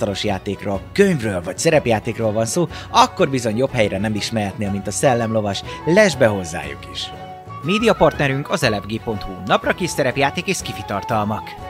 asztalos játékról, könyvről vagy szerepjátékról van szó, akkor bizony jobb helyre nem is mehetnél, mint a szellemlovas, lesz be hozzájuk is. Média partnerünk az elefg.hu, napra kis szerepjáték és kifitartalmak.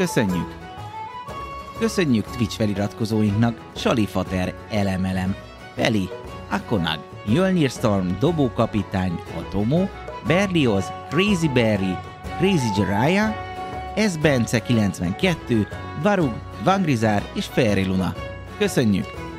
Köszönjük! Köszönjük Twitch feliratkozóinknak Salifater, Elemelem, Peli, Akonag, Jölnir Storm, Dobókapitány, Atomo, Berlioz, Crazy Berry, Crazy Jiraiya, S. Bence 92, Varug, Vangrizár és Fairy Luna. Köszönjük!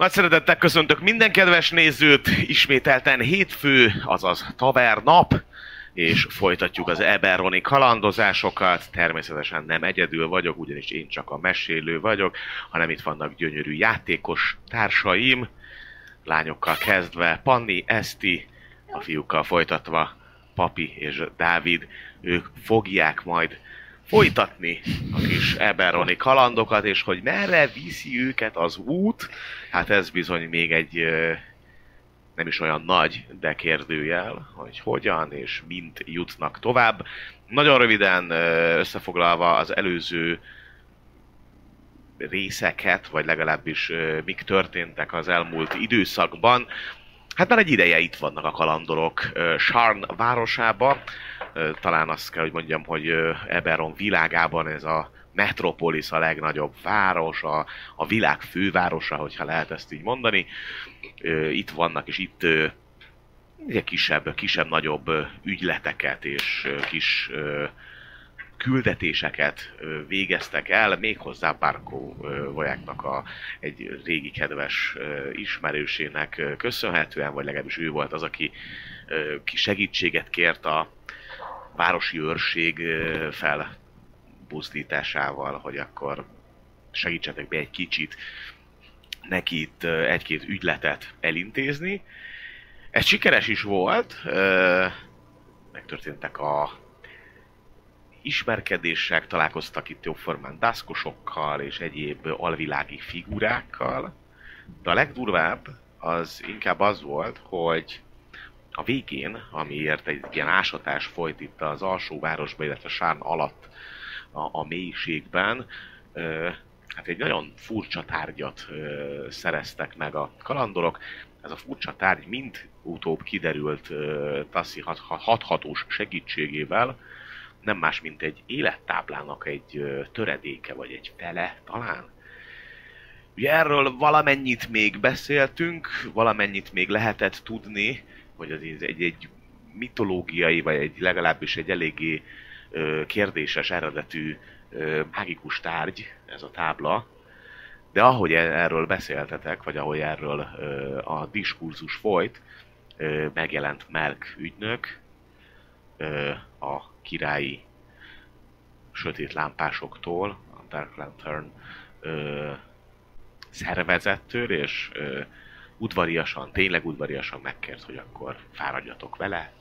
Nagy szeretettel köszöntök minden kedves nézőt, ismételten hétfő, azaz tavernap, és folytatjuk az Eberroni kalandozásokat. Természetesen nem egyedül vagyok, ugyanis én csak a mesélő vagyok, hanem itt vannak gyönyörű játékos társaim, lányokkal kezdve Panni, Eszti, a fiúkkal folytatva Papi és Dávid. Ők fogják majd folytatni a kis Eberroni kalandokat, és hogy merre viszi őket az út, hát ez bizony még egy nem is olyan nagy, de kérdőjel, hogy hogyan és mint jutnak tovább. Nagyon röviden összefoglalva az előző részeket, vagy legalábbis mik történtek az elmúlt időszakban. Hát már egy ideje itt vannak a kalandorok Sarn városába, talán azt kell, hogy mondjam, hogy Eberron világában ez a metropolis a legnagyobb város, a, a világ fővárosa, hogyha lehet ezt így mondani. Itt vannak, és itt ugye kisebb, kisebb-nagyobb ügyleteket és kis küldetéseket végeztek el, méghozzá Barkó Vojáknak a, egy régi kedves ismerősének köszönhetően, vagy legalábbis ő volt az, aki ki segítséget kért a, városi őrség felbuzdításával, hogy akkor segítsetek be egy kicsit neki itt egy-két ügyletet elintézni. Ez sikeres is volt, megtörténtek a ismerkedések, találkoztak itt jóformán daszkosokkal és egyéb alvilági figurákkal, de a legdurvább az inkább az volt, hogy a végén, amiért egy ilyen ásatás folyt itt az alsóvárosban, illetve Sárn alatt a, a mélységben, ö, hát egy nagyon furcsa tárgyat ö, szereztek meg a kalandorok. Ez a furcsa tárgy mind utóbb kiderült ö, Tassi hat, hathatós segítségével, nem más, mint egy élettáblának egy ö, töredéke, vagy egy fele talán. Ugye erről valamennyit még beszéltünk, valamennyit még lehetett tudni, hogy az egy, egy mitológiai, vagy egy legalábbis egy eléggé ö, kérdéses eredetű ö, mágikus tárgy, ez a tábla, de ahogy e, erről beszéltetek, vagy ahogy erről ö, a diskurzus folyt, ö, megjelent Merk ügynök, ö, a királyi sötét lámpásoktól, a Dark Lantern ö, szervezettől, és ö, udvariasan, tényleg udvariasan megkért, hogy akkor fáradjatok vele,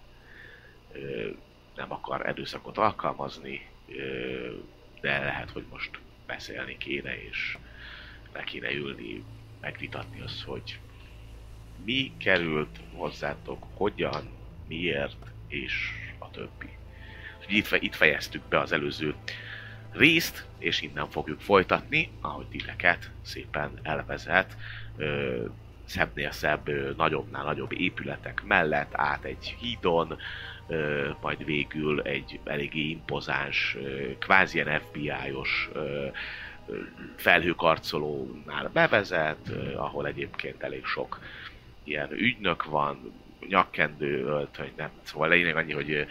nem akar erőszakot alkalmazni, de lehet, hogy most beszélni kéne, és le kéne ülni, megvitatni azt, hogy mi került hozzátok, hogyan, miért, és a többi. Itt, itt fejeztük be az előző részt, és innen fogjuk folytatni, ahogy titeket szépen elvezet szebbnél szebb, nagyobbnál nagyobb épületek mellett át egy hídon, majd végül egy eléggé impozáns, kvázi FBI-os felhőkarcolónál bevezet, ahol egyébként elég sok ilyen ügynök van, nyakkendő öltöny, nem, szóval lényeg annyi, hogy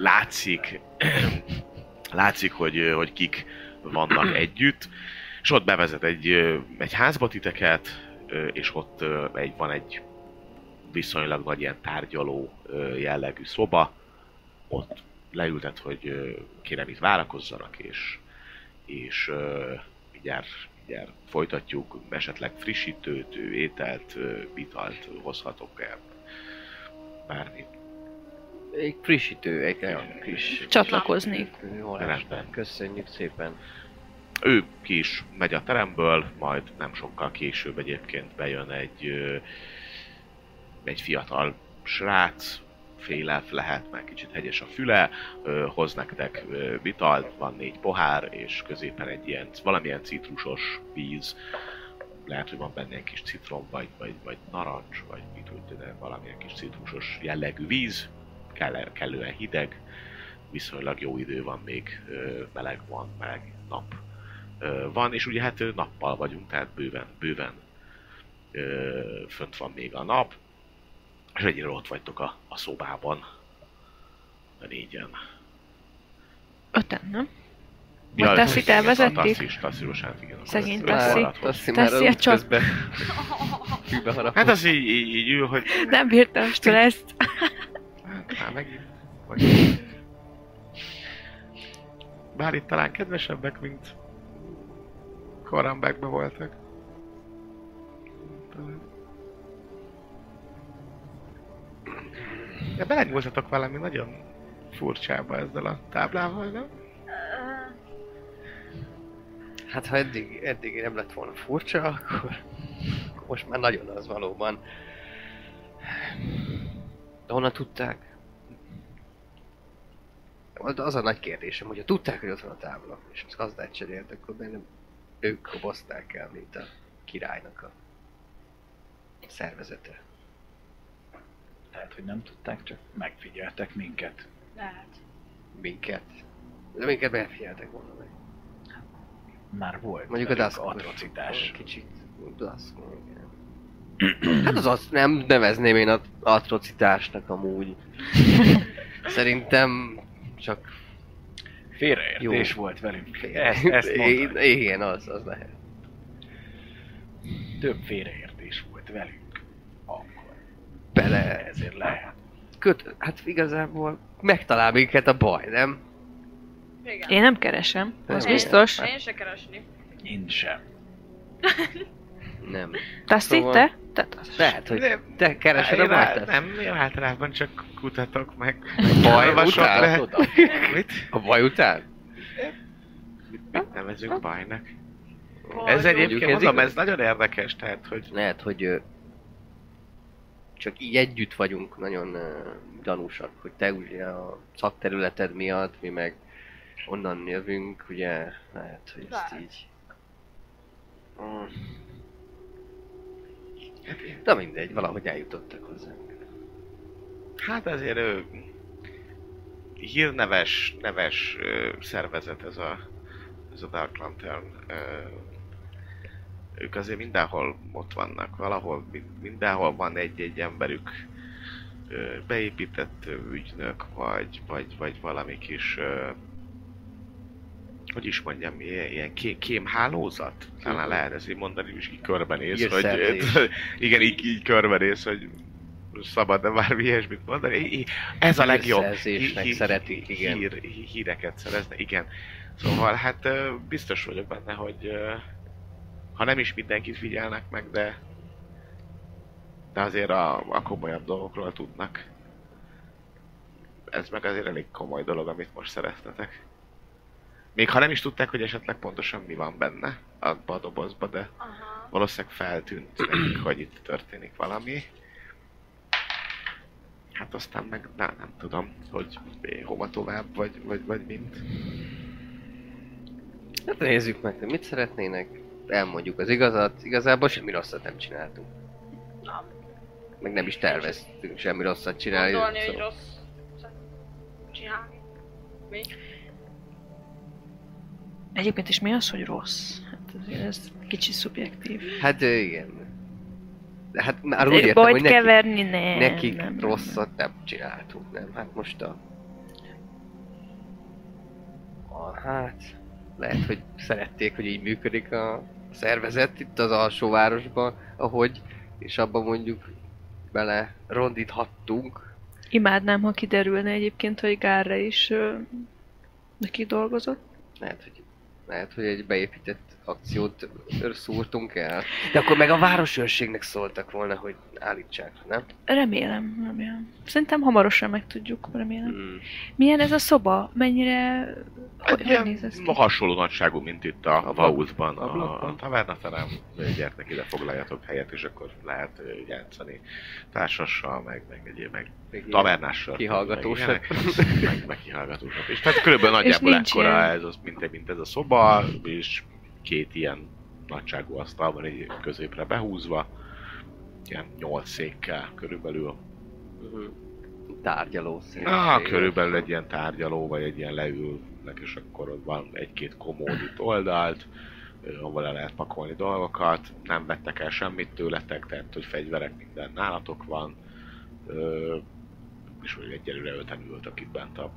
látszik, látszik, hogy, hogy kik vannak együtt, és ott bevezet egy, egy házba titeket, és ott egy, van egy viszonylag nagy ilyen tárgyaló jellegű szoba. Ott leültet, hogy kérem itt várakozzanak, és, és mindjárt, mindjárt folytatjuk, esetleg frissítőt, ételt, italt hozhatok el. Bármit. Egy frissítő, egy Ja. kis... Csatlakoznék. Jól Rendben. Köszönjük szépen. Ő ki is megy a teremből, majd nem sokkal később egyébként bejön egy, egy fiatal srác, félelf lehet, meg kicsit hegyes a füle, hoz nektek vitalt, van négy pohár, és középen egy ilyen, valamilyen citrusos víz, lehet, hogy van benne egy kis citrom, vagy, vagy, vagy narancs, vagy mit úgy, de valamilyen kis citrusos jellegű víz, kell, kellően hideg, viszonylag jó idő van még, meleg van, meg nap van, és ugye hát nappal vagyunk, tehát bőven, bőven ö, fönt van még a nap, és egyre ott vagytok a, a szobában, a négyen. Öten, nem? Vagy Tassit elvezették? A Tassi Tassi Rosát, igen. Szegény Tassi. Tassi már Tassi a harapott. Hát az így, így, így ül, hogy Nem bírta a stresszt. hát, már megint. Vagy... Bár itt talán kedvesebbek, mint Korambekben voltak. De belenyúltatok valami nagyon furcsába ezzel a táblával, nem? Hát ha eddig, eddig nem lett volna furcsa, akkor, akkor most már nagyon az valóban. De honnan tudták? Az a nagy kérdésem, hogyha tudták, hogy ott van a tábla, és az gazdát cserélt, akkor bennem ők kobozták el, mint a királynak a szervezete. Lehet, hogy nem tudták, csak megfigyeltek minket. Lehet. Minket. De minket megfigyeltek volna meg. Már volt Mondjuk a Dusk atrocitás. Kicsit. Dusk. Hát az azt nem nevezném én at- atrocitásnak amúgy. Szerintem csak Félreértés Jó. volt velünk. fél. Ezt, ezt mondtad. Igen, az, az lehet. Több félreértés volt velünk. Akkor. Bele. Ezért lehet. Köt, hát igazából megtalál minket a baj, nem? Igen. Én nem keresem, az Én- biztos. Én se keresni. Én sem. Nem. Tassi, Szóval- te? Te Tassi. Lehet, hogy De- te keresed a Én á- bajt? Nem, én általában csak kutatok meg. Baj olvasok után? Mit? A baj után? Mit nevezünk bajnak? Baj, Ez egyébként, mondom, ez nagyon érdekes, tehát, hogy Lehet, hogy csak így együtt vagyunk nagyon gyanúsak, hogy te ugye a szakterületed miatt, mi meg onnan jövünk, ugye lehet, hogy ezt így... Mm. Na mindegy, valahogy eljutottak hozzánk. hát azért ő, hírneves, neves ö, szervezet ez a, ez a Dark Lantern. Ö, ők azért mindenhol ott vannak, valahol, mi- mindenhol van egy-egy emberük ö, beépített ügynök, vagy, vagy, vagy valami kis ö, hogy is mondjam, ilyen, ilyen ké, kémhálózat? Talán lehet ezt így mondani, és így körbenéz, hogy Hírszerzés. igen, így, így körbenéz, hogy szabad de bármi ilyesmit mondani. I- Ez a legjobb. Hírszerzésnek Hí- hí- szeretik, igen. Hír, hí- híreket szerezni, igen. Szóval hát biztos vagyok benne, hogy ha nem is mindenkit figyelnek meg, de de azért a, a komolyabb dolgokról tudnak. Ez meg azért elég komoly dolog, amit most szereztetek. Még ha nem is tudták, hogy esetleg pontosan mi van benne abba a dobozba, de Aha. valószínűleg feltűnt nekik, hogy itt történik valami. Hát aztán meg na, nem tudom, hogy hova tovább, vagy, vagy, vagy mint. Hát nézzük meg, hogy mit szeretnének, elmondjuk az igazat, igazából semmi rosszat nem csináltunk. Na. Meg nem is terveztünk semmi rosszat csinálni. Gondolni, hogy szóval- rossz csinálni. Mi? Egyébként is mi az, hogy rossz? Hát azért ez kicsit szubjektív. Hát igen. De hát már úgy értem, hogy nekik, keverni, nem. nekik nem, nem, rosszat nem csináltunk, nem? Hát most a... a hát... Lehet, hogy szerették, hogy így működik a szervezet itt az alsóvárosban, ahogy, és abban mondjuk bele rondíthattunk. Imádnám, ha kiderülne egyébként, hogy Gárra is ö, neki dolgozott. Lehet, hogy, lehet, hogy egy beépített akciót szúrtunk el. De akkor meg a városőrségnek szóltak volna, hogy állítsák, nem? Remélem, remélem. Szerintem hamarosan megtudjuk, remélem. Mm. Milyen ez a szoba? Mennyire... Hogy, Egy hogy néz ez ki? hasonló nagyságú, mint itt a Ablak- Vaultban, a, ablakban? a tavernaterem. Gyertek ide, foglaljatok helyet, és akkor lehet játszani társassal, meg, meg egyéb, meg ilyen tavernással. kihallgatósat. Meg, meg, meg kihallgatósat. És tehát körülbelül nagyjából nincs ekkora ilyen- ez, az, mint, mint ez a szoba, és két ilyen nagyságú asztal van egy középre behúzva, ilyen nyolc székkel körülbelül. Tárgyaló Ah, körülbelül egy ilyen tárgyaló, vagy egy ilyen leülnek, és akkor ott van egy-két komód itt oldalt, ahol le lehet pakolni dolgokat. Nem vettek el semmit tőletek, tehát hogy fegyverek, minden nálatok van. És hogy egyelőre öten ültök itt bent a,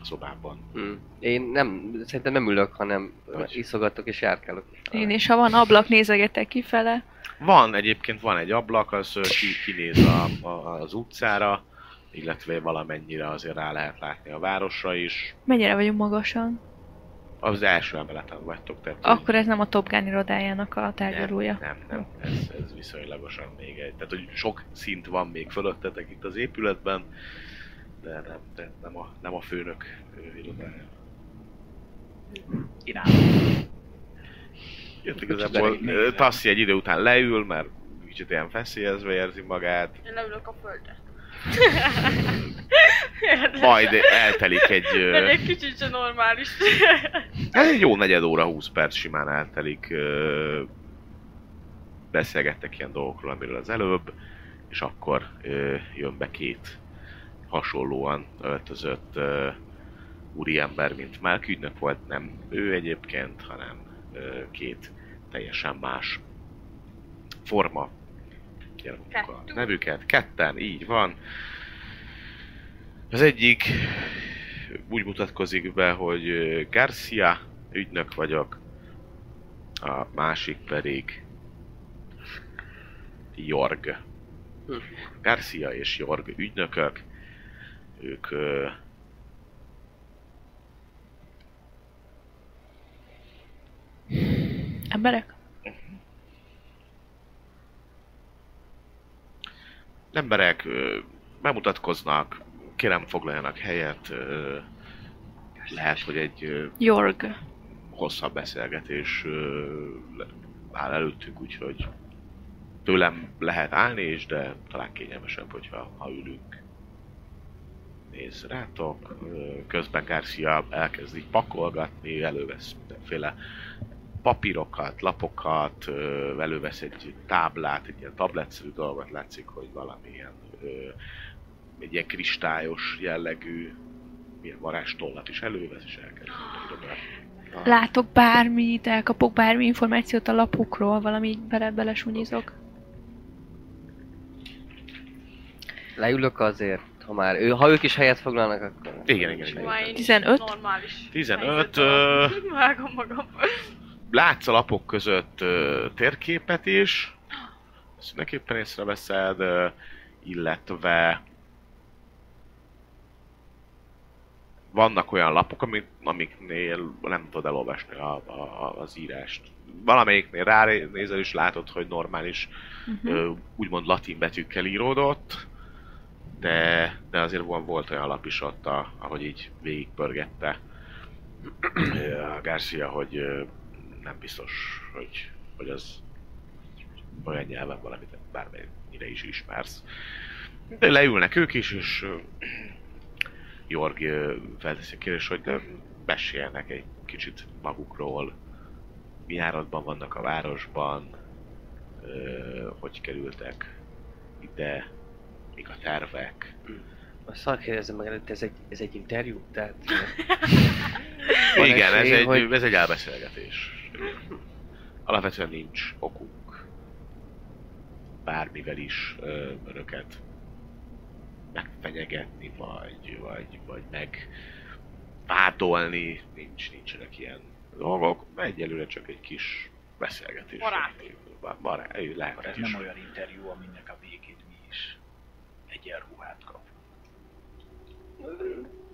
a szobában. Mm. Én nem, szerintem nem ülök, hanem Hogy? iszogatok és járkálok. Én is, ha van ablak, nézegetek kifele. Van, egyébként van egy ablak, az ki, kinéz a, a, az utcára, illetve valamennyire azért rá lehet látni a városra is. Mennyire vagyunk magasan? Az első emeleten vagytok, tehát Akkor ez nem a Top Gun irodájának a tárgyalója. Nem, nem, nem. Ez, ez viszonylagosan még egy. Tehát, hogy sok szint van még fölöttetek itt az épületben, de nem, de nem, a, nem a főnök irodája. Irány. Jött igazából. Tassi egy idő után leül, mert kicsit ilyen feszélyezve érzi magát, Én leülök a földre. majd eltelik egy, ö, Egy kicsit se normális. egy jó negyed óra, 20 perc simán eltelik, beszélgettek ilyen dolgokról, amiről az előbb, és akkor jön be két hasonlóan öltözött ö, úriember, mint már ügynök volt, nem ő egyébként, hanem ö, két teljesen más forma. Kérem a nevüket, ketten, így van. Az egyik úgy mutatkozik be, hogy Garcia ügynök vagyok, a másik pedig Jorg. Hm. Garcia és Jorg ügynökök, ők Emberek? emberek bemutatkoznak, kérem foglaljanak helyet, lehet, hogy egy Jorg. hosszabb beszélgetés áll előttünk, úgyhogy tőlem lehet állni is, de talán kényelmesebb, hogyha ha ülünk. Nézz rátok, közben Garcia elkezd így pakolgatni, elővesz mindenféle papírokat, lapokat, elővesz egy táblát, egy ilyen tabletszerű dolgot, látszik, hogy valamilyen egy ilyen kristályos jellegű milyen varázstollat is elővesz, és elkezd. Látok bármit, elkapok bármi információt a lapokról, valami bele belesúnyizok. Leülök azért, ha már ő, ha ők is helyet foglalnak, akkor... Igen, igen, igen. Már én is 15? Normális. 15, helyzetben ö, Vágom magam. látsz a lapok között ö, térképet is, ezt mindenképpen észreveszed, ö, illetve vannak olyan lapok, amik, amiknél nem tudod elolvasni a, a, az írást. Valamelyiknél ránézel és látod, hogy normális, Uh-huh. úgymond latin betűkkel íródott, de, de azért volt, olyan lap is ott, a, ahogy így végigpörgette a Garcia, hogy nem biztos, hogy, hogy az olyan nyelven valamit bármennyire is ismersz. De leülnek ők is, és Jorg felteszi a kérdést, hogy de egy kicsit magukról, mi áradban vannak a városban, hogy kerültek ide, mik a tervek. Azt szar kérdezem meg előtt, ez egy, ez egy interjú? Tehát... Igen, ez esély, egy, hogy- ez egy elbeszélgetés. Alapvetően nincs okunk bármivel is ö, önöket megfenyegetni, vagy, vagy, vagy meg vádolni, nincs, nincsenek ilyen dolgok. Egyelőre csak egy kis beszélgetés. Baráti. Ba- Barát, lehet Akkor ez is. nem olyan interjú, aminek a végét mi is egyenruhát kap.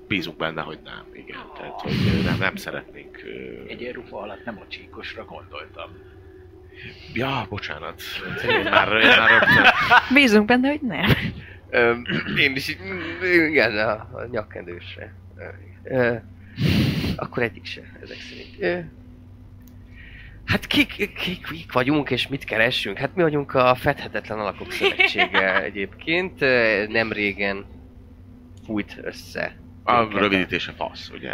Bízunk benne, hogy nem, igen. Tehát, hogy nem, nem szeretnénk... Egyenruha alatt nem a csíkosra gondoltam. Ja, bocsánat. Én már, én már rögtön... Bízunk benne, hogy nem. Én is, igen, a, a nyakkendősre. Akkor egyik se, ezek szerint. Hát kik, kik, kik vagyunk és mit keresünk? Hát mi vagyunk a Fedhetetlen Alakok Szövetsége egyébként. Nem régen fújt össze. A minket rövidítése fasz, ugye?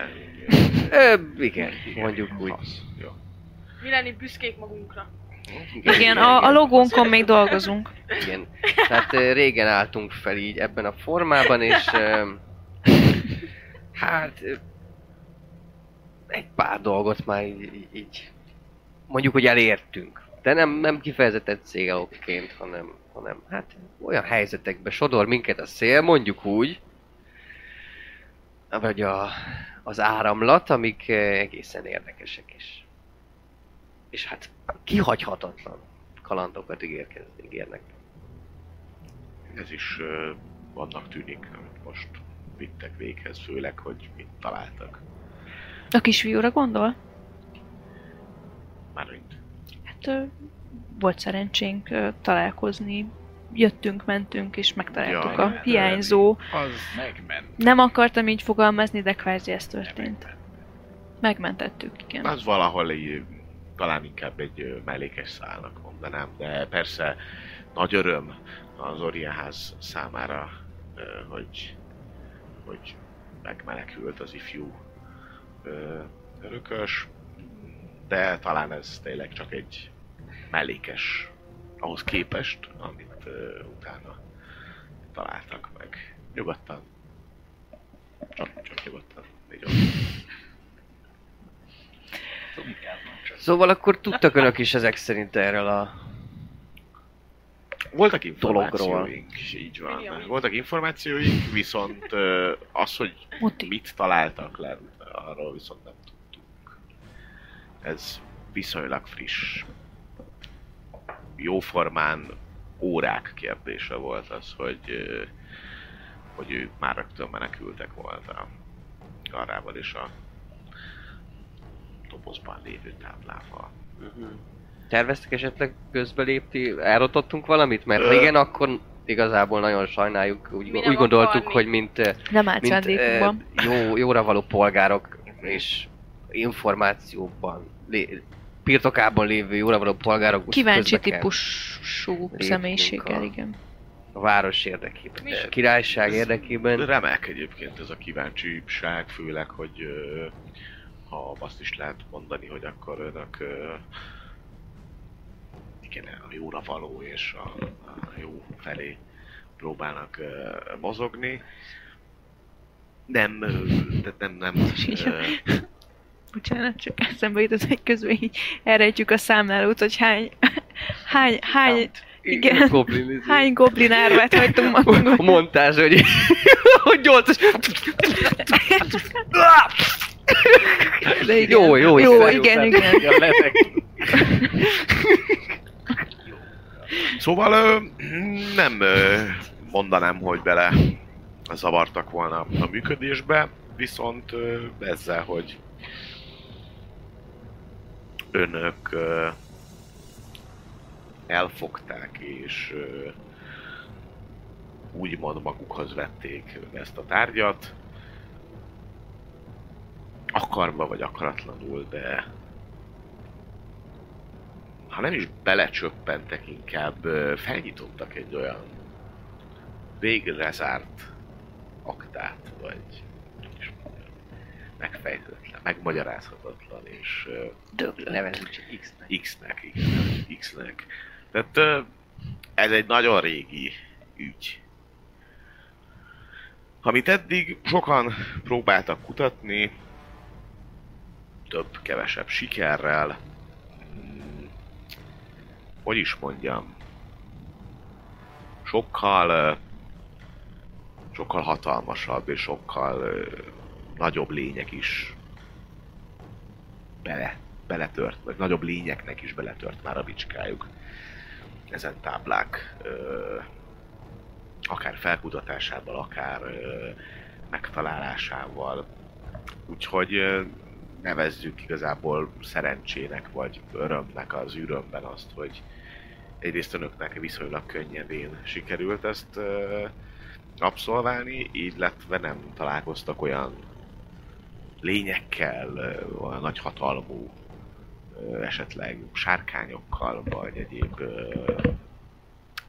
Ö, igen, mondjuk úgy. Fasz. Jó. Mi lenni büszkék magunkra. Igen, a, a logónkon még dolgozunk. Igen. Tehát régen álltunk fel így ebben a formában, és hát egy pár dolgot már így, így mondjuk, hogy elértünk. De nem, nem kifejezetten cégalokként, hanem, hanem hát olyan helyzetekbe sodor minket a szél, mondjuk úgy, vagy a, az áramlat, amik ö, egészen érdekesek is. És hát kihagyhatatlan kalandokat ígérnek. Ez is vannak tűnik, amit most vittek véghez, főleg, hogy mit találtak. A kisfiúra gondol? Mármint. Hát volt szerencsénk találkozni. Jöttünk, mentünk, és megtaláltuk Ja, a de- hiányzó. Az Megment. Nem akartam így fogalmazni, de kvázi ez történt. Megmentettük, igen. Az valahol így, talán inkább egy mellékes szálnak mondanám, de persze nagy öröm az Orienház számára, hogy, hogy megmenekült az ifjú örökös, de talán ez tényleg csak egy mellékes ahhoz képest, amit ö, utána találtak meg. Nyugodtan. Csak, csak nyugodtan. Így. Szóval akkor tudtak önök is ezek szerint erről a... Voltak információink, és így van. Voltak információink, viszont az, hogy mit találtak lent, arról viszont nem. Ez viszonylag friss. Jóformán órák kérdése volt az, hogy, hogy ők már rögtön menekültek volna Garrával és a dobozban lévő táblával. Terveztek esetleg közbelépni, elrotottunk valamit? Mert Ö. igen, akkor igazából nagyon sajnáljuk. Úgy, úgy gondoltuk, akarni. hogy mint, Nem mint eh, jó, jóra való polgárok és információban, lé, birtokában lévő jóra való polgárok Kíváncsi típusú személyiséggel, a- igen. a város érdekében, Mi a királyság Ez érdekében. Remek egyébként ez a kíváncsiság, főleg, hogy ha azt is lehet mondani, hogy akkor önök igen, a jóra való és a, a jó felé próbálnak mozogni. Nem, tehát nem, nem, ö, Bocsánat, csak eszembe jutott, hogy közben így elrejtjük a számlálót, hogy hány, hány, hány, igen. Goblin, izé. hány goblin árvát hagytunk a magunkon. montázs, hogy, hogy nyolcas. De igen. Jó, jó, jó, jó, igen, igen. Letek. Szóval ö, nem ö, mondanám, hogy bele zavartak volna a működésbe, viszont ö, ezzel, hogy önök elfogták és úgymond magukhoz vették ezt a tárgyat, akarva vagy akaratlanul, de ha nem is belecsöppentek, inkább felnyitottak egy olyan végre zárt aktát, vagy megfejtetlen, megmagyarázhatatlan, és. Nevezzük csak X-nek. X-nek, igen, X-nek. Tehát ez egy nagyon régi ügy. Amit eddig sokan próbáltak kutatni, több-kevesebb sikerrel, mm, hogy is mondjam, sokkal sokkal hatalmasabb és sokkal nagyobb lények is bele, beletört, vagy nagyobb lényeknek is beletört már a bicskájuk ezen táblák ö, akár felkutatásával, akár ö, megtalálásával. Úgyhogy ö, nevezzük igazából szerencsének vagy örömnek az ürömben azt, hogy egyrészt önöknek viszonylag könnyedén sikerült ezt ö, abszolválni, illetve nem találkoztak olyan lényekkel, olyan nagy hatalmú, esetleg sárkányokkal, vagy egyéb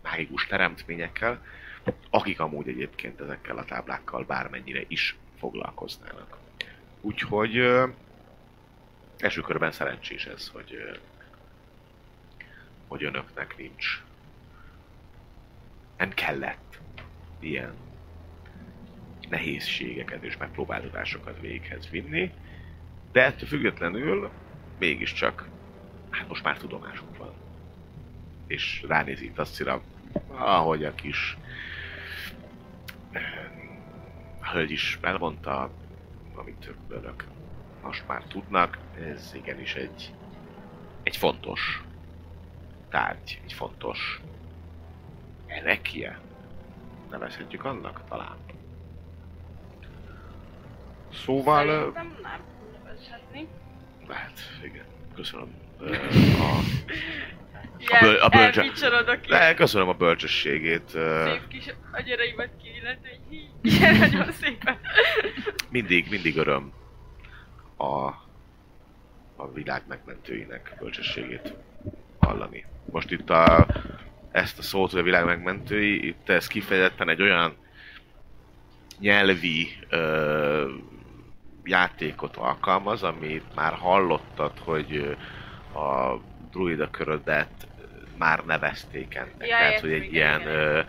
mágikus teremtményekkel, akik amúgy egyébként ezekkel a táblákkal bármennyire is foglalkoznának. Úgyhogy első körben szerencsés ez, hogy, hogy önöknek nincs. Nem kellett ilyen nehézségeket és megpróbáltatásokat véghez vinni, de ettől függetlenül mégiscsak, hát most már tudomásunk van. És ránéz itt azt szira, ahogy a kis eh, hölgy is elmondta, amit önök most már tudnak, ez igenis egy, egy fontos tárgy, egy fontos erekie, nevezhetjük annak talán. Szóval... Szerintem nem nevezhetni. Lehet, igen. Köszönöm. A, Ilyen böl- a bölcse- ilyen köszönöm a bölcsességét. Szép kis agyaraimat ki, illetve hogy hí, nagyon szépen. Mindig, mindig öröm a, a világ megmentőinek bölcsességét hallani. Most itt a, ezt a szót, hogy a világ megmentői, itt ez kifejezetten egy olyan nyelvi ö, játékot alkalmaz, amit már hallottad, hogy a druida körödet már nevezték ennek. Ja, Tehát, hogy egy igen, ilyen igen. ö,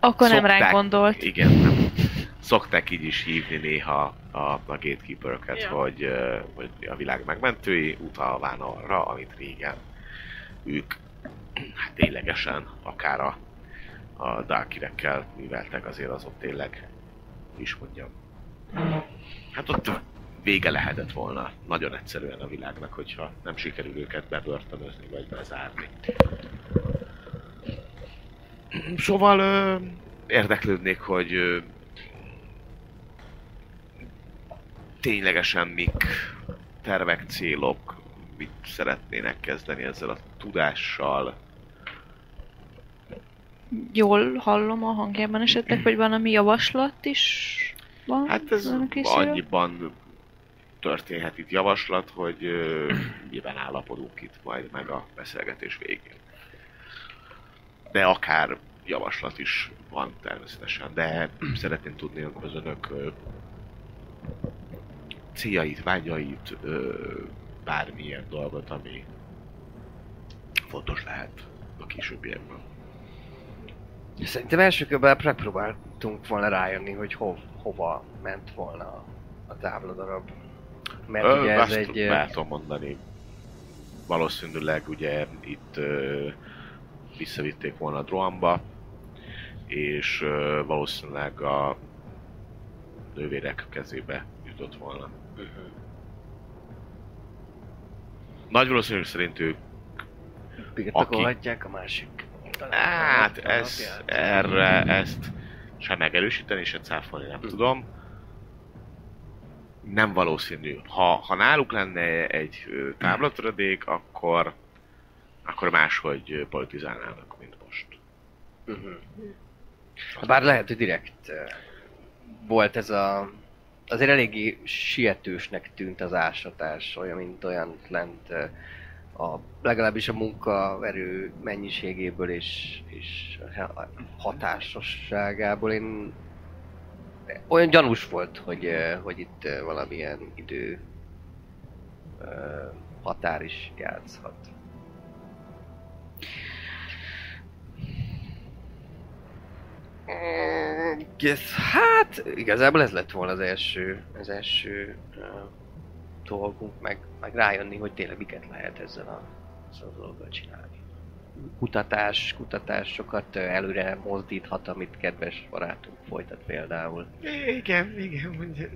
Akkor nem ránk Szokták- gondolt. Igen, nem. Szokták így is hívni néha a, a gatekeeper-öket, Ja. hogy, ö, hogy a világ megmentői utalván arra, amit régen ők hát ténylegesen akár a, a Darkirekkel műveltek, azért az ott tényleg, is mondjam. Hát ott vége lehetett volna nagyon egyszerűen a világnak, hogyha nem sikerül őket bebörtönözni vagy bezárni. Szóval ö, érdeklődnék, hogy ö, ténylegesen mik tervek, célok, mit szeretnének kezdeni ezzel a tudással. Jól hallom a hangjában esetleg, hogy valami javaslat is van? Hát ez annyiban történhet itt javaslat, hogy ö, nyilván állapodunk itt majd meg a beszélgetés végén. De akár javaslat is van természetesen, de szeretném tudni az önök ö, céljait, vágyait, ö, bármilyen dolgot, ami fontos lehet a későbbiekben. Szerintem első körben megpróbáltunk volna rájönni, hogy hov, hova ment volna a, a tábladarab. Mert Ö, ugye ez egy... tudom mondani. Valószínűleg ugye itt ö, visszavitték volna a Droamba, és ö, valószínűleg a nővérek kezébe jutott volna. Nagy valószínűség szerint ők, birtokolhatják a másik. Hát ez, erre ezt sem megerősíteni, se cáfolni nem tudom. Nem valószínű. Ha, ha náluk lenne egy ö, táblatradék, akkor akkor máshogy politizálnának, mint most. Mhm. Bár lehet, hogy direkt volt ez a... Azért eléggé sietősnek tűnt az ásatás, olyan, mint olyan lent a, legalábbis a munkaerő mennyiségéből és, és hatásosságából én olyan gyanús volt, hogy, eh, hogy itt eh, valamilyen idő eh, határ is játszhat. Hát igazából ez lett volna az első, az első dolgunk, meg, meg rájönni, hogy tényleg miket lehet ezzel a, ezzel a dologgal csinálni. Kutatás, kutatás sokat ö, előre mozdíthat, amit kedves barátunk folytat például. Igen, igen, mondja.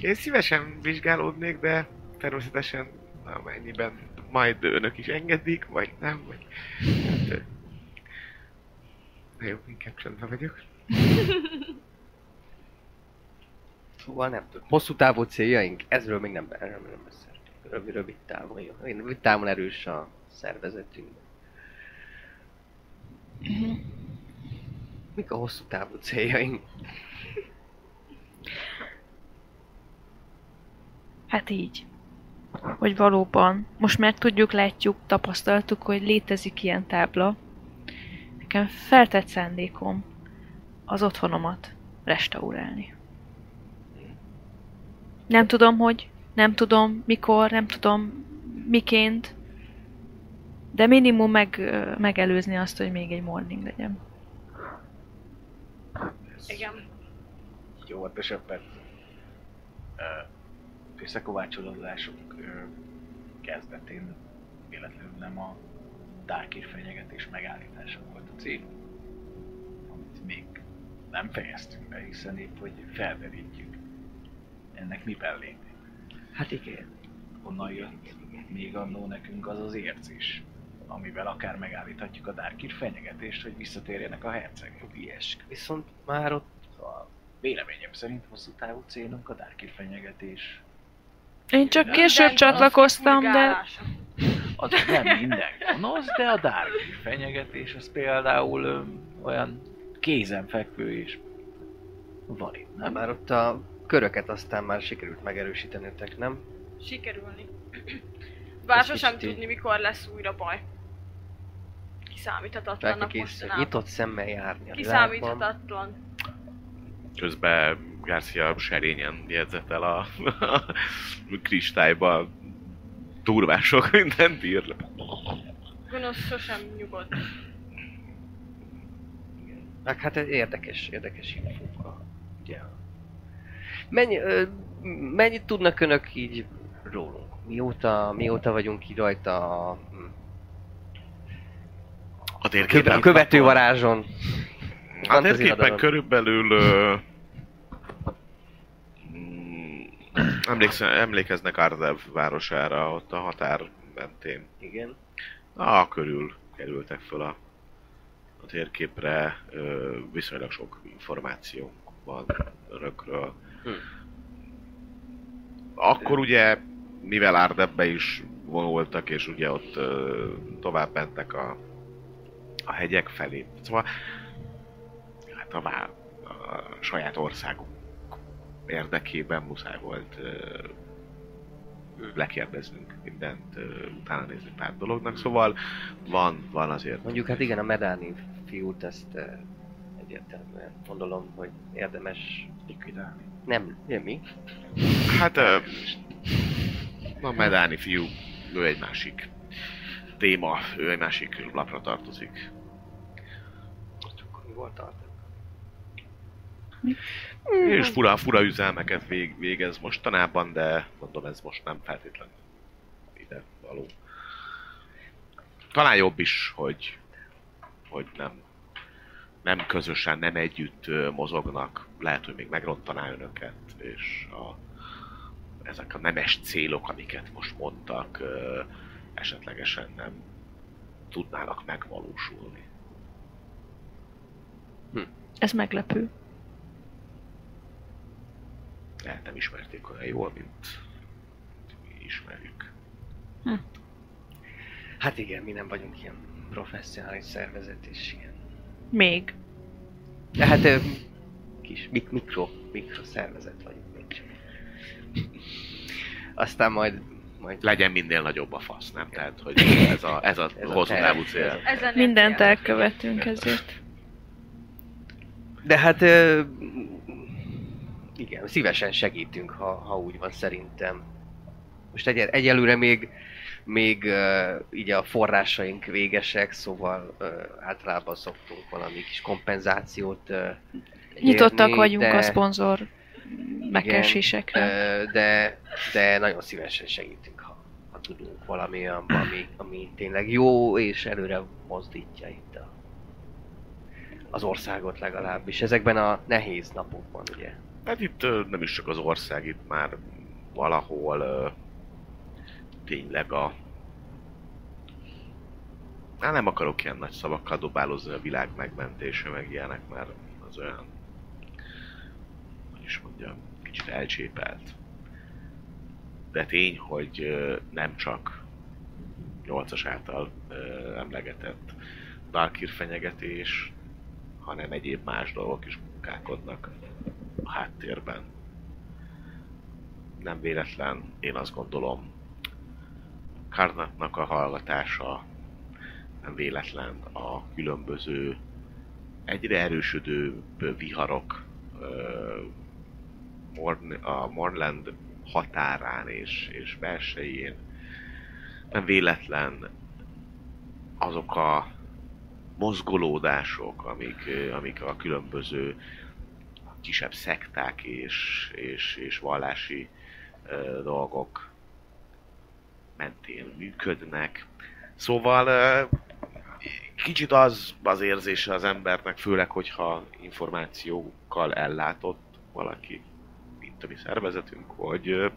Én szívesen vizsgálódnék, de természetesen amennyiben majd önök is engedik, vagy nem, vagy... Hát, ö, Jó, inkább csendben vagyok. Szóval nem tudom. Hosszú távú céljaink? Ezről még nem, erről még nem beszéltünk. Rövid, rövid távon, jó. Rövid távon erős a szervezetünk. Mik a hosszú távú céljaink? Hát így. Hogy valóban, most már tudjuk, látjuk, tapasztaltuk, hogy létezik ilyen tábla. Nekem feltett szándékom az otthonomat restaurálni. Nem tudom, hogy, nem tudom mikor, nem tudom miként, de minimum meg, megelőzni azt, hogy még egy morning legyen. Igen. Jó volt esetben ö, összekovácsolódások ö, kezdetén véletlenül nem a Darkir fenyegetés megállítása volt a cél, amit még nem fejeztünk be, hiszen épp, hogy felderítjük ennek miben léti. Hát igen. Honnan jött még annó nekünk az az érzés, amivel akár megállíthatjuk a Darkir fenyegetést, hogy visszatérjenek a hercegek. Ilyesk. Viszont már ott A véleményem szerint hosszú távú célunk a Darkir fenyegetés. Én csak később csatlakoztam, de. Az nem minden gonosz, de a Darkir fenyegetés az például ö, olyan kézenfekvő és valid, nem? már ott a köröket aztán már sikerült megerősítenetek, nem? Sikerülni. Bár sosem tudni, mikor lesz újra baj. Kiszámíthatatlannak mostanában. nyitott szemmel járni a világban. Kiszámíthatatlan. Közben Garcia serényen jegyzetel a, a kristályba durván sok mindent ír le. Gonosz sosem nyugodt. Meg hát ez érdekes, érdekes infók. a- Ugye. Mennyi, ö, mennyit tudnak önök így rólunk? Mióta, mióta vagyunk így rajta a, A a, a követővarázson? A Fantasy térképen körülbelül... Ö, mm, emlékszel, emlékeznek Ardev városára, ott a határ mentén. Igen. Ah, körül kerültek föl a, a térképre, ö, viszonylag sok információ van örökről. Hm. Akkor ugye, mivel Ardebbe is vonultak, és ugye ott ö, tovább mentek a, a hegyek felé. Szóval, hát a, vá- a saját országuk érdekében muszáj volt ö, lekérdeznünk mindent, utána nézni pár dolognak, szóval van, van azért. Mondjuk hát igen, a Medáni fiút ezt egyértelműen gondolom, hogy érdemes... Likvidálni. Nem, nem mi? Hát ö, a Medáni fiú, ő egy másik téma, ő egy másik lapra tartozik. Akkor mi volt a... És fura, fura üzelmeket vég, végez mostanában, de mondom, ez most nem feltétlenül ide való. Talán jobb is, hogy, hogy nem, nem közösen, nem együtt mozognak. Lehet, hogy még megrontaná önöket, és a, ezek a nemes célok, amiket most mondtak, esetlegesen nem tudnának megvalósulni. ez meglepő. Lehet nem ismerték olyan jól, mint mi ismerjük. Hát igen, mi nem vagyunk ilyen professzionális szervezet és ilyen. Még. De hát ö, kis mik, mikro, mikro szervezet vagyunk még csak. Aztán majd, majd legyen minél nagyobb a fasz, nem? Tehát, hogy ez a, ez a Ez a hosszú távú cél. Mindent elkövetünk ezért. De hát... Ö, igen, szívesen segítünk, ha, ha úgy van szerintem. Most egy, egyelőre még, még uh, így a forrásaink végesek, szóval uh, általában szoktunk valami kis kompenzációt uh, Nyitottak érni, vagyunk de, a szponzor megkeresésekre. ö, de, de nagyon szívesen segítünk, ha, ha tudunk valami olyan, ami, ami tényleg jó és előre mozdítja itt a, az országot legalábbis. Ezekben a nehéz napokban, ugye. Hát itt nem is csak az ország, itt már valahol tényleg a Hát nem akarok ilyen nagy szavakkal dobálozni a világ megmentése, meg ilyenek, mert az olyan, hogy is mondjam, kicsit elcsépelt. De tény, hogy nem csak 8-as által emlegetett Darkir fenyegetés, hanem egyéb más dolgok is munkálkodnak a háttérben. Nem véletlen, én azt gondolom, Karnatnak a hallgatása nem véletlen a különböző egyre erősödő viharok a Mornland határán és, és belsején. Nem véletlen azok a mozgolódások, amik, amik a különböző kisebb szekták és, és, és vallási ö, dolgok mentén működnek. Szóval kicsit az az érzése az embernek, főleg, hogyha információkkal ellátott valaki, mint a mi szervezetünk, hogy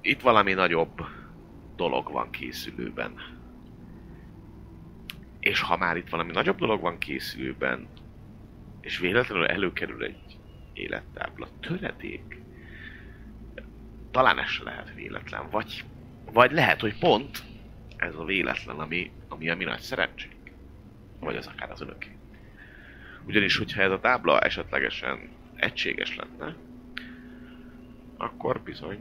itt valami nagyobb dolog van készülőben. És ha már itt valami nagyobb dolog van készülőben, és véletlenül előkerül egy élettábla töredék, talán ez se lehet véletlen, vagy, vagy lehet, hogy pont ez a véletlen, ami, ami a mi nagy szerencsénk. Vagy az akár az önöké. Ugyanis, hogyha ez a tábla esetlegesen egységes lenne, akkor bizony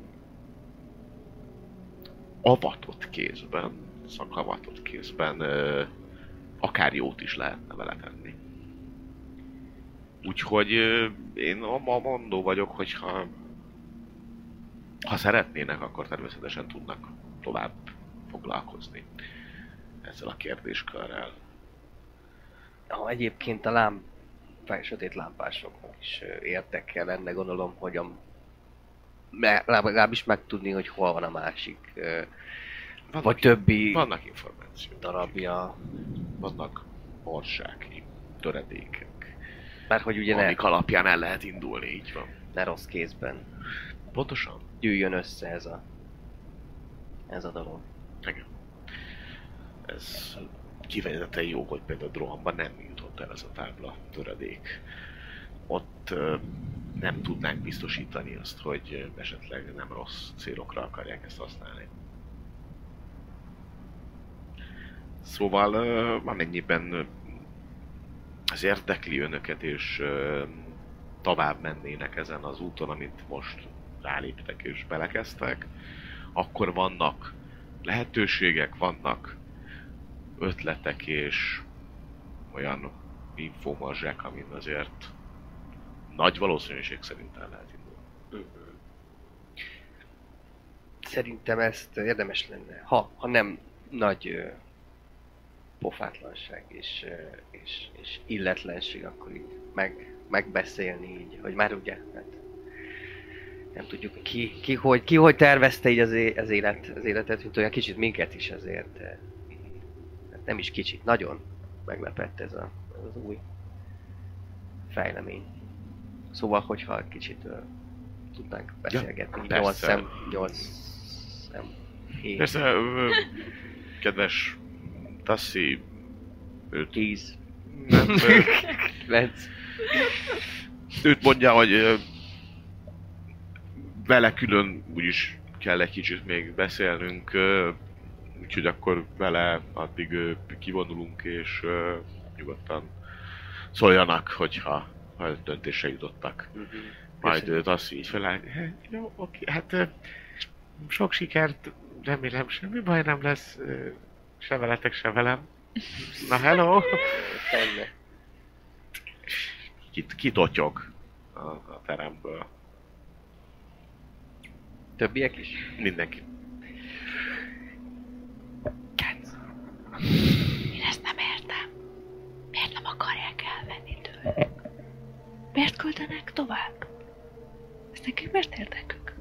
avatott kézben, szakavatott kézben ö, akár jót is lehetne vele tenni. Úgyhogy ö, én a mondó vagyok, hogyha ha szeretnének, akkor természetesen tudnak tovább foglalkozni ezzel a kérdéskörrel. Ha egyébként a lám, sötét lámpásoknak is érdekel lenne, gondolom, hogy a legalábbis megtudni, hogy hol van a másik, Vannak, vagy többi vannak információk. darabja. Vannak morsák, töredékek, Mert hogy ugye ne, amik alapján el lehet indulni, így van. ne rossz kézben Pontosan. Gyűjjön össze ez a, ez a dolog. Igen. Ez kifejezetten jó, hogy például Drohamban nem jutott el ez a tábla töredék. Ott nem tudnánk biztosítani azt, hogy esetleg nem rossz célokra akarják ezt használni. Szóval ö, amennyiben ez érdekli önöket, és ö, tovább mennének ezen az úton, amit most ráléptek és belekezdtek, akkor vannak lehetőségek, vannak ötletek és olyan infomarzsák, amin azért nagy valószínűség szerint el lehet indulni. Szerintem ezt érdemes lenne, ha, ha nem nagy pofátlanság és, és, és illetlenség, akkor így meg, megbeszélni így, hogy már ugye, hát nem tudjuk, ki, ki, hogy, ki hogy tervezte így az, é- az, élet, az életet, mint olyan kicsit minket is azért. eh, Hát nem is kicsit, nagyon meglepett ez, a, ez az új fejlemény. Szóval, hogyha kicsit uh, tudnánk beszélgetni, ja, persze. nyolc szem, nyolc szem, hét, Persze, ö, kedves Tassi, őt, tíz, nem, ö, kilenc. őt mondja, hogy vele külön úgyis kell egy kicsit még beszélnünk, úgyhogy akkor vele addig kivonulunk, és nyugodtan szóljanak, hogyha ha döntésre jutottak. Mhm. Majd őt azt így feláll, "Hát, jó, oké, hát sok sikert, remélem semmi baj nem lesz, se veletek, se velem. Na hello! Kitotyog a, a teremből. Többiek is? Mindenki. Én ezt nem értem. Miért nem akarják elvenni tőle? Miért küldenek tovább? Ez nekik miért érdekük?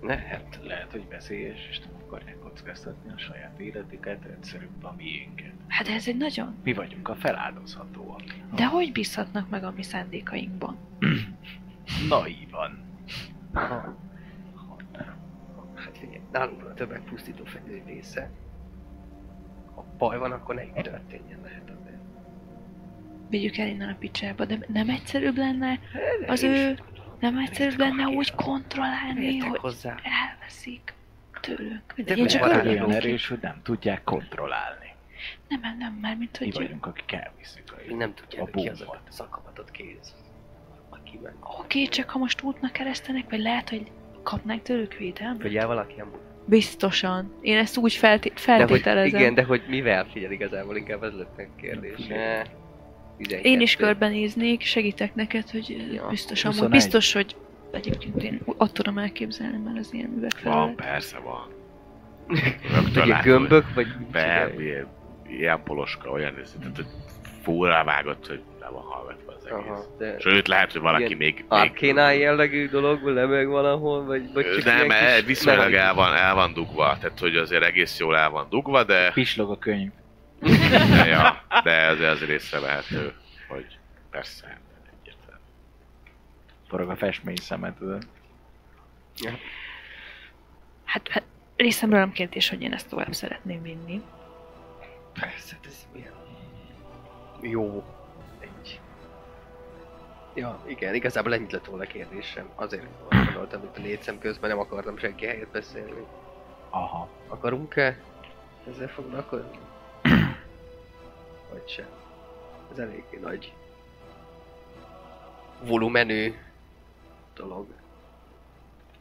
Ne, hát Hát lehet, hogy veszélyes, és nem akarják kockáztatni a saját életüket, egyszerűbb a miénket. Hát ez egy nagyon... Mi vagyunk a feláldozhatóak. De hogy bízhatnak meg a mi szándékainkban? Naívan. Hát figyelj, nálunk a tömegpusztító fegyver része ha baj van, akkor ne így történjen lehet azért. Vigyük el innen a picsába, de nem egyszerűbb lenne az Én is ő... Nem egyszerűbb lenne úgy kontrollálni, hogy hozzá. elveszik tőlünk. De én csak olyan erős, hogy nem tudják kontrollálni. Nem, nem, nem, már mint Mi hogy... vagyunk, akik elviszük Még nem tudják, a hogy ki az a bombot. szakavatott kéz. Oké, csak ha most útnak keresztenek, vagy lehet, hogy kapnák tőlük védelmet? Figyel valaki amúgy. Biztosan. Én ezt úgy felté- De hogy, feltételezem. igen, de hogy mivel figyel igazából, inkább ez lett meg a kérdés. Ne. 12. Én is körbenéznék, segítek neked, hogy Ja, biztosan, 21. biztos, hogy egyébként én ott tudom elképzelni már az ilyen művek Van, felett. persze van. Ugye látod, gömbök, vagy Be, ilyen, ilyen poloska, olyan, ez, tehát, hogy fúrra vágott, hogy le van hallgatva egész. Aha, de Sőt, lehet, hogy valaki Ilyen még... még Arkénál jellegű dologból lemeg valahol, vagy, vagy csak nem, ilyen el, kis viszonylag el van, el van dugva, tehát hogy azért egész jól el van dugva, de, Pislog a könyv. de, ja, de azért, azért észrevehető, hogy persze, egyértelmű. Forog a festmény szemed, tudod. Hát, hát részemről nem kérdés, hogy én ezt tovább szeretném vinni. Persze, ez milyen... Jó. Ja, igen, igazából ennyit lett volna a kérdésem. Azért gondoltam, hogy a négy szem közben nem akartam senki helyet beszélni. Aha. Akarunk-e ezzel foglalkozni? Vagy sem. Ez eléggé nagy volumenű dolog.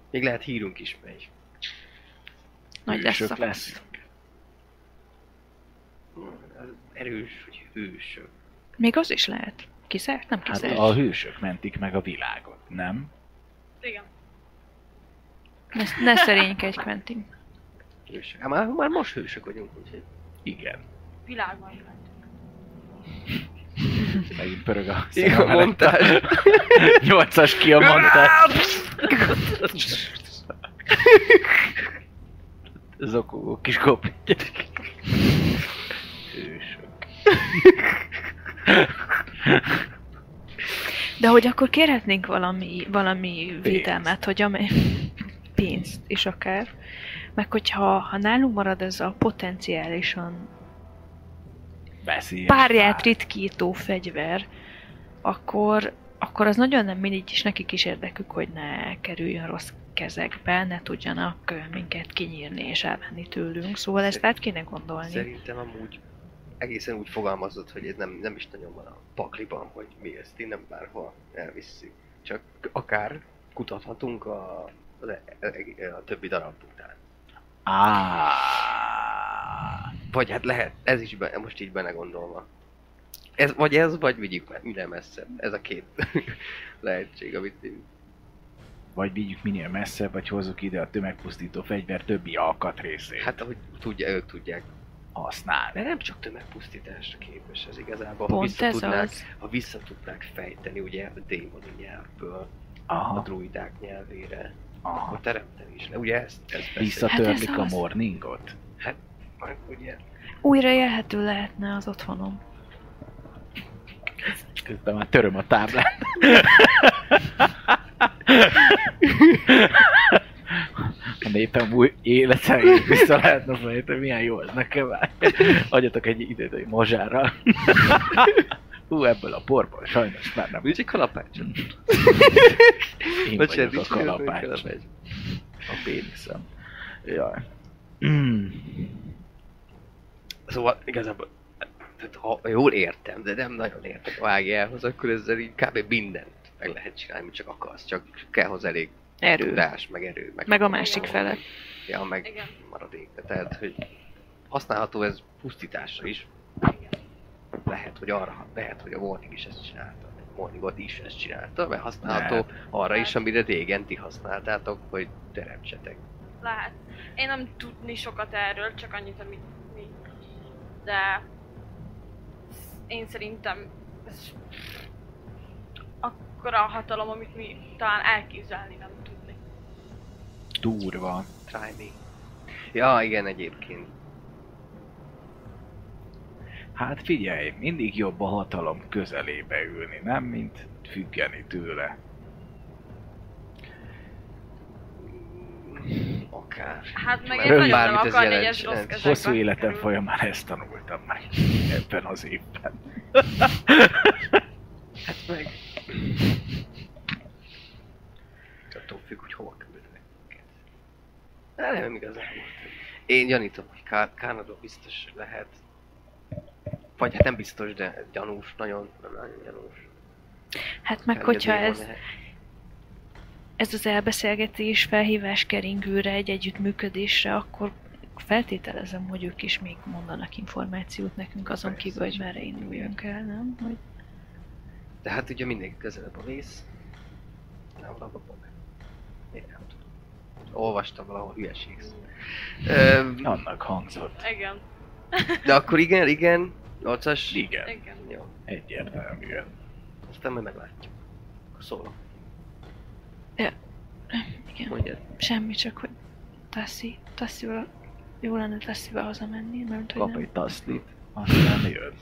Még lehet hírunk is megy. Nagy lesz Hősök a... lesz. Erős, hogy hősök. Még az is lehet. Kiszert? Nem Hát kiszert. a hősök mentik meg a világot, nem? Igen. Ne, ne szerénykedj, Quentin. hősök. Hát már, már most hősök vagyunk, úgyhogy Igen. Világban is Megint pörög a Igen, mondtál. Nyolcas ki a mondtál. Zokogó kis kopja. Hősök. De hogy akkor kérhetnénk valami, valami védelmet, hogy amely pénzt is akár. Meg hogyha ha nálunk marad ez a potenciálisan Veszélyes. párját ritkító fegyver, akkor, akkor az nagyon nem mindig is nekik is érdekük, hogy ne kerüljön rossz kezekbe, ne tudjanak minket kinyírni és elvenni tőlünk. Szóval ezt át kéne gondolni. Szerintem amúgy egészen úgy fogalmazott, hogy ez nem, nem is nagyon van a pakliban, hogy mi ezt innen bárhol elvisszük. Csak akár kutathatunk a, a, a, a többi darab után. Á. Vagy hát lehet, ez is be, most így benne gondolva. Ez, vagy ez, vagy vigyük me- minden messze. Ez a két lehetség, amit én... Vagy vigyük minél messzebb, vagy hozzuk ide a tömegpusztító fegyver többi alkatrészét. Hát ahogy tudja, ők tudják. Használni. De nem csak tömegpusztításra képes ez igazából. Ha Pont vissza, ez tudnák, az. ha vissza tudnák fejteni ugye a démoni nyelvből a Aha, druidák nyelvére, aha. akkor teremteni is le. Ugye ezt, ezt. Visszatörlik Hát ez a az. morningot? Meg ugye Újra élhető lehetne az otthonom. Közben már töröm a táblát. A népem új életszerűen vissza lehetne fejteni, milyen jó ez nekem. Adjatok egy időt, hogy mozsárral. Hú, ebből a porból sajnos már nem. Nincs egy kalapács. Én Bocsánat, vagyok a kalapács. kalapács. A péniszem. Jaj. Mm. Szóval igazából, tehát, ha jól értem, de nem nagyon értek a vágjához, akkor ezzel így kb. mindent meg lehet csinálni, csak akarsz, csak kell hozzá elég Erő. tudás, meg erő, meg, Meg a másik fele. Ja, meg Igen. maradék. Tehát, hogy használható ez pusztításra is. Lehet, hogy arra, lehet, hogy a Morning is ezt csinálta. A Morningot is ezt csinálta, mert használható arra is, amire régen ti használtátok, hogy teremtsetek. Lehet. Én nem tudni sokat erről, csak annyit, amit mi. De... Én szerintem ez akkora hatalom, amit mi talán elképzelni nem tudni. Durva. Try me. Ja, igen, egyébként. Hát figyelj, mindig jobb a hatalom közelébe ülni, nem? Mint függeni tőle. Akár. Hát meg én nagyon nem akarni, hogy ez rossz Hosszú életem kerül. folyamán ezt tanultam meg ebben az évben. Hát meg... Attól függ, hogy hova. De nem igazán. Én gyanítom, hogy Ká- Kánada biztos lehet. Vagy hát nem biztos, de gyanús, nagyon, nem nagyon gyanús. Hát meg hogyha ez, lehet. ez az elbeszélgetés felhívás keringőre, egy együttműködésre, akkor feltételezem, hogy ők is még mondanak információt nekünk azon Persze, kívül, hogy merre induljunk el, nem? Hogy... De hát ugye mindenki közelebb a vész. Nem. Én nem tudom. Olvastam valahol hülyeség. Ö, Annak hangzott. Igen, de akkor igen, igen. 8-as? Igen, igen. Jó. egyértelműen. Aztán majd meglátjuk. Akkor szólok. Igen. Mondjad. Semmi, csak hogy Tassi, Tassival, jó lenne Tassival hazamenni, mert hogy Kap nem. egy taszlit, aztán jön.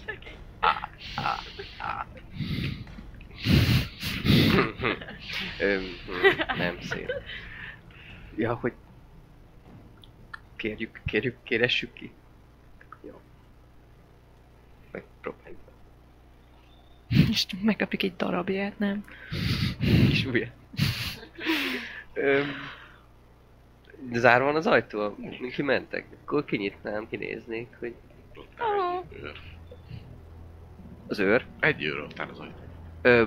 Öm, nem szép. Ja, hogy kérjük, kérjük, kéressük ki. Jó. Megpróbáljuk. És megkapjuk egy darabját, nem? Kis de zárva van az ajtó, mi kimentek. Akkor kinyitnám, kinéznék, hogy az őr. Egy őr után az ajtó. Ö,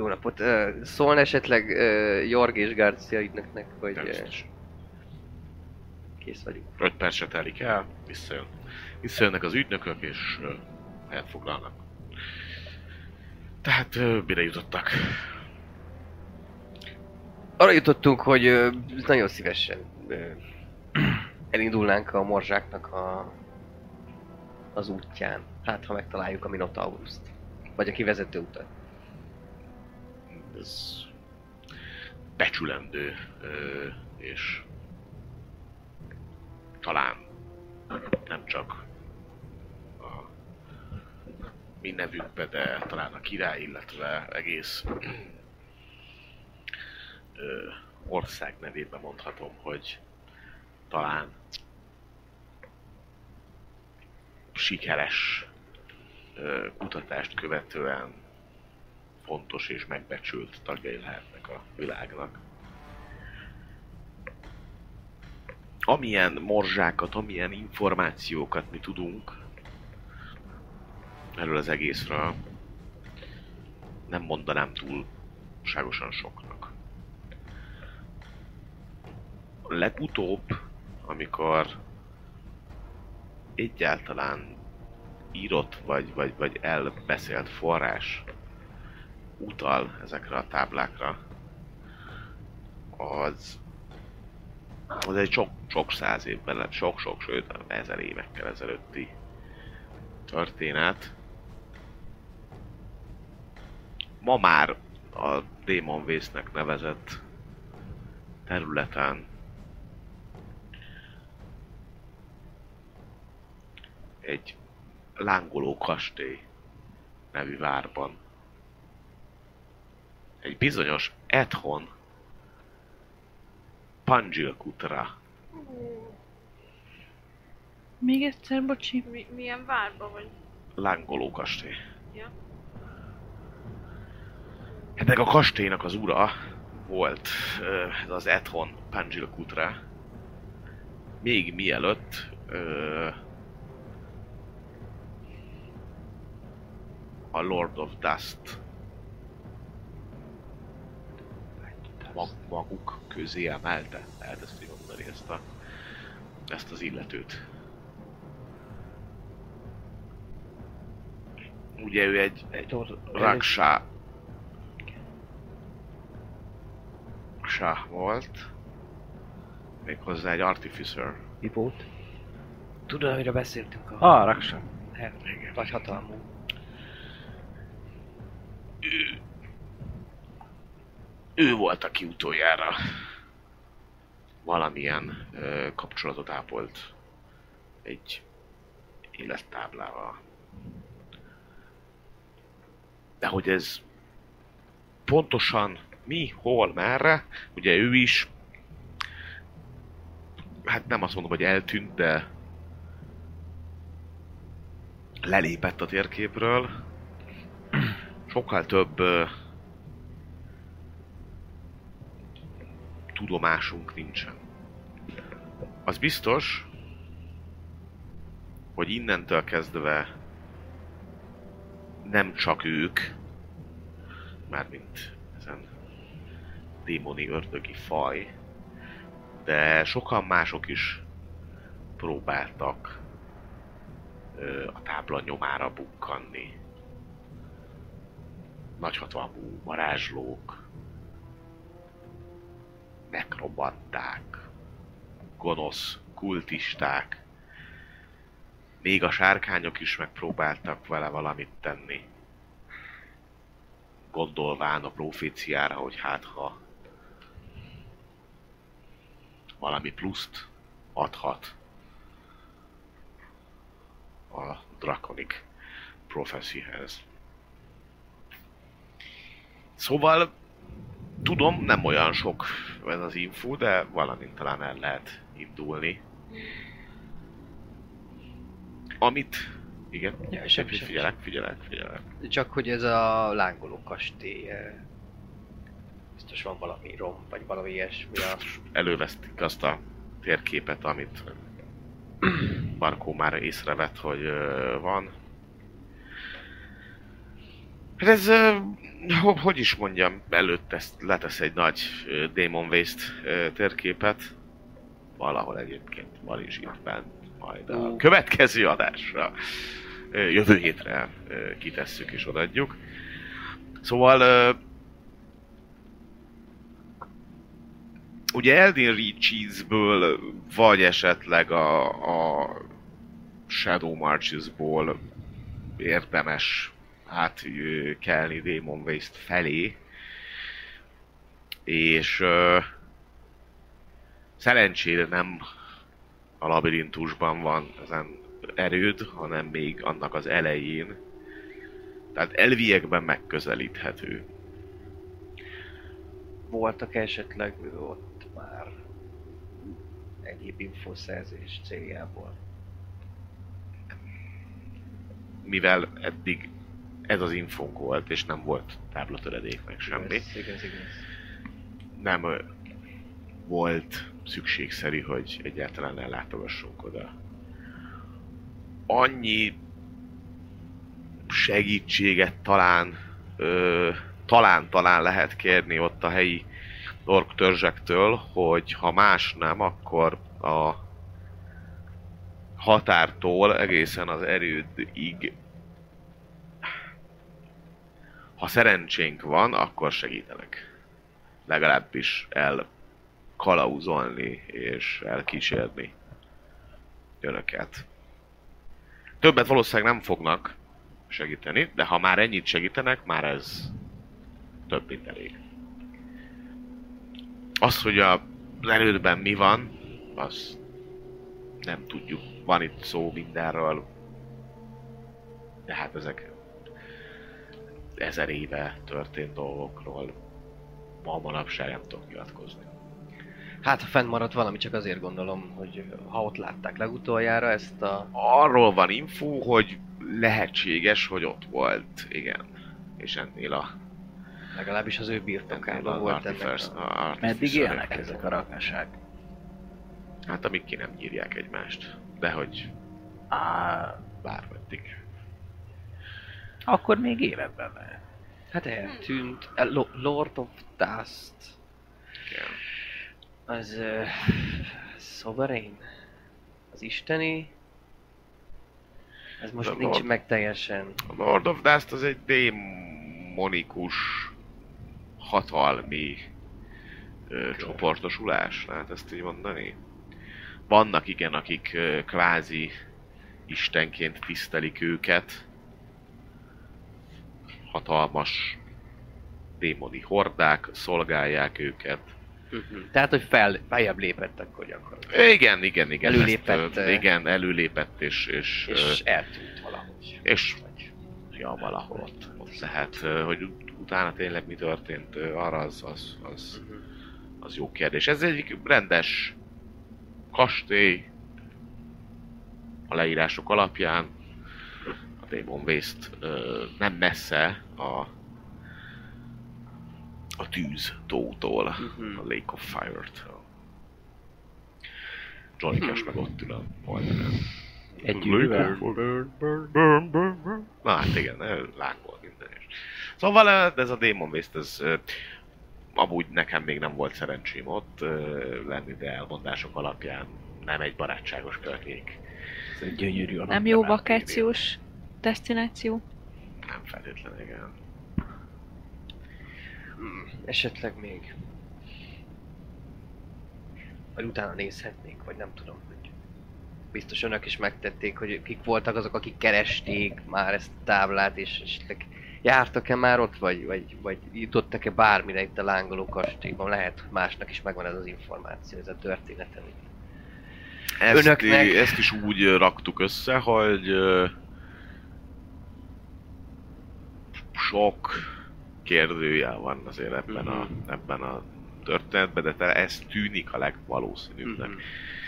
jó napot. Szólna esetleg Jorg és Garcia ügynöknek, hogy Természetesen. kész vagyunk. Öt perc se telik el, visszajön. Visszajönnek az ügynökök, és elfoglalnak. Tehát mire jutottak? Arra jutottunk, hogy nagyon szívesen elindulnánk a morzsáknak a, az útján. Hát, ha megtaláljuk a Minotaurust. Vagy a kivezető utat. Ez becsülendő, és talán nem csak a mi nevünkbe, de talán a király, illetve egész ország nevében mondhatom, hogy talán sikeres kutatást követően fontos és megbecsült tagjai lehetnek a világnak. Amilyen morzsákat, amilyen információkat mi tudunk erről az egészről, nem mondanám túlságosan soknak. Legutóbb, amikor egyáltalán írott vagy, vagy, vagy elbeszélt forrás utal ezekre a táblákra, az, az egy sok, sok száz évben lett, sok-sok, sőt, ezer évekkel ezelőtti történet. Ma már a Demon Vésznek nevezett területen egy lángoló kastély nevű várban egy bizonyos Ethon Pangilkutra Még egyszer, bocsi. mi, milyen várba vagy? lángoló kastély. Ja. Ennek a kastélynak az ura volt ez az Ethon Pangilkutra. Még mielőtt ö, a Lord of Dust maguk közé emelte, lehet ezt így mondani, ezt, a, ezt az illetőt. Ugye ő egy, egy Raksha Shah volt, méghozzá egy Artificer. Mi volt? Tudod, amire beszéltünk a Ah, Raksa. her- nagy hatalmú. ő, ő volt, aki utoljára valamilyen ö, kapcsolatot ápolt egy élettáblával. De hogy ez pontosan mi, hol, merre, ugye ő is hát nem azt mondom, hogy eltűnt, de lelépett a térképről. Sokkal több ö, tudomásunk nincsen. Az biztos, hogy innentől kezdve nem csak ők, mármint ezen démoni ördögi faj, de sokan mások is próbáltak a tábla nyomára bukkanni. Nagyhatalmú varázslók, nekrobanták, gonosz kultisták, még a sárkányok is megpróbáltak vele valamit tenni. Gondolván a proféciára, hogy hát ha valami pluszt adhat a Draconic Prophecyhez. Szóval tudom, nem olyan sok ez az info, de valamint talán el lehet indulni. Amit... Igen? Ja, semmi, semmi, figyelek, figyelek, figyelek. Csak hogy ez a lángoló kastély... eh, Biztos van valami rom, vagy valami ilyesmi a... Elővesztik azt a térképet, amit Markó már észrevett, hogy ö, van. Hát ez, hogy is mondjam, előtt ezt letesz egy nagy Demon Waste térképet. Valahol egyébként van is itt bent, majd a Ú. következő adásra, jövő hétre kitesszük és odaadjuk. Szóval ugye Elden Reaches-ből, vagy esetleg a, a Shadow Marches-ból érdemes átkelni Demon Waste felé. És ö, szerencsére nem a labirintusban van ezen erőd, hanem még annak az elején. Tehát elviekben megközelíthető. Voltak esetleg ott már egyéb infoszerzés céljából. mivel eddig ez az infónk volt, és nem volt táblatöredék, meg semmi, Igaz, igaz, igaz. nem volt szükségszerű, hogy egyáltalán ellátogassunk oda. Annyi segítséget talán, ö, talán, talán lehet kérni ott a helyi ork törzsektől, hogy ha más nem, akkor a határtól egészen az erődig ha szerencsénk van, akkor segítenek. Legalábbis el kalauzolni és elkísérni önöket. Többet valószínűleg nem fognak segíteni, de ha már ennyit segítenek, már ez több mint elég. Az, hogy a az elődben mi van, az nem tudjuk. Van itt szó mindenről, de hát ezek ezer éve történt dolgokról ma manapság nem tudok nyilatkozni. Hát, ha fennmaradt valami, csak azért gondolom, hogy ha ott látták legutoljára ezt a... Arról van info, hogy lehetséges, hogy ott volt, igen. És ennél a... Legalábbis az ő birtokában volt ennek a... Meddig élnek ezek a rakaság? Hát amíg ki nem nyírják egymást. De hogy Á, bármeddig. Akkor még életben lehet. Hát eltűnt. A Lo- Lord of Dust. Igen. Az... Uh, Sovereign? Az isteni? Ez most The nincs Lord- meg teljesen. A Lord of Dust az egy démonikus hatalmi ö, csoportosulás, lehet ezt így mondani? Vannak igen, akik ö, kvázi istenként tisztelik őket. Hatalmas démoni hordák szolgálják őket. Tehát, hogy fel, feljebb lépett akkor gyakorlatilag. Igen, igen, igen. Előlépett, Ezt, igen, előlépett és, és, És eltűnt valahogy. és ja, valahol ott, ott lehet, hogy ut- utána tényleg mi történt, arra az, az, az, az jó kérdés. Ez egy rendes kastély a leírások alapján Demon Waste ö, nem messze a a tűz tótól, Mhm. a Lake of Fire-től. Johnny Cash meg ott ül a oldalán. Egy. Burn, burn, burn. Na hát igen, lángol minden is. Szóval ez a Demon Waste, ez amúgy nekem még nem volt szerencsém ott lenni, de elmondások alapján nem egy barátságos környék. Ez egy gyönyörű alap. Nem jó vakációs destináció? Nem feltétlenül, igen. Hmm, esetleg még. Vagy utána nézhetnék, vagy nem tudom, hogy biztos önök is megtették, hogy kik voltak azok, akik keresték már ezt a táblát, és esetleg jártak-e már ott, vagy, vagy, vagy jutottak-e bármire itt a lángoló kastélyban? Lehet, hogy másnak is megvan ez az információ, ez a történetem itt. Ezt, Önöknek- ezt is úgy raktuk össze, hogy ö, sok kérdőjel van azért ebben, a, Mhm. ebben a történetben, de te, ez tűnik a legvalószínűbbnek. Mhm.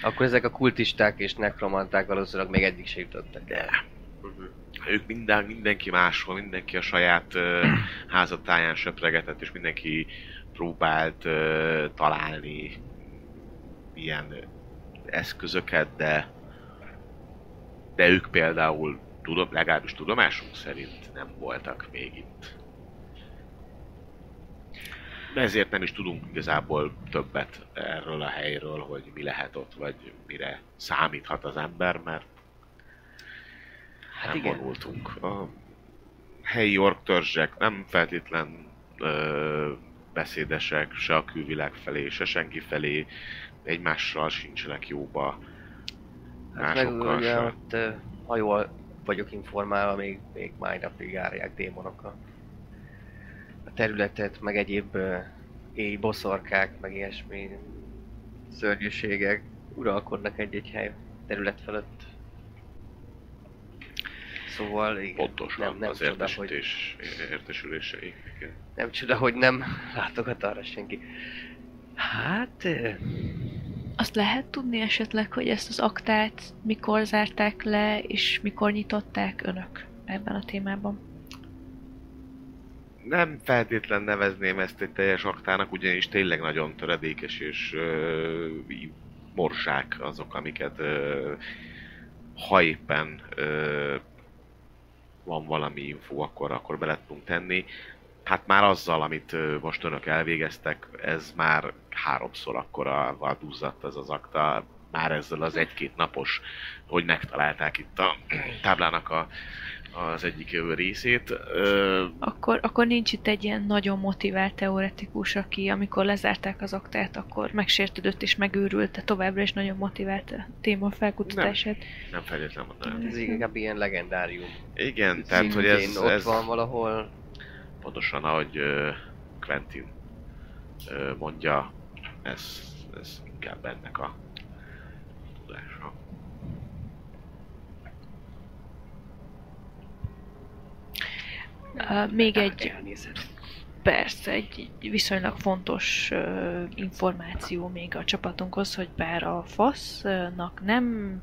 Akkor ezek a kultisták és nekromanták valószínűleg még eddig se jutottak el. Mhm. Ők minden, mindenki máshol, mindenki a saját ö, házatáján söpregetett, és mindenki próbált ö, találni ilyen ö, eszközöket, de de ők például tudom, legalábbis tudomásunk szerint nem voltak még itt. De ezért nem is tudunk igazából többet erről a helyről, hogy mi lehet ott, vagy mire számíthat az ember, mert Hát nem igen. vonultunk. A helyi orktörzsek nem feltétlen ö, beszédesek, se a külvilág felé, se senki felé, egymással sincsenek jóba, Hát meg ugye se. ott, ö, ha jól vagyok informálva, még, még mai napig járják démonok a, a területet, meg egyéb ö, éj boszorkák, meg ilyesmi szörnyűségek uralkodnak egy-egy hely terület felett. Szóval igen, Pontosan nem, nem, az csoda, hogy, értesítés, értesüléseik. igen. nem csoda, hogy nem látogat arra senki. Hát, Azt lehet tudni esetleg, hogy ezt az aktát mikor zárták le, és mikor nyitották önök ebben a témában? Nem feltétlen nevezném ezt egy teljes aktának, ugyanis tényleg nagyon töredékes és ö, morzsák azok, amiket ö, ha éppen ö, van valami info, akkor, akkor be lehet tudunk tenni. Hát már azzal, amit most önök elvégeztek, ez már háromszor akkora duzzadt ez az akta, már ezzel az egy-két napos, hogy megtalálták itt a táblának a, az egyik részét. Ö, Akkor, akkor nincs itt egy ilyen nagyon motivált teoretikus, aki amikor lezárták az aktát, akkor megsértődött és megőrült, de továbbra is nagyon motivált a téma felkutatását. nem feltétlenül mondanám. ez inkább ilyen legendárium. Igen, tehát hogy ez, ott ez van valahol, pontosan ahogy Quentin mondja, ez, ez inkább ennek a tudása. Uh, még egy elnézhet. Persze, egy viszonylag fontos uh, információ még a csapatunkhoz, hogy bár a fasznak nem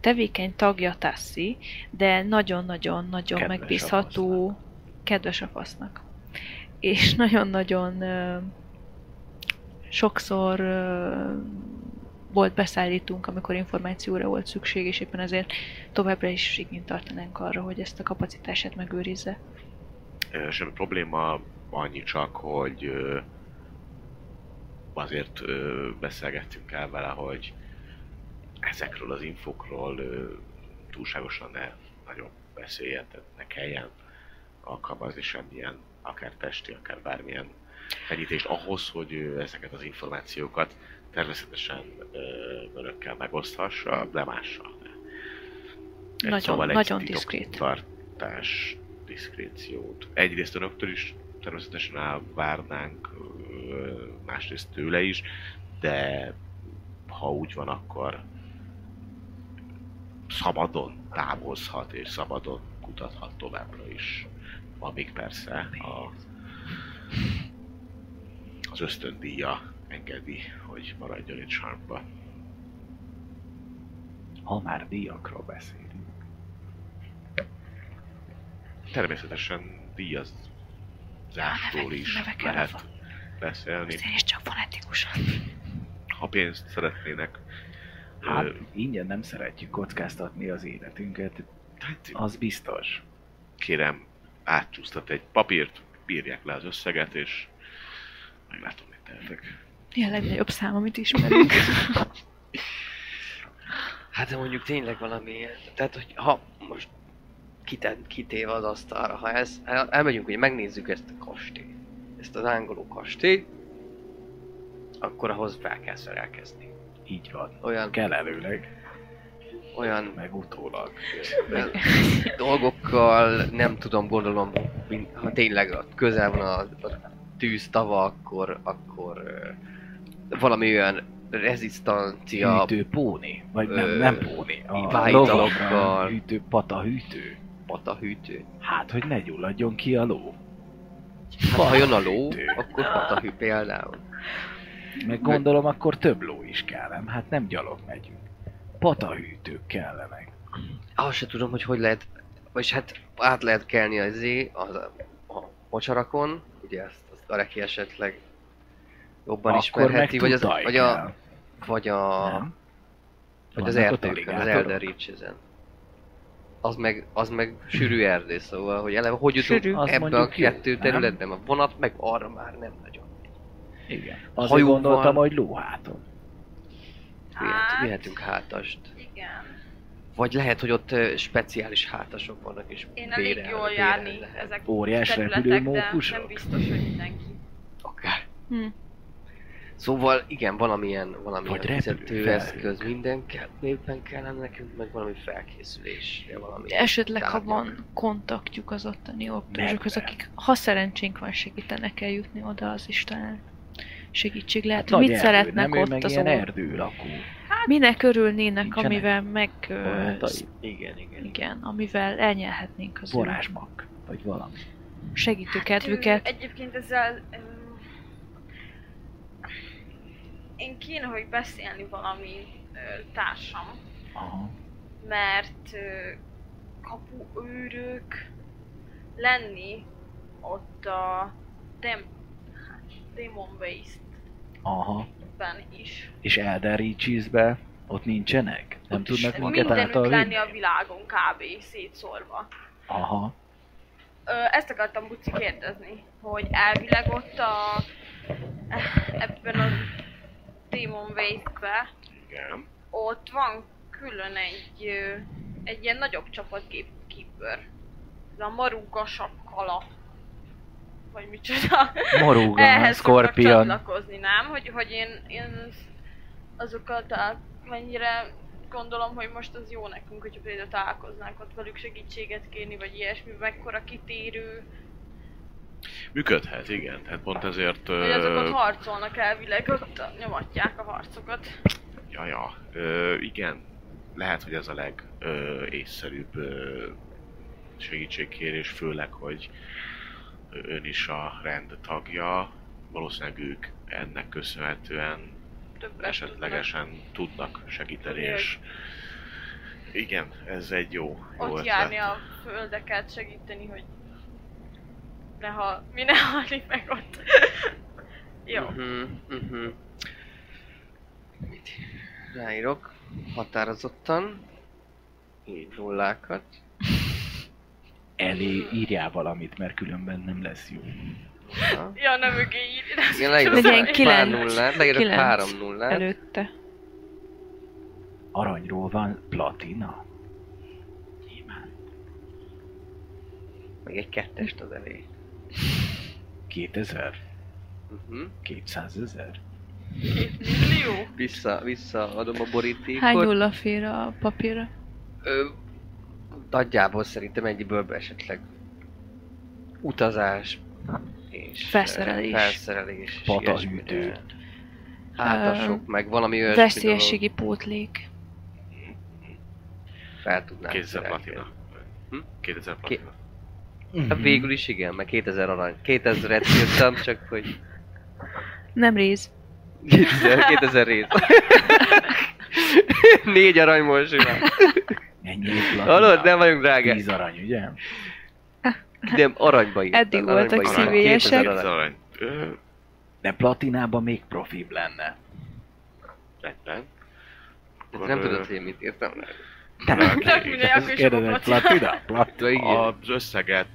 tevékeny tagja Tassi, de nagyon-nagyon-nagyon megbízható, kedves a fasznak. És nagyon-nagyon sokszor volt beszállítunk, amikor információra volt szükség, és éppen ezért továbbra is igényt tartanánk arra, hogy ezt a kapacitását megőrizze. Semmi probléma, annyi csak, hogy azért beszélgettünk el vele, hogy ezekről az infokról túlságosan ne nagyon beszéljen, tehát ne kelljen alkalmazni semmilyen, akár testi, akár bármilyen fenyítést ahhoz, hogy ö, ezeket az információkat természetesen ö, önökkel megoszthassa, de mással. Egy Nagyon- szóval egy nagyon diszkrét. Tartás, diszkréciót. Egyrészt önöktől is természetesen elvárnánk, ö, másrészt tőle is, de ha úgy van, akkor szabadon távozhat és szabadon kutathat továbbra is. Amíg persze a, az ösztöndíja engedi, hogy maradjon itt sarkba. Ha már díjakról beszélünk. Természetesen díjazásról is lehet beszélni. És csak fonetikusan. Ha pénzt szeretnének, Hát ö, ingyen nem szeretjük kockáztatni az életünket, hát az biztos. kérem, átcsúsztat egy papírt, írják le az összeget, és meglátom, mit tehetek. Mi a legnagyobb szám, amit ismerünk? Hát de mondjuk tényleg valami. Tehát, hogy ha most kited, kitéve az asztalra, ha ez, el, elmegyünk, hogy megnézzük ezt a kastélyt, ezt az ángoló kastélyt, akkor ahhoz fel kell szerelkezni. Így van. Olyan, Kell előleg, olyan meg utólag. dolgokkal, nem tudom, gondolom, ha tényleg közel van a, a tűz tava, akkor, akkor valami olyan rezisztancia, Hűtő póni, vagy nem, Ö, nem póni. A lovakra hűtő, pata hűtő. patahűtő. Hát, hogy ne gyulladjon ki a ló. Hát, ha jön a ló, Patahűtő. akkor patahű például. Meg gondolom, akkor több ló is kell, nem? Hát nem gyalog megyünk. Patahűtők kellenek. Azt se tudom, hogy hogy lehet, vagyis hát át lehet kelni az az a, a mocsarakon, ugye ezt, azt a reki esetleg jobban akkor ismerheti, vagy, az, vagy, a, vagy a, nem? vagy az erdőkön, az? Elder Reaches-en. Az meg, az meg sűrű erdő, szóval, hogy eleve hogy jutunk. Az ebbe a kettő nem? területben, a vonat meg arra már nem nagyon. Igen. Azért Hajóval- gondoltam, hogy lóháton. Hát- vihetünk hátast. Igen. Vagy lehet, hogy ott speciális hátasok vannak, és Én elég bérel- jól bérel járni lehet. ezek Óriás területek, repülő de mókusok? nem biztos, hogy mindenki. Akár. Hm. Szóval igen, valamilyen, valamilyen Vagy fizetőeszköz mindenképpen kellene nekünk, meg valami felkészülés. Valami Esetleg, ha tárgyak. van kontaktjuk az ottani Megvan. akik, ha szerencsénk van, segítenek eljutni oda, az is talán segítség lehet. Hát mit erdő, szeretnek nem ott meg az ilyen or... erdőlakó. Minek örülnének, Nincsenek amivel meg... ö, barátai. Igen, igen. igen, amivel elnyelhetnénk az Varázsmak, vagy valami. segítő Hát, kedvüket. ő Egyébként ezzel... öm, Én kéne, hogy beszélni valami társam, Aha. mert ö, kapuőrök lenni ott a hát, Demon Waste-ben Aha. is. És Elder Reaches-be ott nincsenek? Nem Ott tudnak minket által lenni a világon kb. szétszórva. Aha. Ö, ezt akartam Buci kérdezni, hogy elvileg ott a ebben a Demon Waste-be Igen. ott van külön egy, egy ilyen nagyobb csapat keeper. Ez a Maruga sakkala. Vagy micsoda. Morúga, Ehhez Scorpion. csatlakozni, nem? Hogy, hogy én, én azokat a, mennyire gondolom, hogy most az jó nekünk, hogyha például találkoznánk ott velük segítséget kérni, vagy ilyesmi, mekkora kitérő, Működhet, igen. Tehát pont ezért... hogy azok ott harcolnak elvileg, ott nyomatják a harcokat. ja, ja. Ö, igen. Lehet, hogy ez a leg ö, észszerűbb ö, segítségkérés, főleg, hogy ön is a rend tagja. Valószínűleg ők ennek köszönhetően Többet esetlegesen tudnak segíteni, Tudni, és igen, ez egy jó, jó tudnak Ott ötlet. járni a földeket, segíteni, hogy ne hal, mi ne halni meg ott. Jó. Uh-huh, uh-huh. Ráírok határozottan. Így nullákat. Elé írjál valamit, mert különben nem lesz jó. Ha. Ja, nem mögé írni. Igen, leírok Legyen pár- pár kilenc. nullát, leírok Kilenc három nullát. Előtte. Aranyról van platina. Nyilván. Meg egy kettest az elé. 2000? Uh-huh. 200 ezer? Millió? Vissza, visszaadom a borítékot. Hány nulla fér a papírra? Ö, nagyjából szerintem ennyiből esetleg utazás és Felszerelés. felszerelés és Patahűtő. Hátasok, meg valami olyasmi Veszélyességi pótlék. fel tudnánk 2000 szerelni. platina. Hm? 2000 platina. Hát végül is igen, meg 2000 arany. 2000-et írtam, csak hogy Nem réz. 2000, 2000 rész. Négy aranyból simán. Hallod, nem vagyunk drágák. Tíz arany, ugye? Nem, aranyba írtam. Eddig voltak szívélyesek. 2000 Ez arany. arany. Ö, De platinában még profibb lenne. rendben. Nem tudod, hogy én mit írtam? Akkor is a Kérdezett platina. platina? Az összeget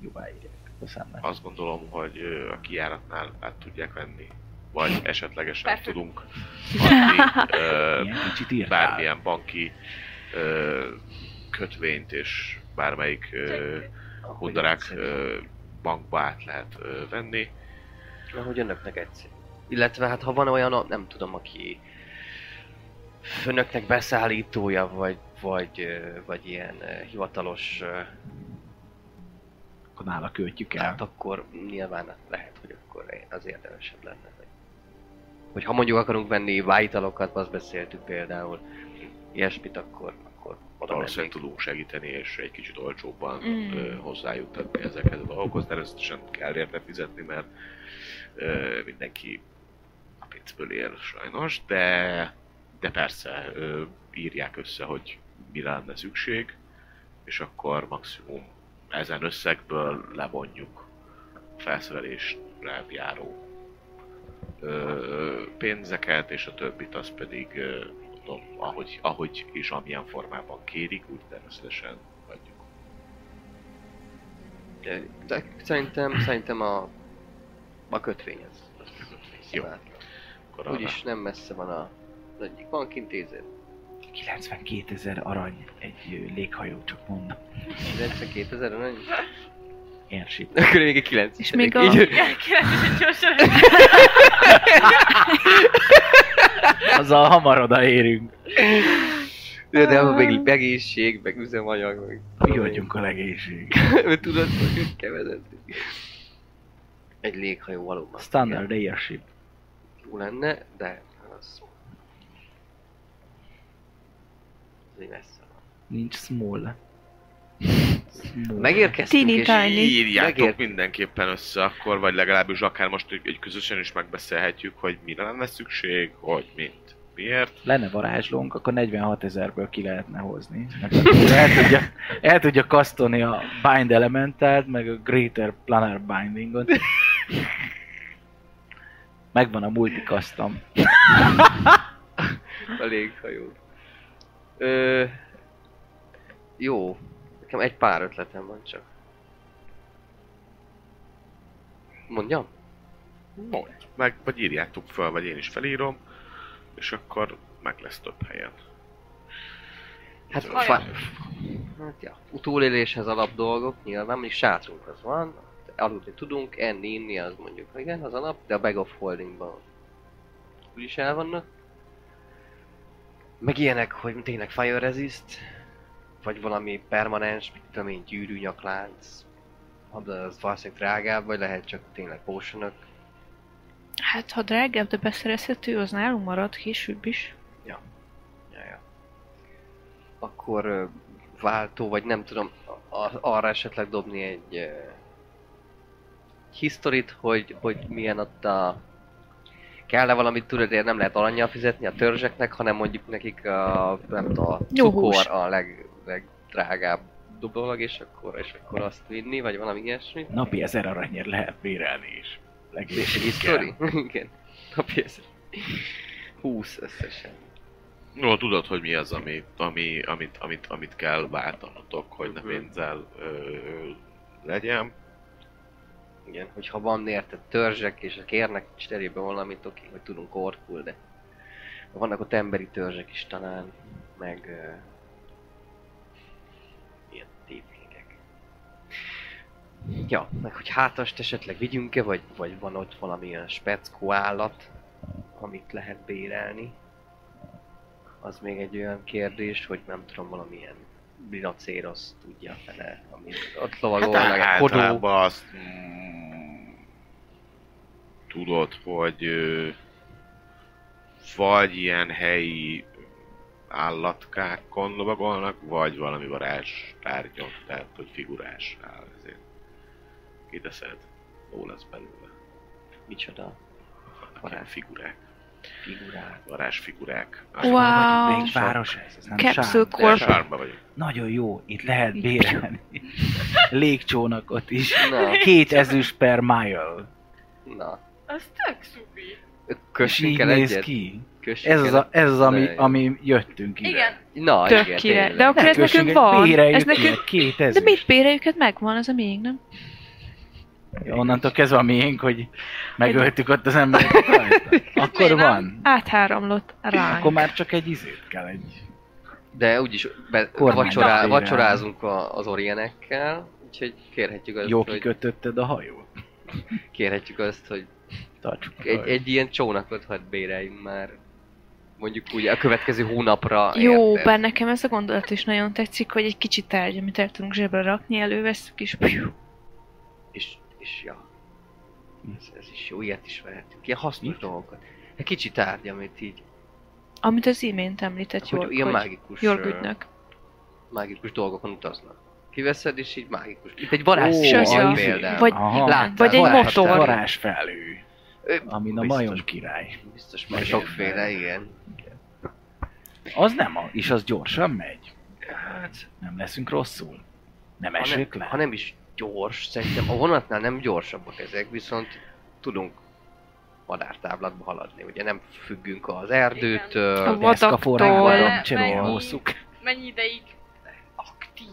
Jóvá írják. Azt gondolom, hogy a kijáratnál át tudják venni. Vagy esetlegesen Perfect. tudunk adni ö, bármilyen banki ö, kötvényt és bármelyik ö, hundarák ö, bankba át lehet ö, venni. Ahogy önöknek egyszerű. Illetve hát ha van olyan, nem tudom, aki önöknek beszállítója, vagy, vagy, vagy ilyen hivatalos, Akkor nála költjük el. hát akkor nyilván lehet, hogy akkor az érdemesebb lenne. Hogy, hogy ha mondjuk akarunk venni vájtalokat, azt beszéltük például, ilyesmit, akkor, akkor oda Valószínűleg mennénk. tudunk segíteni, és egy kicsit olcsóbban Mm. hozzájuttatni ezekhez a dolgokhoz. Természetesen kell érte fizetni, mert ö, mindenki a pénzből él sajnos, de, de persze ö, írják össze, hogy mire lenne szükség, és akkor maximum ezen összegből levonjuk a felszerelésre járó ö, pénzeket, és a többit az pedig ö, tudom, ahogy, ahogy és amilyen formában kérik, úgy természetesen adjuk. De, de szerintem, szerintem a, a kötvény az. az Jó. Jó. Akkor arra- Úgyis nem messze van a, az egyik bankintézet. 92 ezer arany egy léghajó, csak mondom. 92 ezer, nem? Airship. Akkor még egy 9 És még a- Így, Igen, kérdezni gyorsan. Azzal hamar odaérünk. de, de abban még egészség, meg üzemanyag, meg... Mi vagyunk a legénység. Mert tudod, hogy kevezett. Egy léghajó valóban. Standard Airship. Jó lenne, de az... Az így messze. Nincs small. Small. Megérkeztünk Teeny és... tiny. Írjátok Megért- mindenképpen össze akkor, vagy legalábbis akár most egy, egy közösen is megbeszélhetjük, hogy mire lenne szükség, hogy mint, miért. Lenne varázslónk, akkor 46 ezerből ki lehetne hozni. El tudja, el tudja kasztolni a Bind Elementát, meg a Greater Planar Bindingot. Megvan a multicustom. A léghajó. Ö... Jó. Nekem egy pár ötletem van csak. Mondjam? Mondj. Meg, vagy írjátok fel, vagy én is felírom, és akkor meg lesz több helyen. Hát, fa... hát ja, utóléléshez alap dolgok, nyilván mondjuk sátrunk az van, aludni tudunk, enni, inni az mondjuk, igen, az alap, de a bag of holdingban úgyis el vannak. Meg ilyenek, hogy tényleg fire resist, vagy valami permanens, mit tudom én, gyűrű nyaklánc, de az valószínűleg drágább, vagy lehet csak tényleg potionok. Hát, ha drágább, de beszerezhető, az nálunk marad később is. Ja, ja. Akkor ö, váltó, vagy nem tudom, a- arra esetleg dobni egy ö, historit, hogy, hogy milyen ott a... Kell-e valamit tudod, nem lehet aranyjal fizetni a törzseknek, hanem mondjuk nekik a, nem tudom, a cukor a leg, legdrágább dolog, és akkor, és akkor azt vinni, vagy valami ilyesmi. Napi 1000 aranyért lehet bérelni is. History? Igen. Napi ez. 20 összesen. Jó, tudod, hogy mi az, ami, ami, amit, amit, amit kell váltanotok, hogy ne Mhm. pénzzel ö, legyen. Igen, hogyha van érted törzsek, és kérnek cserébe valamit, oké, hogy tudunk orkul, de vannak ott emberi törzsek is talán, meg uh, ilyen tépények. Ja, meg hogy hátast esetleg vigyünk-e, vagy, vagy van ott valamilyen speckó állat, amit lehet bérelni. Az még egy olyan kérdés, hogy nem tudom, valamilyen rinocérosz tudja fele, amit ott lovagol, Hát meg egy kodó. azt mm, tudod, hogy ö, vagy ilyen helyi állatkákon lovagolnak, vagy valami varázs tárgyon, tehát hogy figurás áll ezért. Kiteszed, jó lesz belőle. Micsoda? Varázs. figurák. Figurák. varázsfigurák. Wow. Melyik város ez? ez nem Capsule Corp. sárba vagyok. Nagyon jó, itt lehet bérelni. Légcsónakot is. Na, Két ezüst per mile. na. Az tök szupi. Kössünk így el néz egyet? ki. Kössünk Ez az, a, ez az ami, ami jöttünk ide. Igen. Na, Tök igen. De akkor ez nekünk van. béreljük Ez nekünk... Két De ezüst. mit béreljüket megvan, az a miénk, nem? Onnantól kezdve a miénk, hogy megöltük ott az embereket. Akkor van. Átháramlott ránk. Akkor már csak egy izét kell, egy... De úgyis be, vacsorá, vacsorázunk a, az orienekkel, úgyhogy kérhetjük azt, Jó hogy, kikötötted a hajót. kérhetjük azt, hogy Tartsuk egy, egy ilyen csónakot hadd béreljünk már. Mondjuk ugye a következő hónapra. Jó, érted? bár nekem ez a gondolat is nagyon tetszik, hogy egy kicsit tárgy, amit el tudunk zsebre rakni, előveszünk és. És, és ja. Ez, ez is jó, ilyet is vehetünk. Ilyen hasznos dolgokat. Egy kicsi tárgy, amit így, Amit az imént említett hogy Jorg, ilyen hogy mágikus, Jorg ö, ügynök. mágikus dolgokon utaznak. Kiveszed, és így mágikus. Itt egy varázs Ó, szín az van izé. például. Vagy- Aha. Vagy egy varázs- motor. Varázsfelhő. Ö, Amin a majom király. Biztos, Igen. sokféle, igen. Az nem a, és az gyorsan megy. Hát, Nem leszünk rosszul. Nem esünk le. ha nem is gyors, szerintem a vonatnál nem gyorsabbak ezek, viszont tudunk madártáblatba haladni. Ugye nem függünk az erdőtől, A forrákban cserélni Mennyi- hozzuk. Mennyi ideig aktív?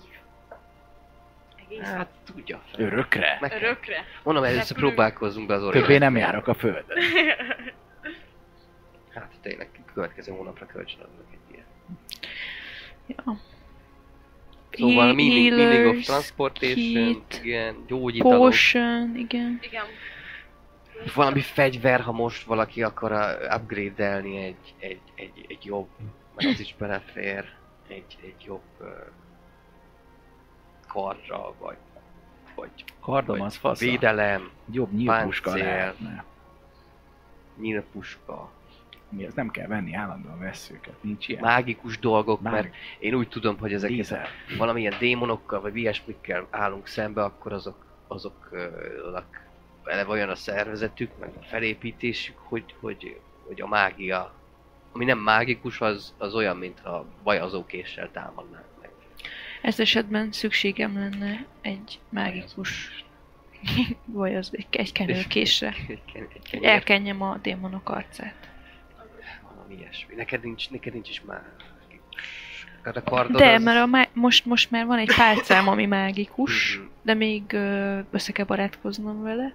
Egész hát tudja. fel. Örökre. Meg örökre. Mondom, először Repülünk. próbálkozzunk be az Többé Orionekkel. nem járok a földön. Hát tényleg, következő hónapra kölcsön adnak egy ilyen. Ja. Szóval meaning, meaning of transportation, kit, igen, gyógyítalok, Potion, igen. Igen. valami fegyver, ha most valaki akar upgrade-elni egy, egy, egy, egy jobb, mert az is belefér, egy, egy jobb uh, kardra, vagy, vagy Kardom vagy az fasz. védelem, Jobb nyílpuska páncél. lehetne. nyílpuska, Mi az nem kell venni, állandóan vesszük. Nincs ilyen. mágikus dolgok, Már mert én úgy tudom, hogy ezeket Dízel. valamilyen démonokkal, vagy ilyesmikkel állunk szembe, akkor azok, azoknak eleve olyan a szervezetük, meg a felépítésük, hogy, hogy, hogy a mágia, ami nem mágikus, az, az olyan, mintha vajazókéssel támadnánk meg. Ez esetben szükségem lenne egy mágikus vagy az egy, egy kenőkésre. Egy, egy Elkenjem a démonok arcát. Valami ilyesmi. Neked nincs, neked nincs is a kardod De, az... mert a má- most, most már van egy pálcám, ami mágikus, Mhm. de még ö, össze kell barátkoznom vele.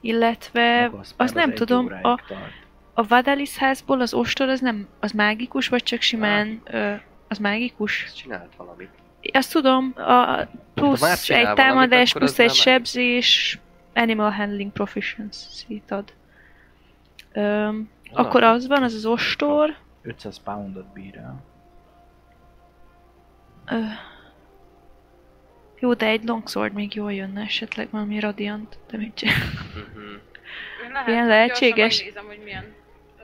Illetve, az már nem tudom, a, tart. a Vadalis házból az ostor az nem, az mágikus, vagy csak simán, ö, az mágikus? Csinált valamit. Azt tudom, a már plusz egy támadás, plusz az egy már sebzés, animal handling proficiency-t ad. Öm, Akkor az van, az az ostor. 500 poundot bír el. Ö, jó, de egy longsword még jól jönne esetleg valami radiant, de mit csinál? Lehet, Ilyen lehetséges? Megnézem, hogy milyen ö,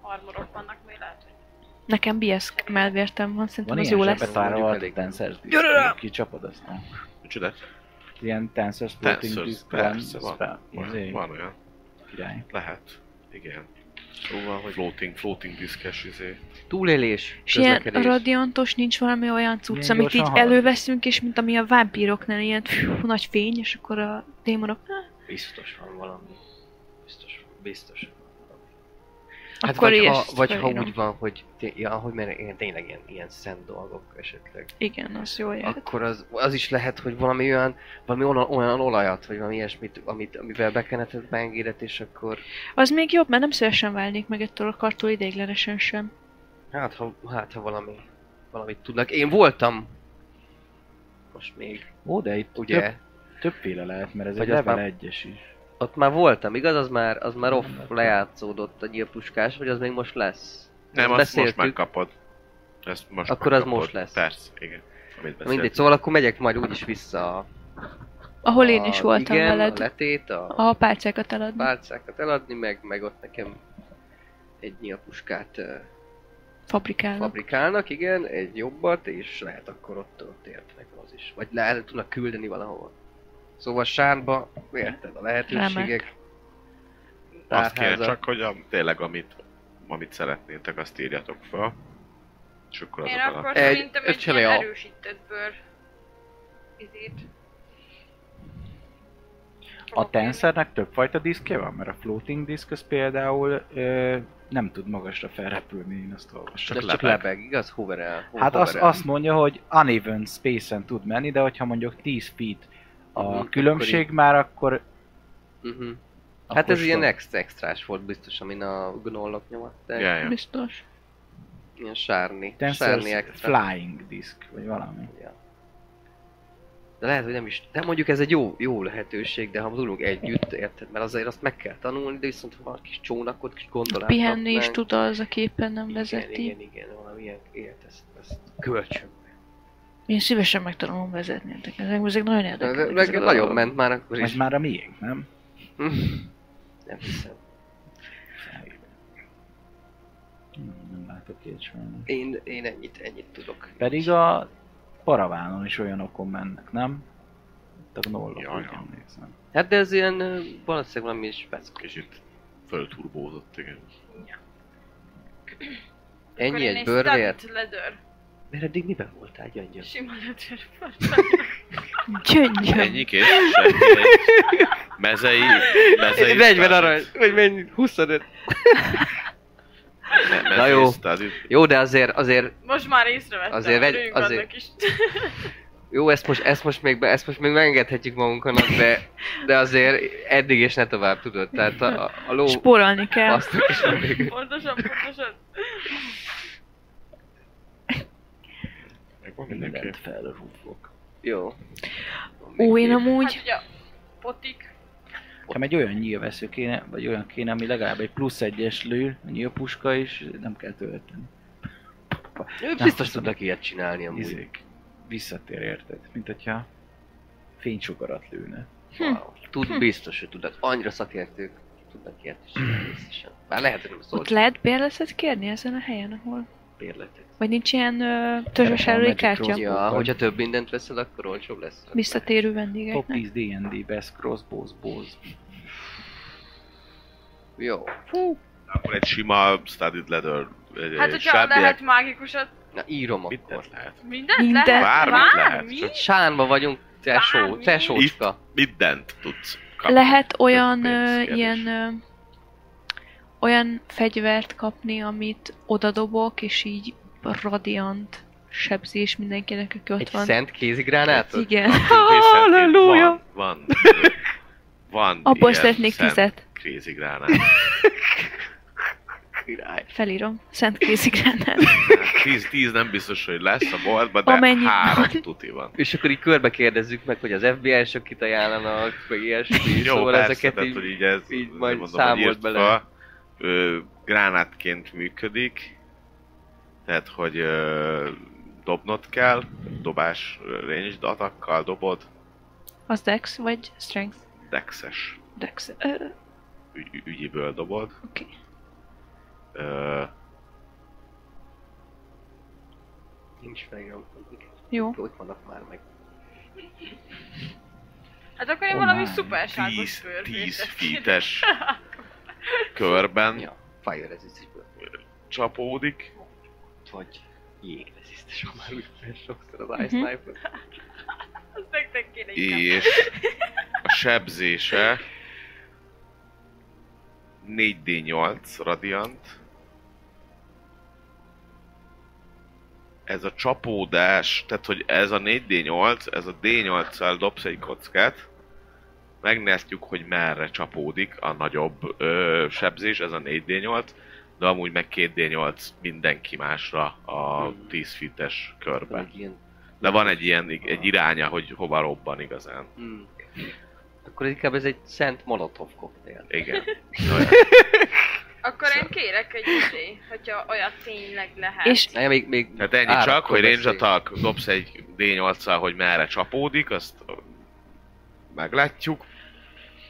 armorok vannak, még lehet, hogy Nekem BS melvértem van, szerintem Van az ilyen jó lesz. zsebetárral Mondjuk a elég. Tencers Gyere rá! Ki csapod aztán. Micsoda? Ilyen Tencers floating Tencers, disc persze, van. van. Van, Izé, van olyan. Király. Lehet. Igen. Szóval, hogy floating, floating diszkes izé. Túlélés, És ilyen radiantos nincs valami olyan cucc, Ilyen amit így halad. előveszünk, és mint ami a vámpíroknál ilyen fű, nagy fény, és akkor a démonok, "Ah, Biztos van valami. Biztos, biztos. Hát Akkor vagy, ha, vagy ha úgy van, hogy, ja, hogy mert tényleg ilyen, ilyen szent dolgok esetleg. igen, az jó jöhet. Akkor az, az is lehet, hogy valami olyan, valami olyan, olyan olajat, vagy valami ilyesmit, amit, amivel bekeneted beengédet, és akkor Az még jobb, mert nem szívesen válnék meg ettől a kartól ideiglenesen sem. hát ha, hát, ha valami, valamit tudnak. Én voltam most még, Ó, de itt ugye, több, többféle lehet, mert ez Vagy egy level már- egyes is. Ott már voltam, igaz? Az már, az már off lejátszódott a nyílpuskás, vagy az még most lesz? Nem, Ezt azt most megkapod. Ezt most Akkor az megkapod. most lesz. Persze, igen. Amit Mindegy, szóval akkor megyek majd úgyis vissza a, Ahol én is a- voltam igen, veled, a letét, a, a pálcákat eladni. pálcákat eladni, meg, meg ott nekem egy nyílpuskát Fabrikálnak. fabrikálnak, igen, egy jobbat, és lehet akkor ott, ott értnek az is. Vagy le, el tudnak küldeni valahol. Szóval sárba, érted, a lehetőségek. Azt kéne tárháza. csak, hogy a, tényleg amit, amit szeretnétek, azt írjatok fel. És akkor Én azok akkor alatt. Egy- szerintem egy öcsele ilyen a- erősített bőr izét. A tenszernek többfajta diszkje van, mert a floating disk az például ö, nem tud magasra felrepülni, én azt olvastam. Csak csak lebeg. lebeg, igaz? Hoverel. ho- Hát azt, hoverel. azt mondja, hogy uneven space-en tud menni, de hogyha mondjuk 10 feet a Mhm, akkor különbség így- már, akkor... Mhm. Hát akkor ez ilyen extra extrás volt biztos, amin a gnollok nyomatták. Ja, ja. Biztos. Ilyen sárni. Sárni extra. flying disk, vagy valami. Ja. De lehet, hogy nem is. De mondjuk ez egy jó, jó lehetőség, de ha tudunk együtt, érted? Mert azért azt meg kell tanulni, de viszont ha van egy kis csónakot, kis gondolat. Pihenni is tud az, a képen nem Igen, vezeti. igen, igen, valami ilyen élet, ezt, ezt kölcsön. Én szívesen megtanulom vezetni. Ezek, ezek, ezek nagyon érdekelnek. ezek meg a nagyon ment már akkor Ez is. már a miénk, nem? Nem hiszem. Nem látok két sajnos. Én, én ennyit, ennyit tudok. Pedig a paravánon is olyanokon mennek, nem? A gnollok, Ja, ja. emlékszem. Hát de ez ilyen valószínűleg valami speck. Kicsit fölturbózott, igen. Ennyi Akkor én egy studded leather. Mert eddig miben voltál, gyöngyöm? Sima leather. Gyöngyöm. Ennyi kész? Mezei, mezei 40 study. arany, vagy mennyi? 25. Me- Na jó. Jó, de azért, azért, Most már észrevettem, Azért vegy- azért- annak is. jó, ezt most, ezt most még, be, ezt most még megengedhetjük magunknak, de, de azért eddig és ne tovább tudod. Tehát a, a, a ló... Spórolni kell. Azt is. Pontosan, pontosan. Megvan mindenki. Mindent felrúgok. Jó. Ó, én amúgy... Hát ugye, potik. Nekem egy olyan nyílvesző kéne, vagy olyan kéne, ami legalább egy plusz egyes lő, a nyílpuska is, nem kell tölteni. Ő biztos tudnak ilyet csinálni amúgy. Izék. Visszatér érted, mint hogyha fénysugarat lőne. Wow. Tud, biztos, hogy tudnak. Annyira szakértők tudnak ilyet is csinálni biztosan. Bár lehet, hogy nem szólt Ott lehet bérleszet kérni ezen a helyen, ahol... bérletet. Vagy nincs ilyen ö, törzsvásárlói Magic kártya? Crossbow. Ja, hogyha több mindent veszel, akkor olcsóbb lesz. Visszatérő Top vendégeknek. 10 D&D Best Crossbows Bows. Jó. Akkor egy sima studied leather. Egy, Hát, hogyha sárdiák- lehet mágikusat, Na írom akkor. Mindent lehet. mindent Mindent. lehet? Bármit lehet, csak- Sánba vagyunk, tesó, tesócska. Mindent tudsz kapni. Lehet olyan ö, ilyen ö, olyan fegyvert kapni, amit odadobok, és így radiant sebzés mindenkinek, aki ott Egy van. szent kézigránátot? Igen. Halleluja! Van, van, van Abból szeretnék szent tizet. Crazy gránát. Király. Felírom. Szent kézigránát. Tíz, tíz nem biztos, hogy lesz a boltban, de Amennyi három van. tuti van. És akkor így körbe kérdezzük meg, hogy az FBI-sok kit ajánlanak, meg ilyesmi, Jó, szóval persze, ezeket tehát, így... hogy így ez, így majd mondom, számolt bele. fel. Ö, gránátként működik, tehát, hogy ö, dobnod kell, dobás ranged atakkal dobod, Az Dex vagy Strength? dexes Dex. Ö, ügy, ügy- ügyiből dobod. Oké. Ö, Nincs felírom. Jó. Ott vannak már meg. Hát akkor én Oh valami my. szuperságos 10, bőrvét 10 teszek. feet-es körben Ja, fire resistance csapódik, Vagy jég ha már úgy sokszor az Ice Mhm. Knife-ot. Azt nektek kéne és a sebzése 4d8 radiant. Ez a csapódás, tehát hogy ez a 4d8, ez a d8-szal dobsz egy kockát, megnéztük, hogy merre csapódik a nagyobb ö, sebzés, ez a 4d8, de amúgy meg 2d8 mindenki másra a 10 fites körben. De van egy ilyen egy iránya, hogy hova robban igazán. Hmm. Akkor inkább ez egy szent molotov koktél. Igen. Akkor én kérek egy izé, hogyha olyat tényleg lehet. És Na, még, még Tehát ennyi csak, hogy range attack, dobsz egy D8-szal, hogy merre csapódik, azt meglátjuk.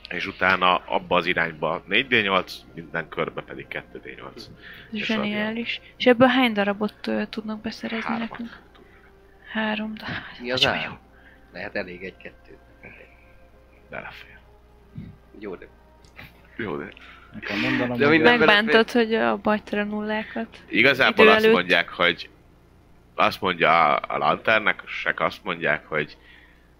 És utána abba az irányba 4D8, minden körbe pedig 2D8. ez És zseniális. És ebből hány darabot ö, tudnak beszerezni Hármat. nekünk? Három darab. Mi az ár? jó. Lehet elég egy-kettő. Belefér. Jó, de Jó, de Nekem mondanom, De Megbántod, hogy a bajtara nullákat. igazából Idő azt előtt. mondják, hogy azt mondja a, a lanternek, azt mondják, hogy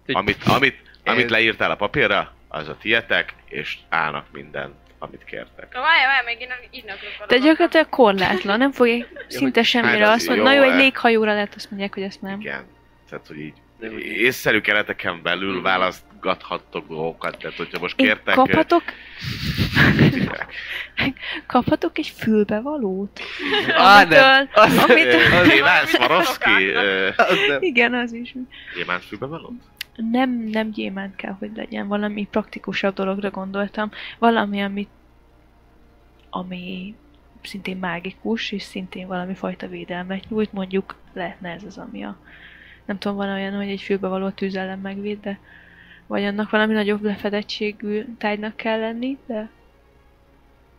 amit, amit, amit leírtál a papírra, az a tietek, és állnak minden, amit kértek. Na várjál, várjál, még én akarok. De gyakorlatilag korlátlan, nem fogják szinte semmire hát, azt mondani. Na jó, egy eh. léghajóra lehet azt mondják, hogy ezt nem. Igen. Tehát, hogy így észszerű kereteken belül választgathattok dolgokat, tehát hogyha most Én kértek... kaphatok, eh, kaphatok egy fülbevalót? Á, nem. Amitől, amitől, Iván Swarovski, eh, Az nem. igen, az is. Gyémánt fülbevalót? Nem, nem gyémánt kell, hogy legyen. Valami praktikusabb dologra gondoltam. Valami, amit ami szintén mágikus, és szintén valami fajta védelmet nyújt, mondjuk lehetne ez az, ami a... Nem tudom, van olyan, hogy egy fülbevaló tűz ellen megvéd, de vagy annak valami nagyobb lefedettségű tárgynak kell lenni, de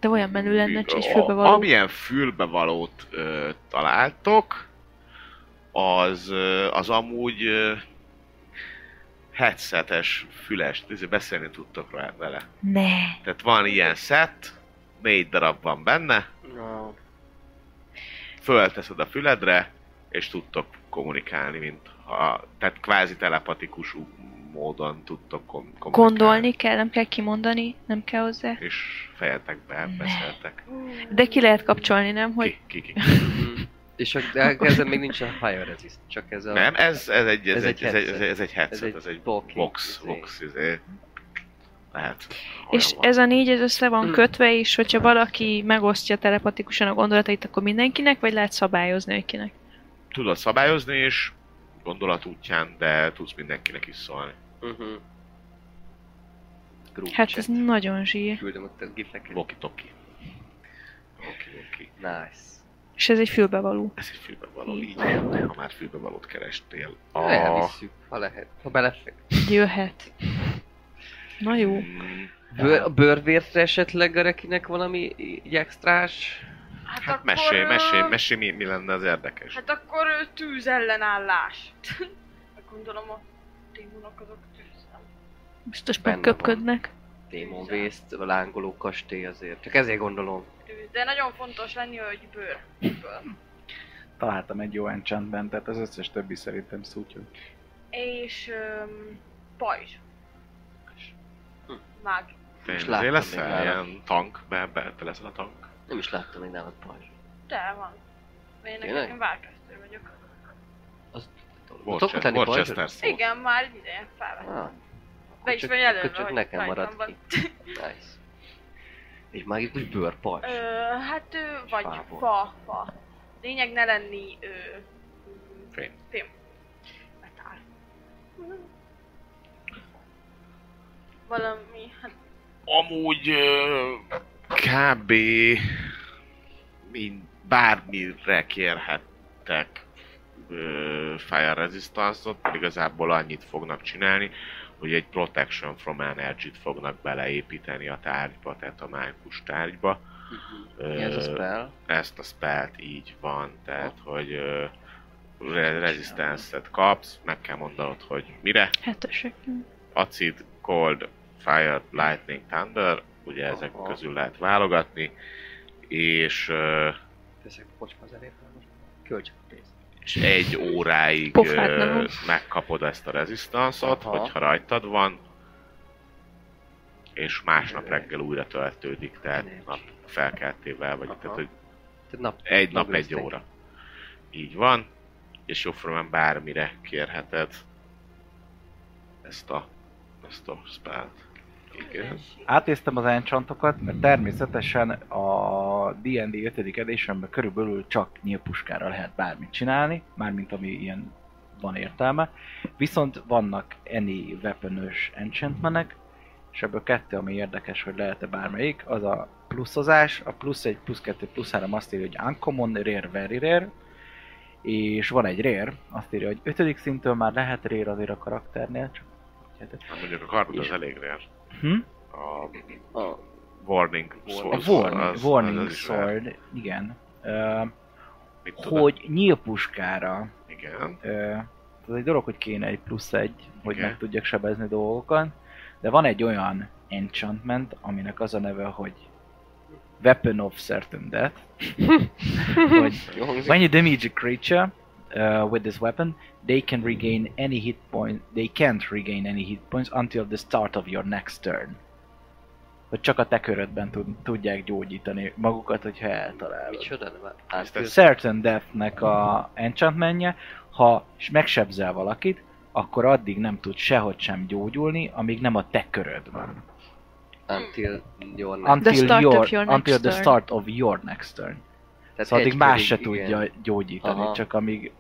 de olyan menő lenne, hogy egy A- fülbevaló. Amilyen fülbevalót ö, találtok, az, az amúgy headsetes, füles, ezért beszélni tudtok rá vele. Ne! Tehát van ilyen set, négy darab van benne, No. fölteszed a füledre, és tudtok kommunikálni, mint ha, tehát kvázi telepatikus módon tudtok kom- kommunikálni. Gondolni kell, nem kell kimondani, nem kell hozzá. És fejetekbe beszéltek. De ki lehet kapcsolni, nem? Hogy Ki, ki, ki. És a, de ezzel még nincs a fire resist, csak ez a... Nem, ez, ez egy, ez, Ez egy, egy ez, egy, ez, egy, ez egy headset, Ez egy ez egy talking box, izé. box, izé. Lehet. És van. ez a négy ez össze van Mm. kötve, és hogyha valaki megosztja telepatikusan a gondolatait, akkor mindenkinek, vagy lehet szabályozni, hogy kinek? Tudod szabályozni is, gondolat útján, de tudsz mindenkinek is szólni. Uh-huh. Group Hát chat. ez nagyon zsír. Küldöm ott a gifeket. Walkie-talkie. Walkie-talkie. Nice. És ez egy fülbevaló. Ez egy fülbevaló, így, ha már fülbevalót kerestél. A... Elvisszük, ha lehet. Ha belefek. Jöhet. Na jó. Mm, Bőr, a bőrvértre esetleg a rekinek valami így extrás? Hát, Hát akkor, mesélj, mesélj, mesélj, mi, mi lenne az érdekes. Hát akkor tűz ellenállás. Hát Gondolom a démonok azok tűzzel. Biztos megköpködnek. Démon vészt, a lángoló kastély azért. Csak ezért gondolom. De nagyon fontos lenni, hogy bőr. bőr. találtam egy jó enchantment, tehát az összes többi szerintem szútyog. És öm, pajzs. Hm. Mág. Azért láttam leszel ilyen tank, be, be, te leszel a tank. Nem is láttam még nálad pajzs. De van. Én Tényleg? nekem Várkesztő vagyok. Pajzsra? Worcester szó. Igen, már egy ideje felvettem. Ah, Be is van jelölve, hogy nekem rajtam marad van. ki. nice. Egy mágikus bőrpajzs. Ö, hát ő, vagy Fából. fa, fa. Lényeg ne lenni ö, Fém. Fém. Metál. Valami, hát Amúgy ö, kb. Mind, bármire kérhettek ö, Fire Resistance-ot, igazából annyit fognak csinálni, hogy egy Protection from Energy-t fognak beleépíteni a tárgyba, tehát a mágikus tárgyba. Mi ez a spell? ezt a spellt így van, tehát hogy ö, re- resistance-et kapsz, meg kell mondanod, hogy mire. Hetesek. Acid, Cold, Fire, Lightning, Thunder, ugye ezek Aha. közül lehet válogatni, és, Teszek kocsma az elérve most. Költsek a pénzt. És egy óráig Pofát ö, nem. megkapod ezt a resistance-ot, Aha. hogyha rajtad van, és másnap reggel újra töltődik, tehát Energy. nap felkeltével, vagy Aha. tehát, hogy Tehát nap, Egy nap, egy óra. Így van. És jóformán bármire kérheted ezt a, ezt a spellt. Igen. Átnéztem az enchantokat, mert természetesen a D&D 5. editionben körülbelül csak nyílpuskára lehet bármit csinálni, mármint ami ilyen van értelme. Viszont vannak any weaponös enchantmenek, és ebből kettő, ami érdekes, hogy lehet-e bármelyik, az a pluszozás, a plusz 1, plusz 2, plusz 3 azt írja, hogy uncommon, rare, very rare, és van egy rare, azt írja, hogy 5. szintől már lehet rare azért a karakternél, csak Hát mondjuk a kardod az elég rare. Hm? A A warning A sword, warning, az- warning az sword, igen. Ö, Mit hogy nyílpuskára, Igen. ö, ez egy dolog, hogy kéne egy plusz egy, hogy Igen. meg tudjak sebezni dolgokat, de van egy olyan enchantment, aminek az a neve, hogy Weapon of Certain Death, hogy you damage a creature uh, with this weapon, they can regain any hit point. They can't regain any hit points until the start of your next turn. Hogy csak a te körödben tud, tudják gyógyítani magukat, hogyha eltalálod. Micsoda? Nem, hát, Ez Certain Death-nek a enchantmentje, ha megsebzel valakit, akkor addig nem tud sehogy sem gyógyulni, amíg nem a te köröd van. until your next. Until, start your, of your next until the start of your next turn. Tehát Szóval addig más se igen. tudja gyógyítani, Aha. csak amíg...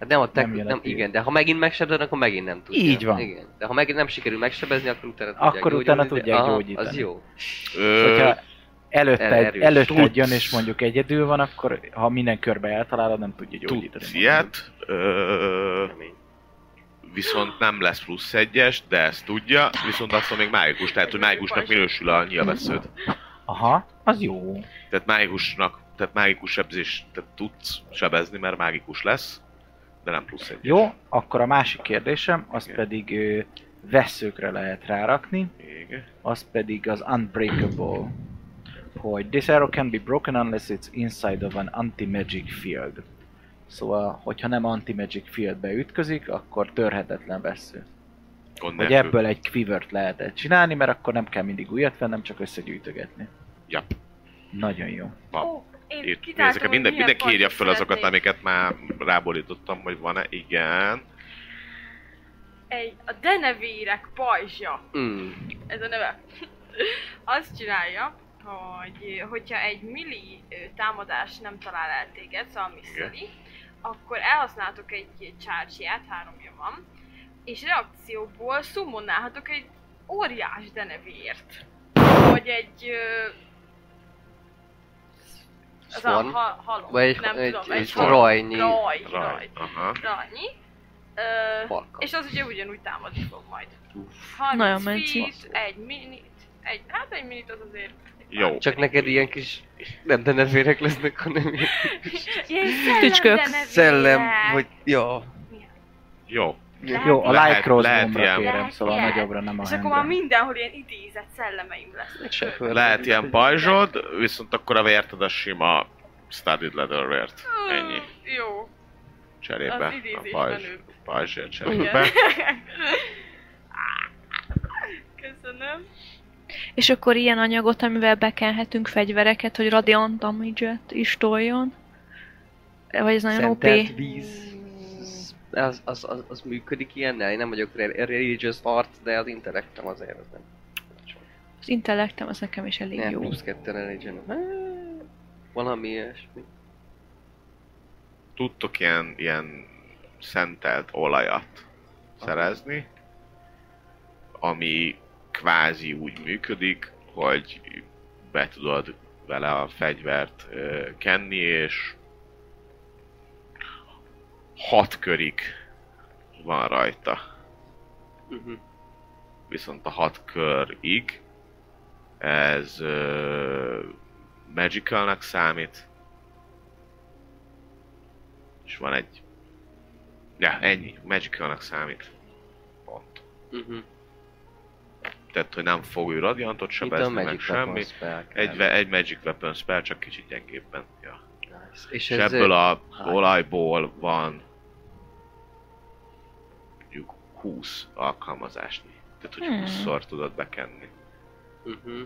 Hát nem a te, nem nem, igen, de ha megint megsebzed, akkor megint nem tudja. Így van. Igen. De ha megint nem sikerül megsebezni, akkor utána tudják Akkor utána gyógyulni, de- tudják aha, gyógyítani. Az jó. Ö, Hogyha előtte, erre erős. előtted Tudsz. jön és mondjuk egyedül van, akkor ha minden körbe eltalálod, nem tudja gyógyítani. tudsz ilyet, ö, viszont nem lesz plusz egyes, de ezt tudja, viszont attól még mágikus, tehát hogy mágikusnak minősül a nyilvessződ. Aha, az jó. Tehát mágikusnak, tehát mágikus sebzés, tehát tudsz sebezni, mert mágikus lesz, de nem plusz egyes. Jó, akkor a másik kérdésem, azt Igen. pedig ö, veszőkre lehet rárakni, Igen. az pedig az Unbreakable. Hogy this arrow can be broken unless it's inside of an anti-magic field. Szóval, hogyha nem anti-magic fieldbe ütközik, akkor törhetetlen vesző. Gond Hogy nélkül. ebből egy quivert lehet csinálni, mert akkor nem kell mindig újat vennem, csak összegyűjtögetni. Ja. Nagyon jó. Van. Én ezeket minden, mindenki írja fel azokat, amiket már ráborítottam, hogy van-e. Igen. Egy, a denevérek pajzsa. Mm. ez a neve. Azt csinálja, hogy hogyha egy milli támadás nem talál el téged, szóval misszeli, akkor elhasználtok egy csárcsiát, háromja van, és reakcióból szummonálhatok egy óriás denevért. Vagy egy... Ö, az a Swan? ha, halom, Vagy egy- nem egy- tudom, egy halom. rajnyi- Raj, Raj. raj. Aha. Rajnyi. Ö, és az ugye ugyanúgy támadni fog majd. Nagyon 30 menci. feet, egy minit, egy, hát egy minit az azért... Jó. Csak neked ilyen kis nem denevérek lesznek, hanem ilyen Ilyen Tücskök. denevérek. szellem, vagy... Ja. Jó. Lehet Jó, a ilyen. light lehet ilyen. kérem, Lehet szóval ilyen. nagyobbra nem a És akkor már mindenhol ilyen idézett szellemeim lesznek. Seföld. Lehet ilyen pajzsod, viszont akkor a vérted a sima Studied Leather vért. Ennyi. Jó. Cserébe. Az A pajzs. menőbb. Pajzsért cserébe. Köszönöm. És akkor ilyen anyagot, amivel bekenhetünk fegyvereket, hogy radiant damage-et is toljon. Vagy ez nagyon OP. Víz. Az, az, az, az működik ilyennel? Én nem vagyok re- religious art, de az intellektem azért az nem. Az intellektem az nekem is elég Nem, jó. plusz kettő religion. Valami ilyesmi. Tudtok ilyen, ilyen szentelt olajat szerezni, ami kvázi úgy működik, hogy be tudod vele a fegyvert ö, kenni, és hat körig van rajta. Uh-huh. Viszont a hat körig ez ö, magicalnak számít. És van egy... Ja, ennyi. Magicalnak számít. Pont. Uh-huh. Tehát, hogy nem fog ő radiantot sebezni, meg semmi. Egy, ve- egy Magic Weapon spell, csak kicsit gyengébben. Ja. Nice. És És ez ebből a olajból van 20 alkalmazásnyi. Tehát, hogy Hmm. 20-szor tudod bekenni. Uh-huh.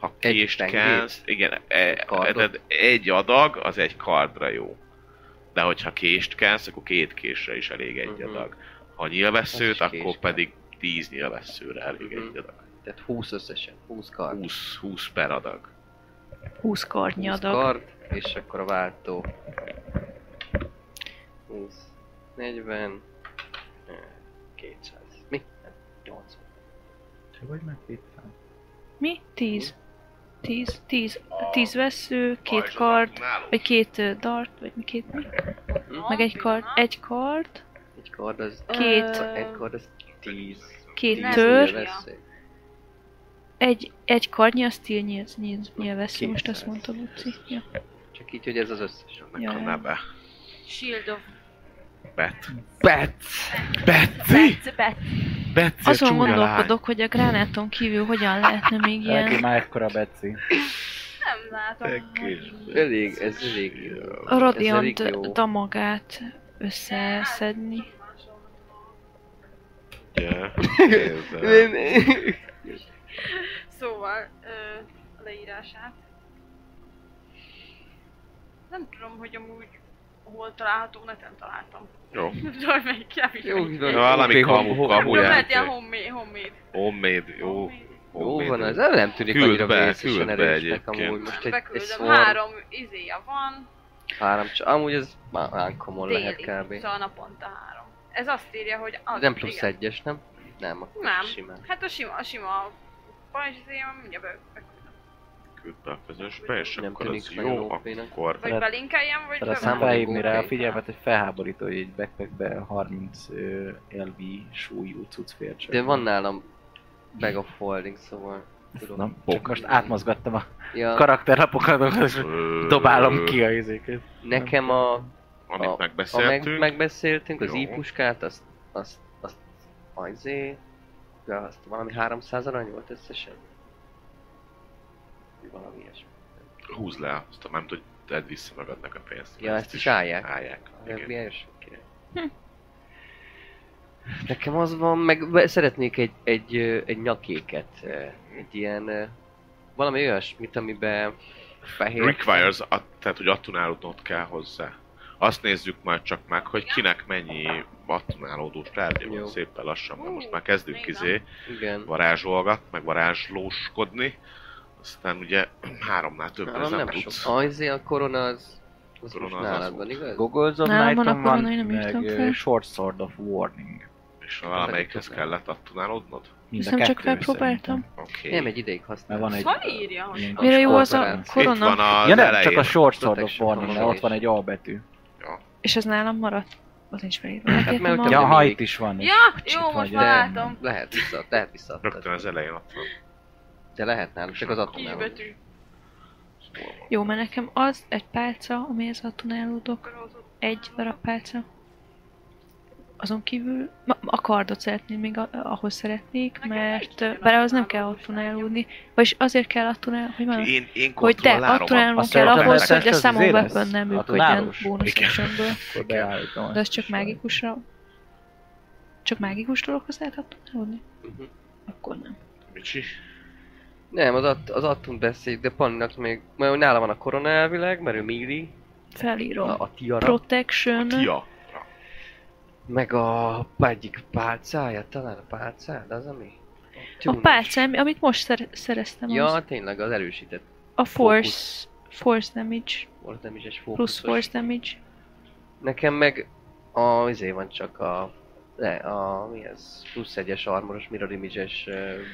Ha Egy kést tengét? kensz, igen, e, tehát egy adag az egy kardra jó. De hogyha kést kensz, akkor két késre is elég egy Mhm. adag. Ha nyilvesszőt, akkor pedig 10 nyilvesszőre elég Mhm. egy adag. Tehát 20 összesen. 20 kard. 20, 20 per adag. 20 karnyi 20 adag. kard, és akkor a váltó. 20, 40, eh, 200. Mi? Nem, 80. Te vagy meg itt? Mi? 10. 10, 10, 10 vesző, két kard, vagy két dart, vagy mi két mi? Meg egy kard, egy kard, Egy kard az... Két. Egy kard az 10. két tör, egy, egy karnyi, a steel nyílt, nyílt, nyilvesző, Kétszáz. most ezt mondta Luci. Ja. Csak így, hogy ez az összes. Ennek Ja, neve. Shield of Bet. Bet! Betty! Bet, bet. Betsy, a Azon gondolkodok, hogy a gránáton kívül hogyan lehetne még ilyen már ekkora Betsy. Nem látom. Elég, ez elég jó. Radiant jó. damagát összeszedni. Nézd. Szóval, ö, a leírását. Nem tudom, hogy amúgy hol található, neten találtam. Jó. Hogy melyik javít. Jó. Ja, valami kamu, kamu Jó, játék. homemade, homemade. Homemade, jó. Homemade. Jó Homemade. van, ez nem tűnik Küld annyira be, vészesen erősnek amúgy. Most egy, egy szor, három izéja van, három, csak amúgy ez már uncommon lehet déli, kb. szóval naponta három. Ez azt írja, hogy az, Nem plusz igen. egyes, nem? Nem, akkor Nem. simán. Hát a sima, a sima pajzs izéja, mindjárt be. Küld be a közösbe, és Nem akkor tűnik az jó, akkor... Vagy belinkeljem, vagy Szeretném számolni felhívni rá a figyelmet, hogy felháborító, hogy egy backpackbe 30 ö, LV súlyú cucc fér csak. De van nálam bag of holding, szóval tudom. Nem, csak most átmozgattam a Ja, karakterlapokat, és dobálom ki a izéket. nekem a, Amit a, a megbeszéltünk. meg, megbeszéltünk, az Jó. i-puskát, azt, azt, azt, azé, ja, azt valami 300 arany volt összesen. Valami ilyesmi. Húzd le azt, nem hogy tedd vissza magadnak a pénzt. Ja, ezt is állják. Állják. Ez milyen sok. Nekem az van, meg szeretnék egy, egy, egy nyakéket, egy ilyen, valami olyasmit, amiben fehér... Requires, a, tehát hogy attunálódnod kell hozzá. Azt nézzük majd csak meg, hogy kinek mennyi attunálódós tárgya van szépen lassan, mert most már kezdünk izé Igen. varázsolgat, meg varázslóskodni. Aztán ugye háromnál több ez Nálam nem, nem tudsz. sok. Az, a korona az... Az Korona most az nálad van, igaz? Goggles of van a Nighton van, korona, én nem meg. Short Sword of Warning. És valamelyikhez kellett attunálódnod? Mind a Hiszem, csak felpróbáltam. Oké. Nem, egy ideig használom. van egy... Hol írja, hogy Mire jó az a korporáció. Itt van korona? az Ja nem, elején. csak a Short Sword of Warning, mert ott van egy A betű. És az nálam maradt? Az nincs felírva. Hát, mert Ja, a- ha itt is van. Ja, jó, most már látom. Lehet vissza, lehet vissza. Rögtön az elején ott van. De lehet nálam, csak az betű. Jó, mert nekem az egy pálca, amihez attunálódok. Egy darab pálca. Azon kívül ma- a kardot szeretném még a- ahhoz szeretnék, mert bár az nem kell attunálódni. Vagyis azért kell attunálni, hogy van, Én, én hogy de kontrollálom a- attunálnom Azt kell ahhoz, hogy a lesz? weapon nem működjön Attunálós? bónusz Igen. actionből. Akkor beállítom. De az csak mágikusra. Csak mágikus dologhoz lehet attunálódni? Mhm. Akkor nem. Micsi? Nem, az, att, az attunk beszél, de Panninak még... Mert nála van a korona elvileg, mert ő Mili, Felírom. a, a tiara, Protection. Tia. meg a egyik pálcája, talán a pálcád, az ami? A Tűnös. pálcám, amit most szer- szereztem, az Ja, tényleg, az erősített. a force, force damage, Volt nem is egy plusz fókuszos. force damage. Nekem meg a, izé van csak a, ne, a, mi ez, plusz egyes armoros mirror image-es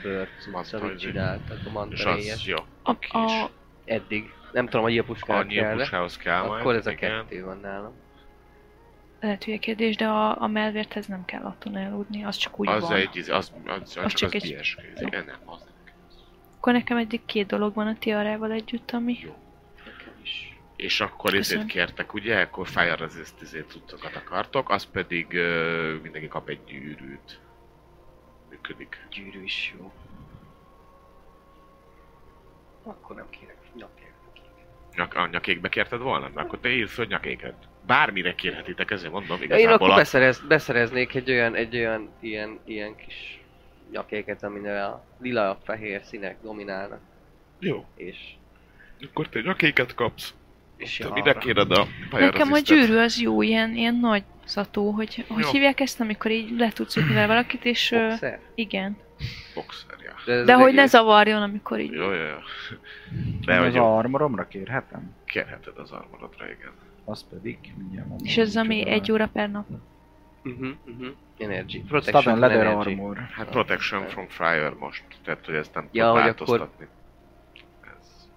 bőrt, amit izé. csináltak a És az, mantaréjes. jó. A, a, Eddig. Nem tudom, hogy a puskára Annyi a kell puskához kell majd. Akkor ez a igen. kettő van nálam. lehet hülye kérdés, de a, a melvérthez nem kell attunálódni, az csak úgy Az van. egy, az, az, az, az csak, csak az egy- ilyes. Igen, nem, az nem. Akkor nekem eddig két dolog van a tiarával együtt, ami... Jó. Nekem is. És akkor ezért kértek, ugye? Akkor Fire Resist ezért cuccokat akartok, az pedig uh, mindenki kap egy gyűrűt. Működik. Gyűrű is jó. Akkor nem kérek napját. Nyak, a nyakékbe kérted volna? Mert akkor te írd föl nyakéket. Bármire kérhetitek, ezért mondom. Én Igazából akkor a... beszerez, beszereznék egy olyan, egy olyan ilyen, ilyen kis nyakéket, aminél a lila, fehér színek dominálnak, Jó, és, akkor te nyakéket kapsz. És Te ja, mire kéred a Fire Nekem a gyűrű az jó, ilyen, ilyen nagy szató, hogy, hogy Jó. hívják ezt, amikor így le tudsz ütni vele valakit, és boxer. igen. Boxer, ja. ez De az hogy ne egész- zavarjon, amikor így... Jó, jó, jó. De De az hogy jó, armoromra kérhetem? kérheted az armorodra, igen. Az pedig mindjárt mondom. És ez ami egy óra per nap. Mhm, mhm. Energy. Stubborn Protection Leather energy. Armor. Hát Protection from Fire most, tehát hogy ezt nem Ja, tud hogy változtatni. Ez,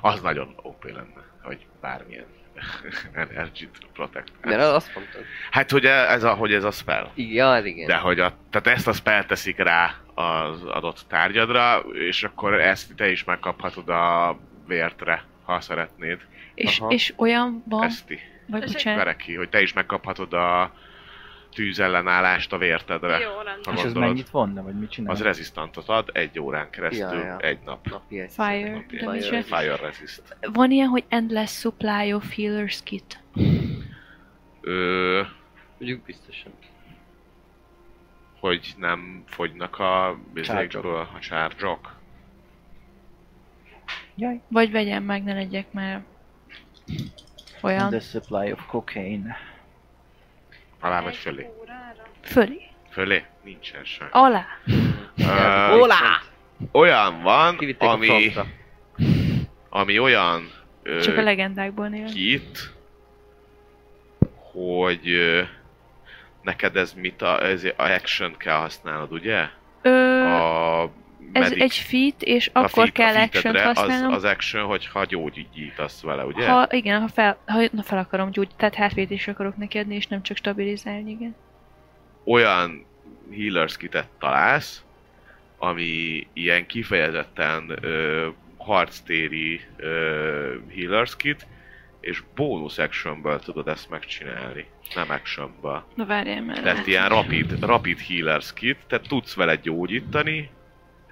az nagyon OP lenne, hogy bármilyen energy protect. Mert az- azt mondtad. Hát, hogy ez a, hogy ez a spell. Igen, ja, az igen. De hogy a, tehát ezt a spell teszik rá az adott tárgyadra, és akkor ezt te is megkaphatod a vértre, ha szeretnéd. És, Aha. és olyan van, Eszti. vagy bocsánat, ki, hogy te is megkaphatod a tűzellenállást a vértedre. Jó, rendben. És ez mennyit vonna, vagy mit csinál? Az rezisztantot ad egy órán keresztül, Ja, ja. egy nap. Napi egy Fire. Napi egy mi fire resist. Van ilyen, hogy endless supply of healers kit. Ö, Mondjuk biztosan. hogy nem fogynak a bizékből a csárgyok. Jaj. Vagy vegyem meg, ne legyek már olyan. The supply of cocaine. Alá vagy fölé. Fölé. Fölé? Nincsen sem. Alá. Ö, Olá! olyan van, Kivitték ami, ami olyan ö, Csak a legendákból nél. kit, hogy ö, neked ez mit a, ez a action kell használnod, ugye? Ö, A ez medic- egy feat, és a akkor feat- kell action használnom. Az, az action, hogyha gyógyítasz vele, ugye? Ha, igen, ha fel, ha, na fel akarom gyógyítani, tehát hp is akarok neki adni, és nem csak stabilizálni, igen. olyan healers kitet találsz, ami ilyen kifejezetten ö, harctéri ö, healers kit, és bonus actionből tudod ezt megcsinálni, nem actionből. Na várjál már. Tehát ilyen rapid, rapid healers kit, tehát tudsz vele gyógyítani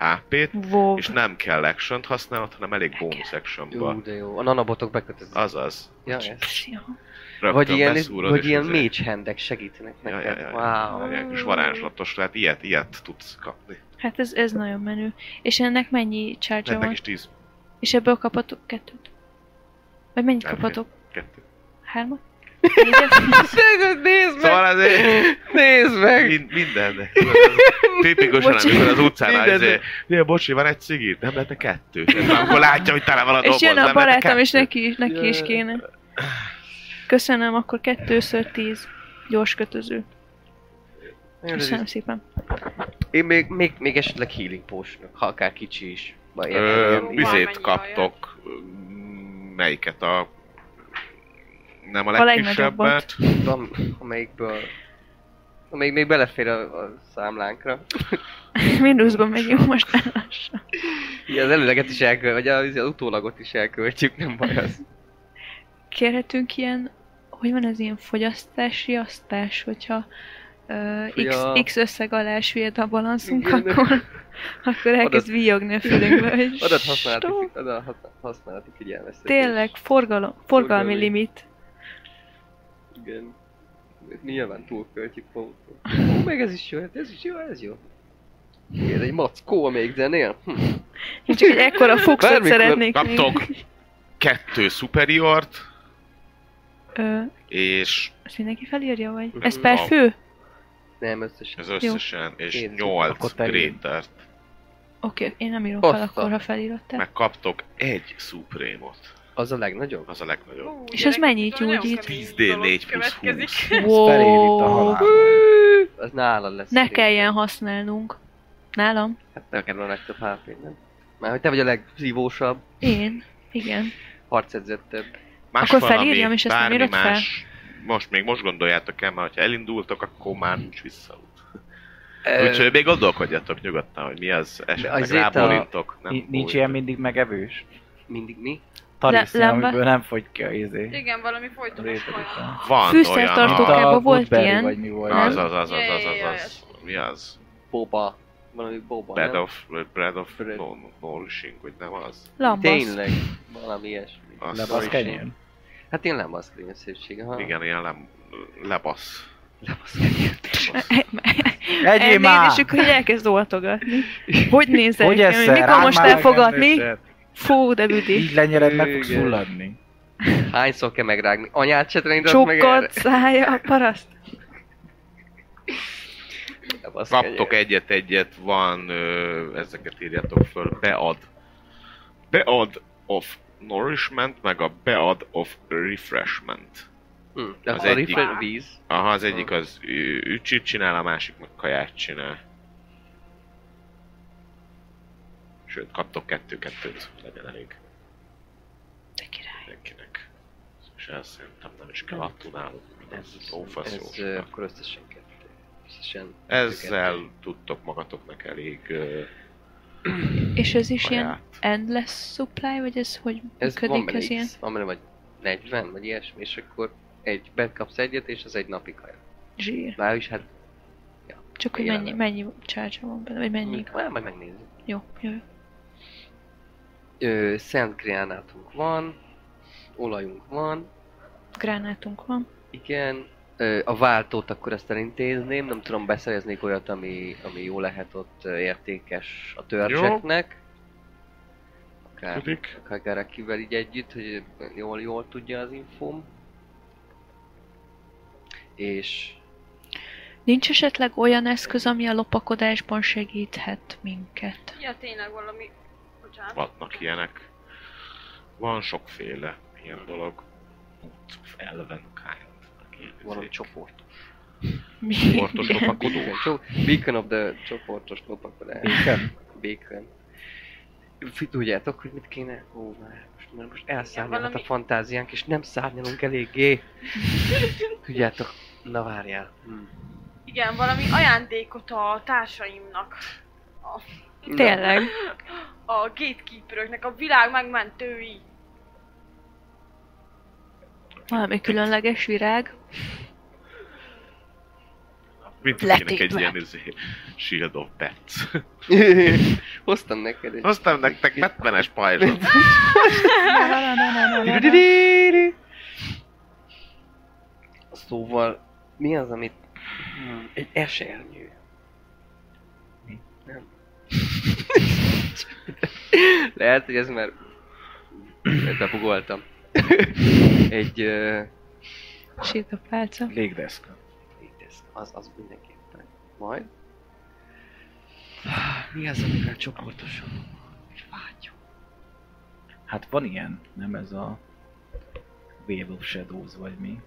HP-t, Wow. és nem kell action használnod, hanem elég bonus actionből. Jó, de jó. A nanobotok bekötözik. Azaz. Ja, ez. Rögtön Vagy ilyen, vagy és ilyen izé- mage handek segítenek Ja, neked. ja, ja, Wow. Ilyen kis varázslatos, tehát ilyet, ilyet tudsz kapni. Hát ez, ez nagyon menő. És ennek mennyi charge Ennek van? is 10 És ebből kaphatok kettőt? Vagy mennyit Nem, kaphatok? kettő. Hármat? Nézd Szóval azért Nézd meg! mind, minden. Tipikusan, amikor az utcán Minden. azért, ja, bocsi, van egy cigit, nem lehetne kettő. Amikor látja, hogy tele van a doboz, És jön a barátom, és neki is, neki is kéne. Köszönöm, akkor kettőször tíz. Gyors kötöző. Köszönöm szépen. Én még, még, még esetleg healing potion ha akár kicsi is. Bizét kaptok, melyiket a... Nem a A legkisebbet. van, amelyikből amelyik még belefér a, a számlánkra. Minuszban megyünk most el lassan. Ugye az előleget is elkölt, vagy az, az utólagot is elköltjük, nem baj az. Kérhetünk ilyen, hogy van ez ilyen fogyasztási asztás, hogyha uh, x, Ja. x összeg alá süllyed a balanszunk, Igen. akkor, akkor elkezd Adat- viogni a fülünkbe, hogy Adat használati, adat használati figyelmeztetés. Tényleg, forgalom, forgalmi Forgalmi. limit. Igen. Nyilván túlköltjük magunkat. Ó, meg ez is jó, hát ez is jó, ez jó. Igen, egy mackó még zenél. Hm. Én csak egy ekkora Bármikor szeretnék Kaptok kettő superiort, Ö, és ezt mindenki felírja, vagy? Ez per fő? Nem, összesen. ez összesen, és Én nyolc grétert. Oké, okay, én nem írom Bassza. fel akkor, ha felírod Meg kaptok egy supreme-ot. Az a legnagyobb. Az a legnagyobb. Hú, És mennyit nagyon gyógyít? kemény 10D4 dolog plusz következik. 20. Ez felér itt a halál. Az nálad lesz. Ne kelljen használnunk. Nálam? Hát neked van a legtöbb hp nem? Már hogy te vagy a legszívósabb, Én? Igen. harcedzettebb. Más Akkor valami, felírjam, és ezt nem írod fel? más. Most még most gondoljátok el, mert ha elindultok, akkor már nincs visszaút. Ö, Úgyhogy még gondolkodjatok nyugodtan, hogy mi az, esetleg a- rábólintok. Nem Nincs bólintok. ilyen mindig megevős. Mindig mi? Tarisz, Le- amiből nem fogy ki a izé. Igen, valami folytonos a- Van Fűszertartók olyan, Tókában a volt ilyen. Vagy mi volt? az, az, az, az, az, az, az, mi az? Boba. Valami boba, Bread nem? of, bread of Bread. no, nourishing, vagy nem az? Lambasz. Tényleg. Valami ilyesmi. Lebasz kenyér. Hát én nem az szépsége, ha? igen, ilyen lem, lebasz. Egyéb Elnéd, már! és akkor így elkezd oltogatni. Hogy nézel Hogy ki? eszel? Mikor most elfogadni? Fú, de büdi. Így lenyered, meg fogsz fulladni. Hányszor kell megrágni? Anyát se tanított meg erre? Szája, paraszt. Lebasz Kaptok egyet-egyet, van, ö, ezeket írjátok föl, bead. Bead of nourishment, meg a bead of refreshment. Hm, az a egyik. refresh víz. Aha, az egyik az ü- ücsit csinál, a másik meg kaját csinál. Sőt, kaptok kettő-kettőt, legyen elég De király. mindenkinek. És ezt szerintem nem is kell attól náluk. Ez ófasz Ez jó. ö, akkor összesen kettő. Összesen Ezzel kettő. tudtok magatoknak elég És ez is ilyen endless supply, vagy ez hogy Ez működik ez ilyen? Van benne vagy 40, vagy ilyesmi, és akkor egy, bekapsz egyet, és az egy napi kaja. Zsír. Már is hát Csak hogy mennyi, mennyi csárcsa van benne, vagy mennyi. Majd, majd megnézzük. Jó, jó, jó. Ö, szent gránátunk van, olajunk van, Gránátunk van. igen. Ö, a váltót akkor ezt elintézném, nem tudom, beszereznék olyat, ami, ami jó lehet ott értékes a törzseknek. Akár, Tudik. akár Garakivel így együtt, hogy jól, jól tudja az infóm. És Nincs esetleg olyan eszköz, ami a lopakodásban segíthet minket? Ja, tényleg valami... Bocsánat. Vannak ilyenek. Van sokféle ilyen dolog. Elven kind. Valami izé- csoport. Mi? Csoportos Igen. lopakodó. Igen, cso- Beacon of the csoportos lopakodás. Bacon. Fi- Tudjátok, hogy mit kéne? Ó, már most, már most elszárnyalhat valami- a fantáziánk, és nem szárnyalunk eléggé. Tudjátok, na várjál. Hm. Igen, valami ajándékot a társaimnak. A, Tényleg. a gatekeeperöknek, a világ megmentői. Valami különleges virág. Mint akinek egy ilyen izé, Shield of Pets. Hoztam neked egy... Hoztam nektek Batman-es pajzsot. Szóval, mi az, amit... Hmm, egy esernyő. Nem. Lehet, hogy ez már... Befugoltam. egy... Uh, Sít a pálca. Légdeszka. ez, az, az mindenképpen. Majd. Mi az, amivel csoportosan vágyunk? Hát van ilyen, nem ez a Wave of Shadows, vagy mi?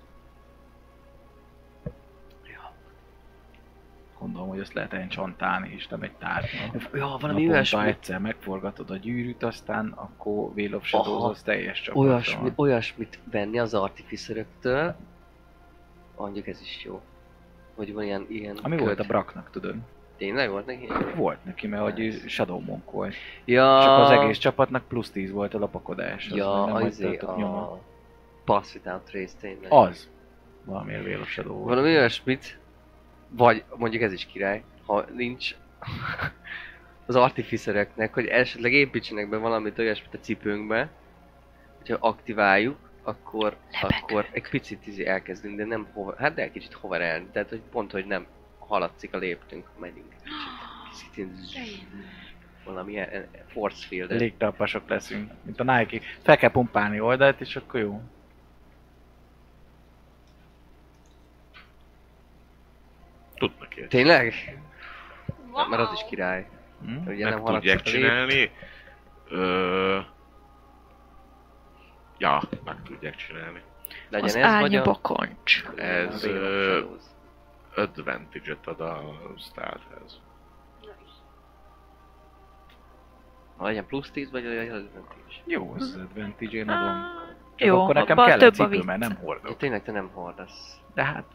Gondolom, hogy ezt lehet enchantálni, és nem egy tárgya. Ja, valami olyasmi, egyszer megforgatod a gyűrűt, aztán akkor Wave of Shadows az teljes csapat. olyasmi, olyasmit venni az artificeröktől, mondjuk ez is jó. Hogy van ilyen, ilyen Ami volt a Braknak, tudod? Tényleg volt neki? Volt neki, mert hogy ő Shadow Monk volt. Ja, Csak az egész csapatnak plusz 10 volt a lopakodás. Az Ja, nem azért a... nyoma. Pass Without Trace tényleg. Az. Valamiért Wave of Shadow volt. Valami olyasmit, vagy mondjuk ez is király, ha nincs az artificereknek, hogy esetleg építsenek be valamit olyasmit a cipőnkbe, hogyha aktiváljuk, akkor, Lebegünk. akkor egy picit izé elkezdünk, de nem hover, hát de egy kicsit hoverelni, tehát hogy pont, hogy nem haladszik a léptünk, megyünk. Kicsit, kicsit ilyen valami ilyen force field Légtalpasok leszünk, mint a Nike. Fel kell pumpálni oldalt, és akkor jó. Tudnak ilyet. Tényleg? Wow. Mert az is király. Hm? Ugye Meg nem tudják csinálni. Ö... Ja, meg tudják csinálni. Legyen Az ez, vagy a... koncs. Ez ö, advantage-et ad a stealthhez. Ha legyen plusz 10, vagy legyen advantage. Jó, az advantage, én adom. Csak Jó, akkor nekem kell a cipő, mert nem Ja, hordok. tényleg te nem hordasz. De hát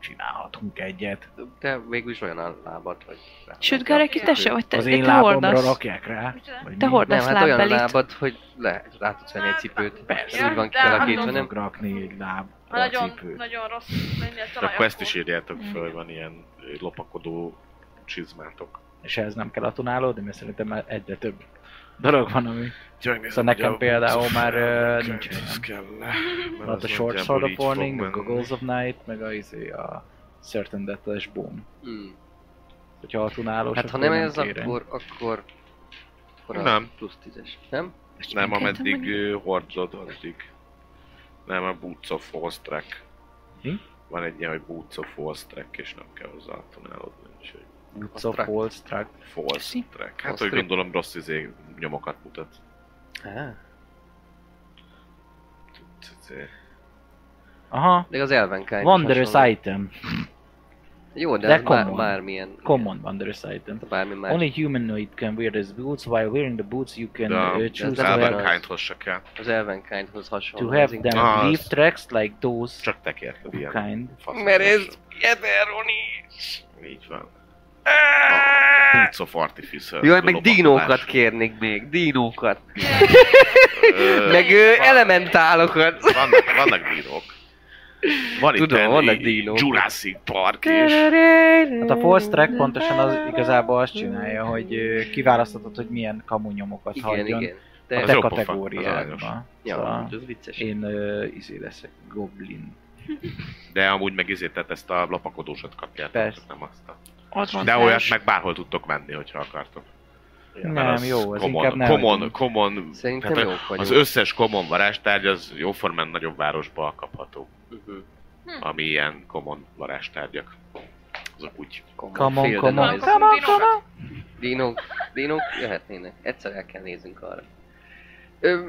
csinálhatunk egyet. Te végül is olyan a lábad, hogy... Sőt, Gareki, te se vagy, te, Az te én lábomra hordasz. rakják rá. Vagy Te mi? hordasz Nem, hát olyan a lábbelit. lábad, hogy le, rá tudsz venni egy cipőt. Persze. Úgy van De kialakítva, hát nem? Rakni egy láb Ha nagyon, cipőt. nagyon rossz lenni a De talaj, akkor ezt is írjátok föl, van ilyen lopakodó csizmátok. És ehhez nem kell atunálódni, mert szerintem már egyre több dolog van, ami... Szóval Szóval nekem például már, nincs olyan. mert a Short Sword of Warning, a. Goggles of Night, meg a, izé, a Certain Deathless Boom. Hmm. Hogyha atunálós, Hát ha nem ez, kérem. akkor, akkor... akkor Nem. Plusz 10-es, nem? Nem, Minket ameddig hordod, addig. Nem, a Boots of Force Track. Mi? Van egy ilyen, hogy Boots of Force Track, és nem kell hozzá tunálodni, úgyhogy Boots of Track. False Track. Hát, hogy gondolom rossz izé nyomokat mutat. Aha, de az Elvenkind is Wondrous item. Jó, de, De ez bár, common. bármilyen. Common Wondrous item. Bármi más. Only humanoid can wear these boots. While wearing the boots, you can De uh, az choose olyan- Elvenkindhoz se kell. Az Elvenkindhoz hasonló. to have az them Ah, leave az- tracks like those Csak te kérted ilyen. kind. Mert ez Ederoni! Így van. A Boots of Artificer. Jaj, meg dinókat kérnék még, dinókat. Meg ö, van- elementálokat. Vannak, vannak dinók. Van itt Tudom, vannak dinók. Jurassic Park is. Hát a Force Track pontosan az igazából azt csinálja, hogy ö, kiválaszthatod, hogy milyen kamunyomokat Igen, hagyjon igen. a De, Az te jó kategóriádban. ja, Szóval ez vicces. én ö, izé leszek, Goblin. De amúgy meg izé, tehát ezt a lopakodósat kapjátok, Persze. nem azt a... Advantage. De olyat meg bárhol tudtok venni, hogyha akartok. Nem, Mert az jó, az common, inkább ne common, common, Szerintem tehát jók vagyunk. az összes common varázstárgy az jóformán nagyobb városba kapható, Mhm. ami ilyen common varázstárgyak. Azok úgy Common, Come on, Field come on, Noise. come on, come on. Dinók, dinók jöhetnének. Egyszer el kell néznünk arra. Ö,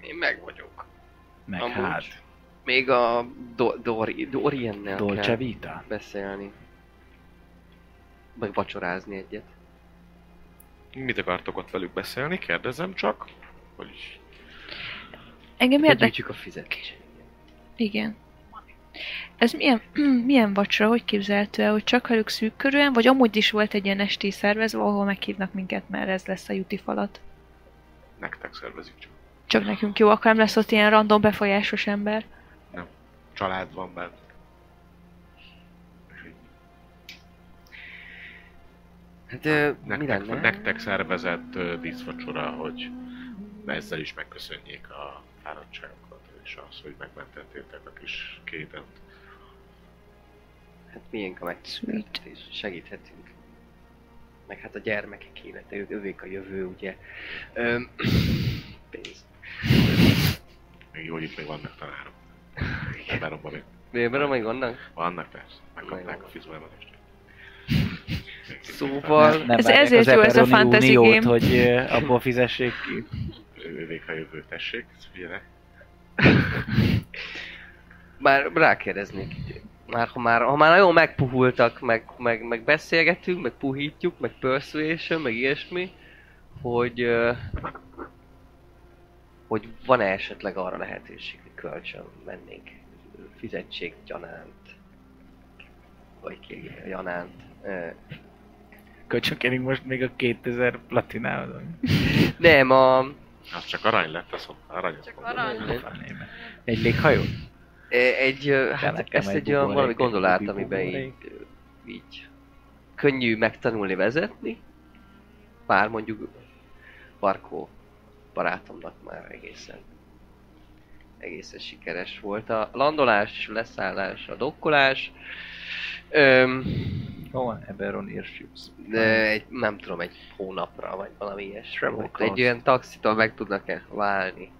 én meg vagyok. Meg Amúgy. hát, Még a Do- Dori, Doriennel Dolce kell Vita. beszélni. Vagy vacsorázni egyet. Mit akartok ott velük beszélni? Kérdezem csak. Hogy Engem érdekel. A fizetést. Igen. Ez milyen, milyen vacsora, hogy képzelhető el, hogy csak velük szűk körülön, vagy amúgy is volt egy ilyen esti szervezve, ahol meghívnak minket, mert ez lesz a juti falat. nektek szervezik csak. Csak nekünk jó, akkor nem lesz ott ilyen random befolyásos ember. Család van bent. Hát ö, mi Nektek, lenne? nektek szervezett díszvacsora, hogy ezzel is megköszönjék a fáradtságokat, és az, hogy megmentettétek a kis kétent. Hát miénk a megtiszteltetés, segíthetünk. Meg hát a gyermekek élete, ő- övék a jövő, ugye. Öm, pénz. Még jó, hogy itt még vannak tanárok. Beronban még Miért még vannak? vannak persze. Megkapták a fizumelést. Szóval... Nem, nem Ez ezért az jó ez a fantasy Uniót, game. hogy abból fizessék ki. Ővék a jövő, tessék, figyelek. Már rákérdeznék. Már, ha már, ha már nagyon megpuhultak, meg, meg, meg beszélgetünk, meg puhítjuk, meg persuasion, meg ilyesmi, hogy, hogy van-e esetleg arra lehetőség, hogy kölcsön vennénk fizetség gyanánt, vagy ki janánt. Ö, Kölcsönkérünk most még a 2000 platinával. Nem, a, Az csak arany lett, az aranyat Csak arany. Egy léghajó? egy, ö, hát ezt egy egy olyan valami egy gondolat, bubi amiben így, könnyű megtanulni vezetni, bár mondjuk Barkó barátomnak már egészen egészen sikeres volt a landolás, leszállás, a dokkolás. Öm, Hol van Eberron Airships? de egy, nem tudom, egy hónapra, vagy valami Hogy cost. Egy olyan taxitól meg tudnak-e válni.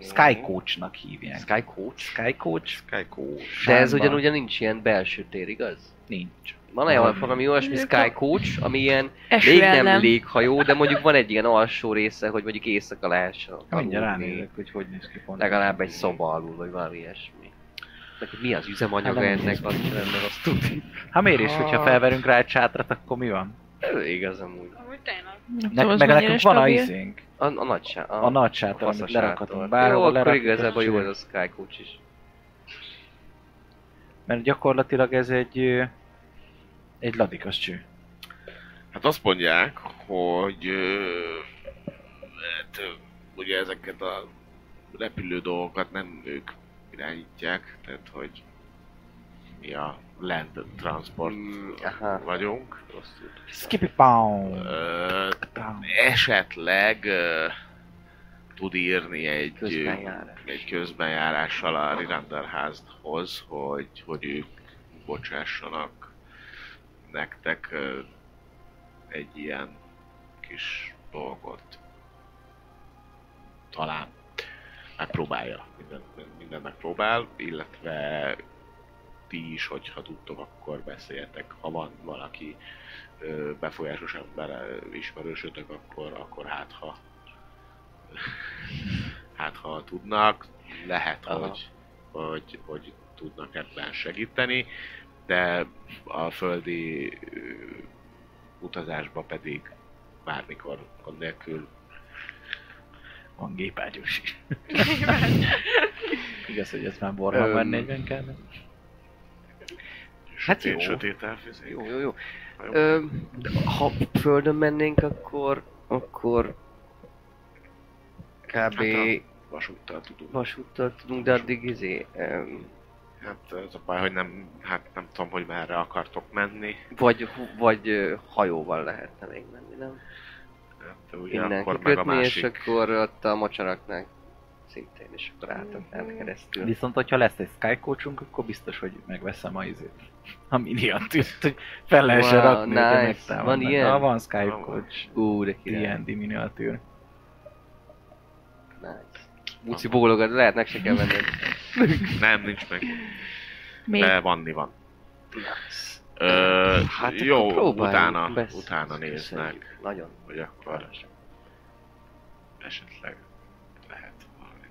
Sky Coachnak hívják. Sky Coach? Sky Coach? Sky Coach. De ez Sánban. ugyanúgy nincs ilyen belső tér, igaz? Nincs. Van olyan valami olyasmi Sky Coach, ami ilyen még nem ellen. léghajó, de mondjuk van egy ilyen alsó része, hogy mondjuk éjszaka lehessen mindjárt ránézek, hogy hogy néz ki pont. Legalább egy szoba alul, vagy valami ilyesmi. Meg hogy mi az üzemanyaga Hát ennek, az sem meg azt tudni. Ha miért is, hogyha felverünk rá egy sátrat, akkor mi van? Ez igaz amúgy. Amúgy tényleg. Ne, meg nekünk van a izénk. A, a nagy sá, A nagy sátor, amit lerakhatunk sátor. bárhol, Jó, akkor igazából jó ez a Sky Coach is. Mert gyakorlatilag ez egy egy ladikas cső. Hát azt mondják, hogy hát, ugye ezeket a repülő dolgokat nem ők irányítják, tehát hogy mi a land transport aha. vagyunk. Skippy pound. Ö, esetleg ö, tud írni egy, Közbenjárás. egy közbenjárással a Rirander házhoz, hogy, hogy ők bocsássanak nektek ö, egy ilyen kis dolgot. Talán megpróbálja, minden, minden megpróbál, illetve ti is, hogyha tudtok, akkor beszéljetek. Ha van valaki ö, befolyásos ember ismerősötök, akkor, akkor hát ha hát ha tudnak, lehet, Aha. hogy, hogy, hogy tudnak ebben segíteni, de a földi ö, utazásba pedig bármikor gond nélkül Van gépágyús is. Igaz, hogy ez már Warhammer Öm. 4-ben kell. Hát jó. sötét. Jó, jó, jó. Ö, ha földön mennénk, akkor, akkor kb. Hát vasúttal tudunk. Vasúttal tudunk, de addig izé... Um, Hát ez a baj, hogy nem, hát nem tudom, hogy merre akartok menni. vagy, vagy hajóval lehetne még menni, nem? Innen ugyanakkor meg a kikötni, és másik... akkor ott a mocsaraknál szintén, és akkor át, át keresztül. Viszont, hogyha lesz egy skycoachunk, akkor biztos, hogy megveszem a izét. A miniatűrt, hogy fel lehessen Wow, rakni, nice. hogy megtámadnak. Van ilyen? Ha, van skycoach. Ú, de király. D&D miniatűr. Nice. Muci bólogat, lehetnek se kell venned. Nem, nincs meg. Még De vanni van. Ö, Hát jó, utána, besz- utána köszönjük. néznek, Nagyon. hogy akkor esetleg lehet valamit.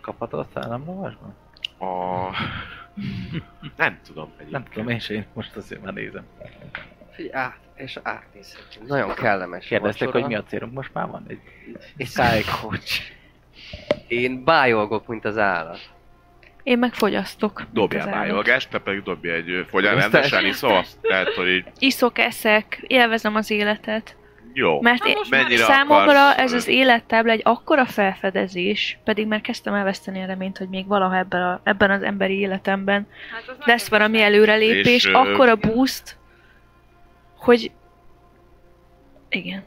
Kaphatod a szellemlovasban? A... Nem tudom egyébként. Nem tudom, én sem, most azért már nézem. Figyelj, át, és átnézhetünk. Nagyon kellemes Kérdezték, vacsora. hogy mi a célunk, most már van egy És skycoach. Én bájolgok, mint az állat. Én meg fogyasztok. Dobjál bájolgást, te pedig dobj egy fogyán rendesen iszol. Tehát, hogy így Iszok, eszek, élvezem az életet. jó. Mert én, Mennyire számomra akarsz, ez az élettábla egy akkora felfedezés, pedig már kezdtem elveszteni a reményt, hogy még valaha ebben, a, ebben az emberi életemben Hát az lesz valami előrelépés, És, akkora boost, hogy igen.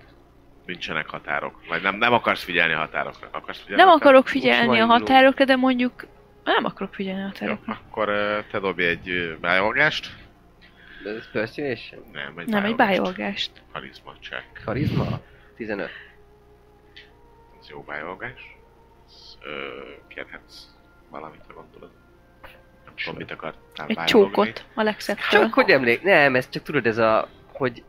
nincsenek határok. Vagy nem, nem akarsz figyelni a határokra. Akarsz figyelni Nem a akarok határokra? figyelni a Most határokra, de mondjuk nem akarok figyelni a Jó, határokra. akkor te dobj egy bájolgást. De ez persuasion? Nem, egy Nem, egy bájolgást. Karizma check. Karizma? 15. Ez jó bájolgás. Ö, kérhetsz valamit, ha gondolod. Nem tudom, mit akartál Egy bájolni. csókot a legszebbtől. Csak hogy emlék, nem, ez csak tudod ez a, hogy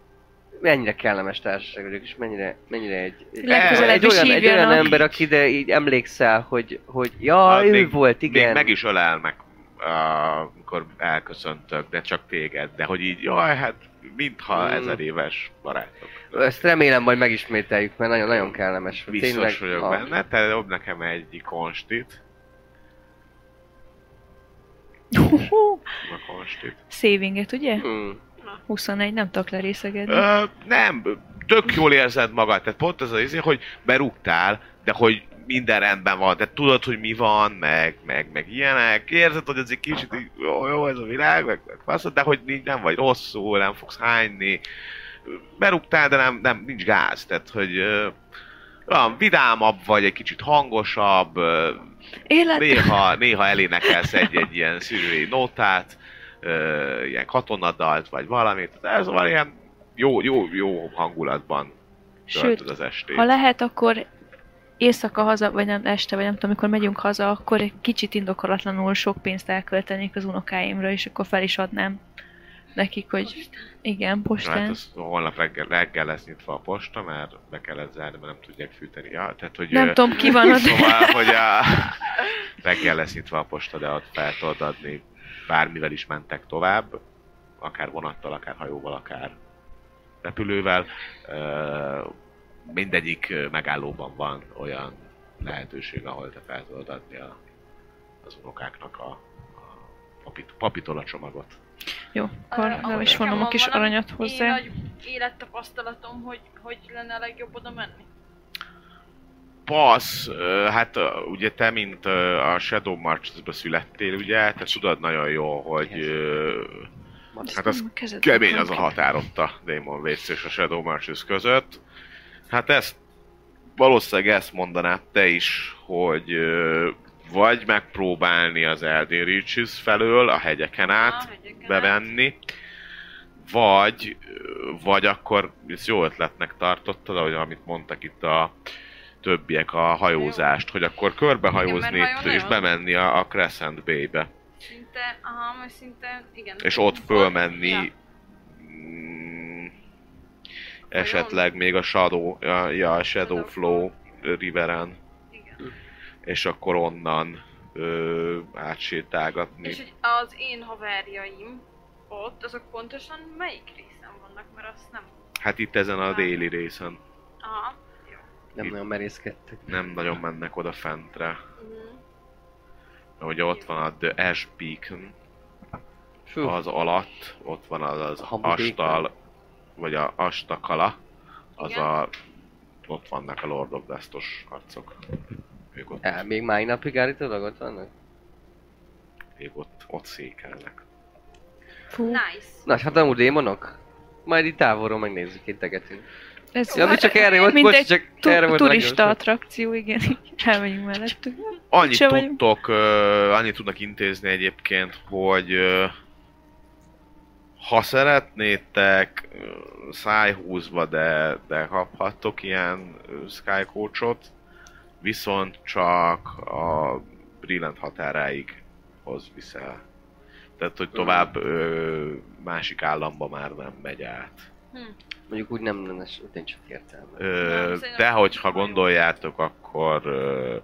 mennyire kellemes társaság vagyok, és mennyire, mennyire egy, egy, Legközelebb egy, olyan, egy olyan ember, akire így emlékszel, hogy, hogy ja, Hát ő még- volt, igen. Még meg is ölelnek, amikor elköszöntök, de csak téged. De hogy így, jaj, hát mintha Mm. ezer éves barátok. Ezt remélem majd megismételjük, mert nagyon-nagyon kellemes. Biztos Tényleg, vagyok a- benne, te dob nekem egy konstit. A konstit. Savinget, ugye? Hmm. 21, nem tudok lerészegedni. Ö, nem, tök jól érzed magad, tehát pont ez az izé, hogy berúgtál, de hogy minden rendben van, de tudod, hogy mi van, meg, meg, meg ilyenek, érzed, hogy ez egy kicsit így, jó, jó ez a világ, meg, meg faszod, de hogy így nem vagy rosszul, nem fogsz hányni, berúgtál, de nem, nem nincs gáz, tehát hogy olyan vidámabb vagy, egy kicsit hangosabb, Élet... néha, néha elénekelsz egy-egy ilyen szűrői nótát, ö, ilyen katonadalt, vagy valamit. De ez van ilyen jó, jó, jó hangulatban töltöd Sőt, az estét. ha lehet, akkor éjszaka haza, vagy nem este, vagy nem tudom, amikor megyünk haza, akkor egy kicsit indokolatlanul sok pénzt elköltenék az unokáimra, és akkor fel is adnám nekik, hogy igen, Na, postán. Hát az holnap reggel, reggel lesz nyitva a posta, mert be kellett zárni, mert nem tudják fűteni. Ja, tehát, hogy, Nem ö, tudom, ki van ott. Szóval, hogy a... reggel lesz nyitva a posta, de ott fel tudod adni. Bármivel is mentek tovább, akár vonattal, akár hajóval, akár repülővel. Mindegyik megállóban van olyan lehetőség, ahol te fel tudod adni a, az unokáknak a, a papit, papitól a csomagot. Jó, akkor Arra, nem is vonom a kis aranyat Én hozzá. nagy élettapasztalatom, hogy hogy lenne a legjobb oda menni. Passz, hát ugye te, mint a Shadow Marches-ba születtél, ugye, te tudod nagyon jó, hogy ö, hát az A kemény az a határ ott a Demon Waits és a Shadow Marches között. Hát ezt valószínűleg ezt mondanád te is, hogy vagy megpróbálni az Elden Reaches felől a hegyeken át, Ah, hegyeken át. bevenni, vagy, vagy akkor ezt jó ötletnek tartottad, ahogy amit mondtak itt a többiek a hajózást, hogy akkor körbehajózni Igen, hajó és bemenni a, a Crescent Bay-be, Szinte, aha, majd szinte, igen. és ott fölmenni Ja. mm, esetleg még a Shadow, ja, ja, a Shadow Shadow Flow riveren, Igen. és akkor onnan ö, átsétálgatni. És hogy az én haverjaim ott, azok pontosan melyik részen vannak, mert azt nem... Hát itt ezen a déli részen Aha. Nem nagyon merészkedtek. nem nagyon mennek oda fentre. Mhm. Ugye ott van a The Ash Beacon, Fú, az alatt, ott van az, az Astal, vagy a Astakala, az Igen. a ott vannak a Lord of Dustos arcok. Ők ott, El, még mai napig állítólag ott vannak? ők ott, ott székelnek. Fú, Nice. Nagy hatalmú démonok? Majd itt távolról megnézzük, integetünk. Ez Ja, mi csak erre volt, mint bocs, egy csak tu- erre volt turista attrakció, igen, elmegyünk mellettük. Annyit Se vagyunk. tudtok, uh, annyit tudnak intézni egyébként, hogy uh, ha szeretnétek uh, szájhúzva, de, de kaphattok ilyen uh, skycoachot, viszont csak a Brilliant határáig hoz viszel. Tehát, hogy tovább ö, másik államba már nem megy át. Mondjuk úgy nem lenne nincs sok értelme. Ö, de hogyha gondoljátok, akkor ö,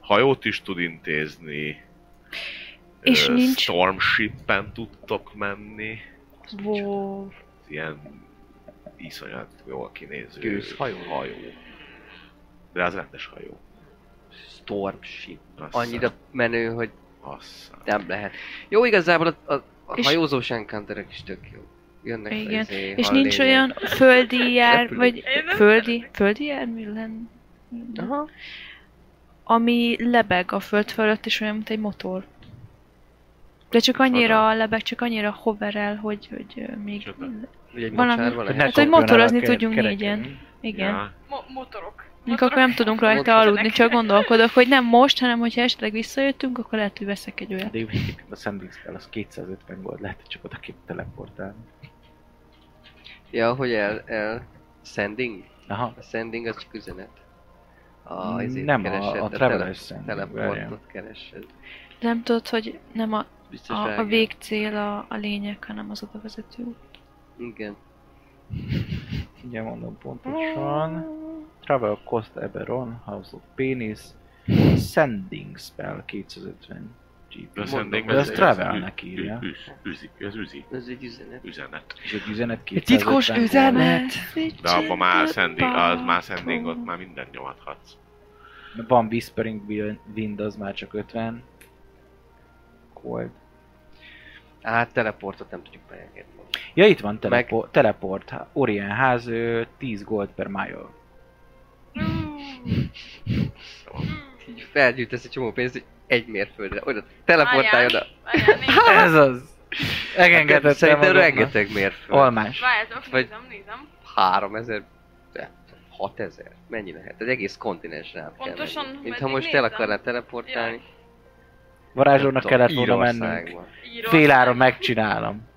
hajót is tud intézni. És ö, nincs- Stormshipen tudtok menni. Wow. Ilyen iszonyat jól kinéző Gőzhajó? hajó. De az rendes hajó. Stormship. Azt Annyira menő, hogy Azt nem lehet. Jó, igazából a, a, a És- hajózós encounterek is tök jó. Jönnek Igen. izé, És nincs olyan földi jár, vagy földi, földi jármű lenne, Aha. ami lebeg a föld fölött, és olyan, mint egy motor. De csak annyira lebeg, csak annyira hoverel, hogy, hogy még... Csoda. Ugye egy Valami- mocsárban Hogy Hát, hogy motorozni tudjunk kereken. négyen. Igen. Ja. Mo- motorok. Mondjuk akkor nem tudunk rajta Motorok. aludni, csak gondolkodok, hogy nem most, hanem hogyha esetleg visszajöttünk, akkor lehet, hogy veszek egy olyat. De egyébként a Sanding Spell az 250 gold, lehet, hogy csak oda kell teleportálni. Ja, hogy el, el... Sending? Aha. A sending az csak üzenet. A, Nem, a- keresed, a tele- traveler sending, várjál. Teleportot keresed. Nem tudod, hogy nem a, Biztos a, a végcél a, a lényeg, hanem az oda vezető út. Igen. Ugye mondom pontosan. Travel Cost Eberron, House of Penis, Sending Spell 250 GP. A sending De az az- travelnek írja. Üz, üzi, az üzi. Ez egy üzenet. Üzenet. És egy üzenet 250 titkos gold. üzenet! De abban már sending, az már sending, ott már mindent nyomathatsz. Van Whispering Wind- az már csak 50 gold. Hát teleportot nem tudjuk beengedni. Ja, itt van telepo- teleport. Orient ház, ö, 10 gold per mile. Így felgyűjtesz egy csomó pénzt, hogy egy mérföldre. Oda teleportálj oda. Ez az! Megengedettem Szerintem magamnak. rengeteg mérföld. Almás. Várjátok, Vagy- nézem, nézem. 3000, de 6000. Mennyi lehet? Az egész kontinensre át kell Pontosan, menni. Mint ha most el akarnál teleportálni. Tudom, kellett volna mennünk. Féláron megcsinálom.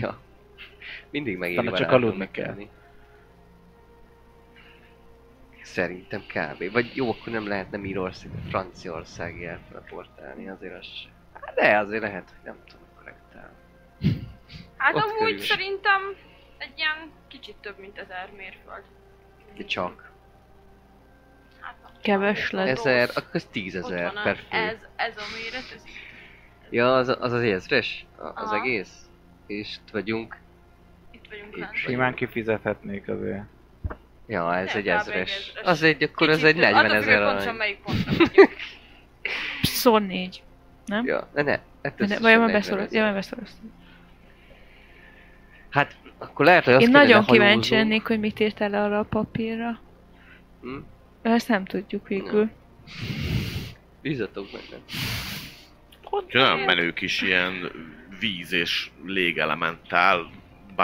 Ja. Mindig megéri csak aludni kell. menni. Szerintem kb. Vagy jó, akkor nem lehet nem Írország, Franciaország elteleportálni, azért az se. Hát De azért lehet, hogy nem tudom, korrektál. Hát Ott amúgy körül szerintem egy ilyen kicsit több, mint ezer mérföld. De csak. Hát, nem Keves lett. Ezer, akkor ez tízezer per fő. Ez, ez a méret, ez. Ja, az az, az ezres? Az Aha. egész? És itt vagyunk. Itt vagyunk Itt. Simán kifizethetnék azért. Ja, ez Nem, egy ezres. Az egy, akkor ez Kicsit egy több. 40 Attól függ, ezer hogy pontosan arany. melyik pontra négy. Nem? Ja, ne. Hát De, összesen vagy már 40 beszoroz, ezer. ja, már beszoroztam. Hát, akkor lehet, hogy azt Én nagyon kíváncsi lennék, hogy mit írt el arra a papírra. Hm? Ezt nem tudjuk végül. Bízatok benne. Nagyon menő kis ilyen víz és légelementál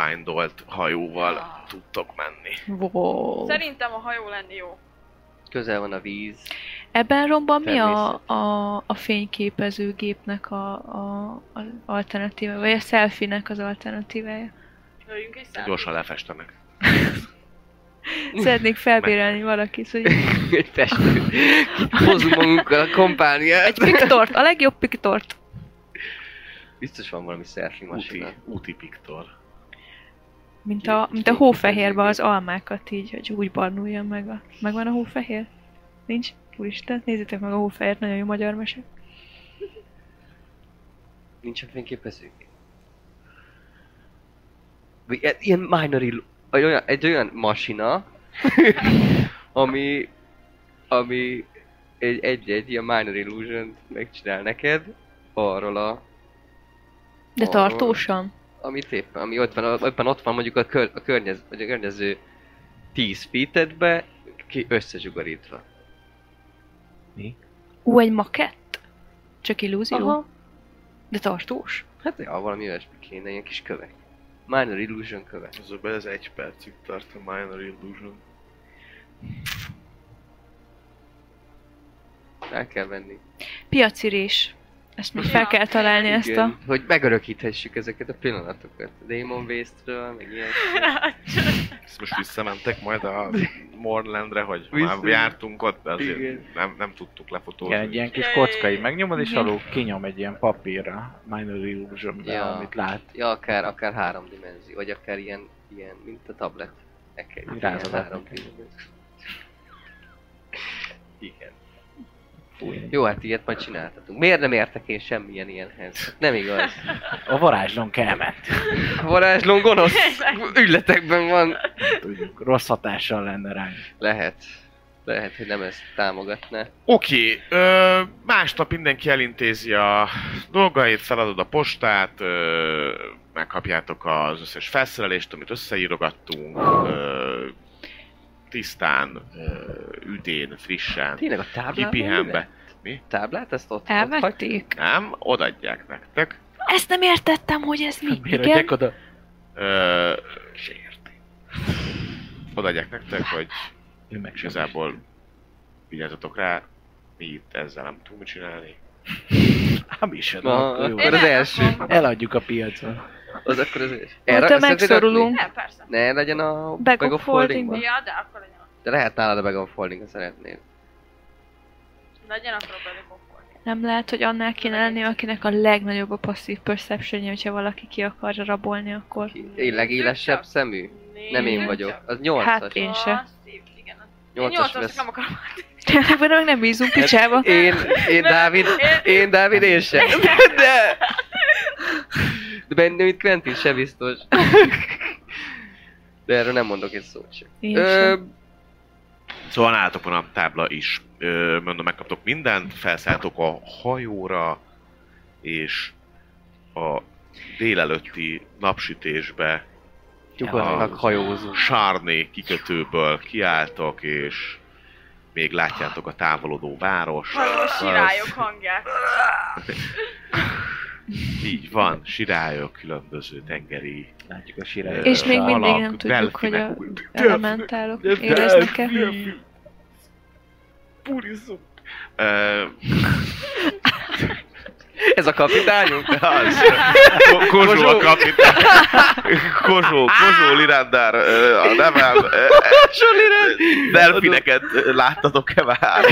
bindolt hajóval tudtok menni. Wow. Szerintem a hajó lenni jó. Közel van a víz. Ebben romban mi a, a, a fényképező gépnek a, a, a alternatíva, vagy a selfie-nek az alternatívája? Lőjünk egy szállat. Gyorsan lefestenek. Szeretnék felbérelni valakit, hogy egy festő. Hozunk magunkkal a kompániát. egy piktort, a legjobb piktort. Biztos van valami selfie masina. Úti, úti piktor. Mint a, mint a hófehérbe az almákat így, hogy úgy barnuljon meg. A, megvan a hófehér? Nincs? Úristen, nézzétek meg a hófehért, nagyon jó magyar mese. Nincs a fényképezőgép. Vagy e- ilyen minor egy olyan, egy olyan masina, ami, ami egy, egy-egy ilyen minor illusion megcsinál neked arról a De arról, tartósan. Amit éppen, ami ott van, éppen ott van mondjuk a, kör, a környez, vagy a környező 10 feetedbe, Ki összezsugarítva. Ú, egy makett? Csak illúzió? Aha. De tartós? Hát ja, valami olyasmi kéne, ilyen kis kövek. Minor Illusion köve. Ez, a- ez egy percig tart a Minor Illusion. El kell venni. Piacirés. Ezt még fel kell találni ezt a... Igen, Hogy megörökíthessük ezeket a pillanatokat. Demon Waste-ről, meg ilyen. Ezt most visszamentek majd a Morlandre, hogy Vissza. már jártunk ott, de azért Igen. nem, nem tudtuk lefotózni. Igen, egy ilyen kis kockai megnyomod, és Igen. alul kinyom egy ilyen papírra, Minor illusion Ja. amit lát. Ja, akár, akár három dimenzió, vagy akár ilyen, ilyen mint a tablet. Nekem ilyen három dimenzió. Igen. Jó, hát ilyet majd csináltatunk. Miért nem értek én semmilyen ilyenhez? Nem igaz. A varázslón kelment. A varázslón gonosz ügyletekben van. Tudjuk, rossz hatással lenne ránk. Lehet. Lehet, hogy nem ezt támogatná. Oké, ö, másnap mindenki elintézi a dolgait, feladod a postát, ö, megkapjátok az összes felszerelést, amit összeírogattunk, ö, tisztán, üdén, frissen, Tényleg a táblát? kipihenve. Mi? Táblát? Ezt ott, Elvették? Nem, odaadják nektek. Ezt nem értettem, hogy ez mi. Miért Igen? adják oda? Ö, se érti. Odaadják nektek, hogy Ő meg igazából vigyázzatok rá, mi itt ezzel nem tudunk csinálni. Hát mi sem, Na, akkor jó. az első. Eladjuk a piacon. Az akkor az. Majd Erre ha szerinted megszorulunk. Nem, persze. Ne legyen a Bag of holdingban. Ja, de akkor legyen. De lehet nálad a bag of holding, ha szeretnéd. Legyen akkor belekopolni. Nem lehet, hogy annál kéne lenni, akinek a legnagyobb a passzív perception hogyha valaki ki akarja rabolni, akkor... Ki- Én legélesebb szemű? Nem én vagyok. Az nyolcas. Hát én se. Igen, igen. Én Nyolcas nyolcas lesz. nem akarom. Tényleg, meg nem bízunk picsába. Én, én Dávid, én Dávid, én sem. De... De bennem itt Quentin se biztos. De erről nem mondok egy szót sem. Én Ö, sem. Szóval nálatok van a tábla is. Ö, mondom, megkaptok mindent, felszálltok a hajóra, és a délelőtti napsütésbe Nyugodtak a hajózunk. Sárné kikötőből kiálltok, és még látjátok a távolodó város. Hallom a sirályok hangját. Így van, sirályok, különböző tengeri Látjuk a sirályt. És még mindig nem tudjuk, hogy a elementálok éreznek-e. Purizzuk. Ö, Ez a kapitányunk? Az. Ko- Kozsó a kapitány. Kozsó, Kozsó Lirandár a nevem. Kozsó Delfineket láttatok-e már?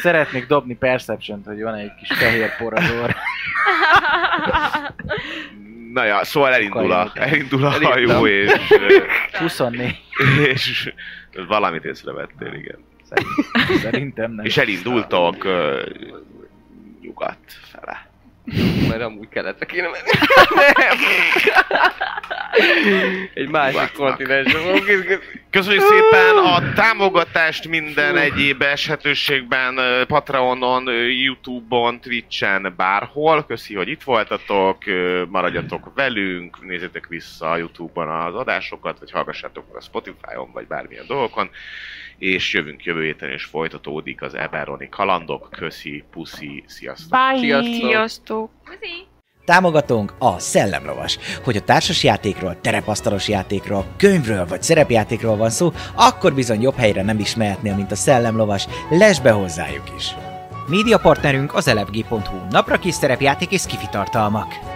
Szeretnék dobni perception hogy van egy kis fehér porazor. Na ja, szóval elindul a, elindul a hajó, és, ö, 24. és valamit észrevettél, igen. Szerintem- nem. És elindultok ö, nyugat fele. Mert amúgy keletre kéne menni. Nem. Egy másik Nyugatnak. kontinensre fogunk izgatni. Köszönjük szépen a támogatást minden egyéb esetőségben, ö, Patreonon, Youtube-on, Twitch-en, bárhol. Köszi, hogy itt voltatok, maradjatok velünk, nézzétek vissza a Youtube-on az adásokat, vagy hallgassátok meg a Spotify-on, vagy bármilyen dolgokon. És jövünk jövő héten, és folytatódik az Eberoni kalandok. Köszi, puszi, sziasztok! Sziasztok. Sziasztok! Köszi. Támogatónk a Szellemlovas. Hogy a társas játékról, terepasztalos játékról, könyvről vagy szerepjátékról van szó, akkor bizony jobb helyre nem is mehetnél, mint a Szellemlovas, lesz be hozzájuk is. Média partnerünk az elefg.hu, napra kis szerepjáték és skifi tartalmak.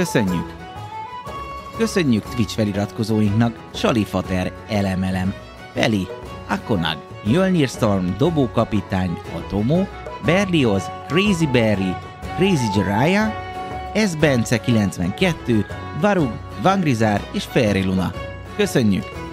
köszönjük! Köszönjük Twitch feliratkozóinknak Salifater, Elemelem, Feli, Akonag, Jölnir Storm, Dobókapitány, Atomo, Berlioz, Crazy Berry, Crazy Jiraiya, S. Bence 92, Varug, Vangrizár és Luna. Köszönjük!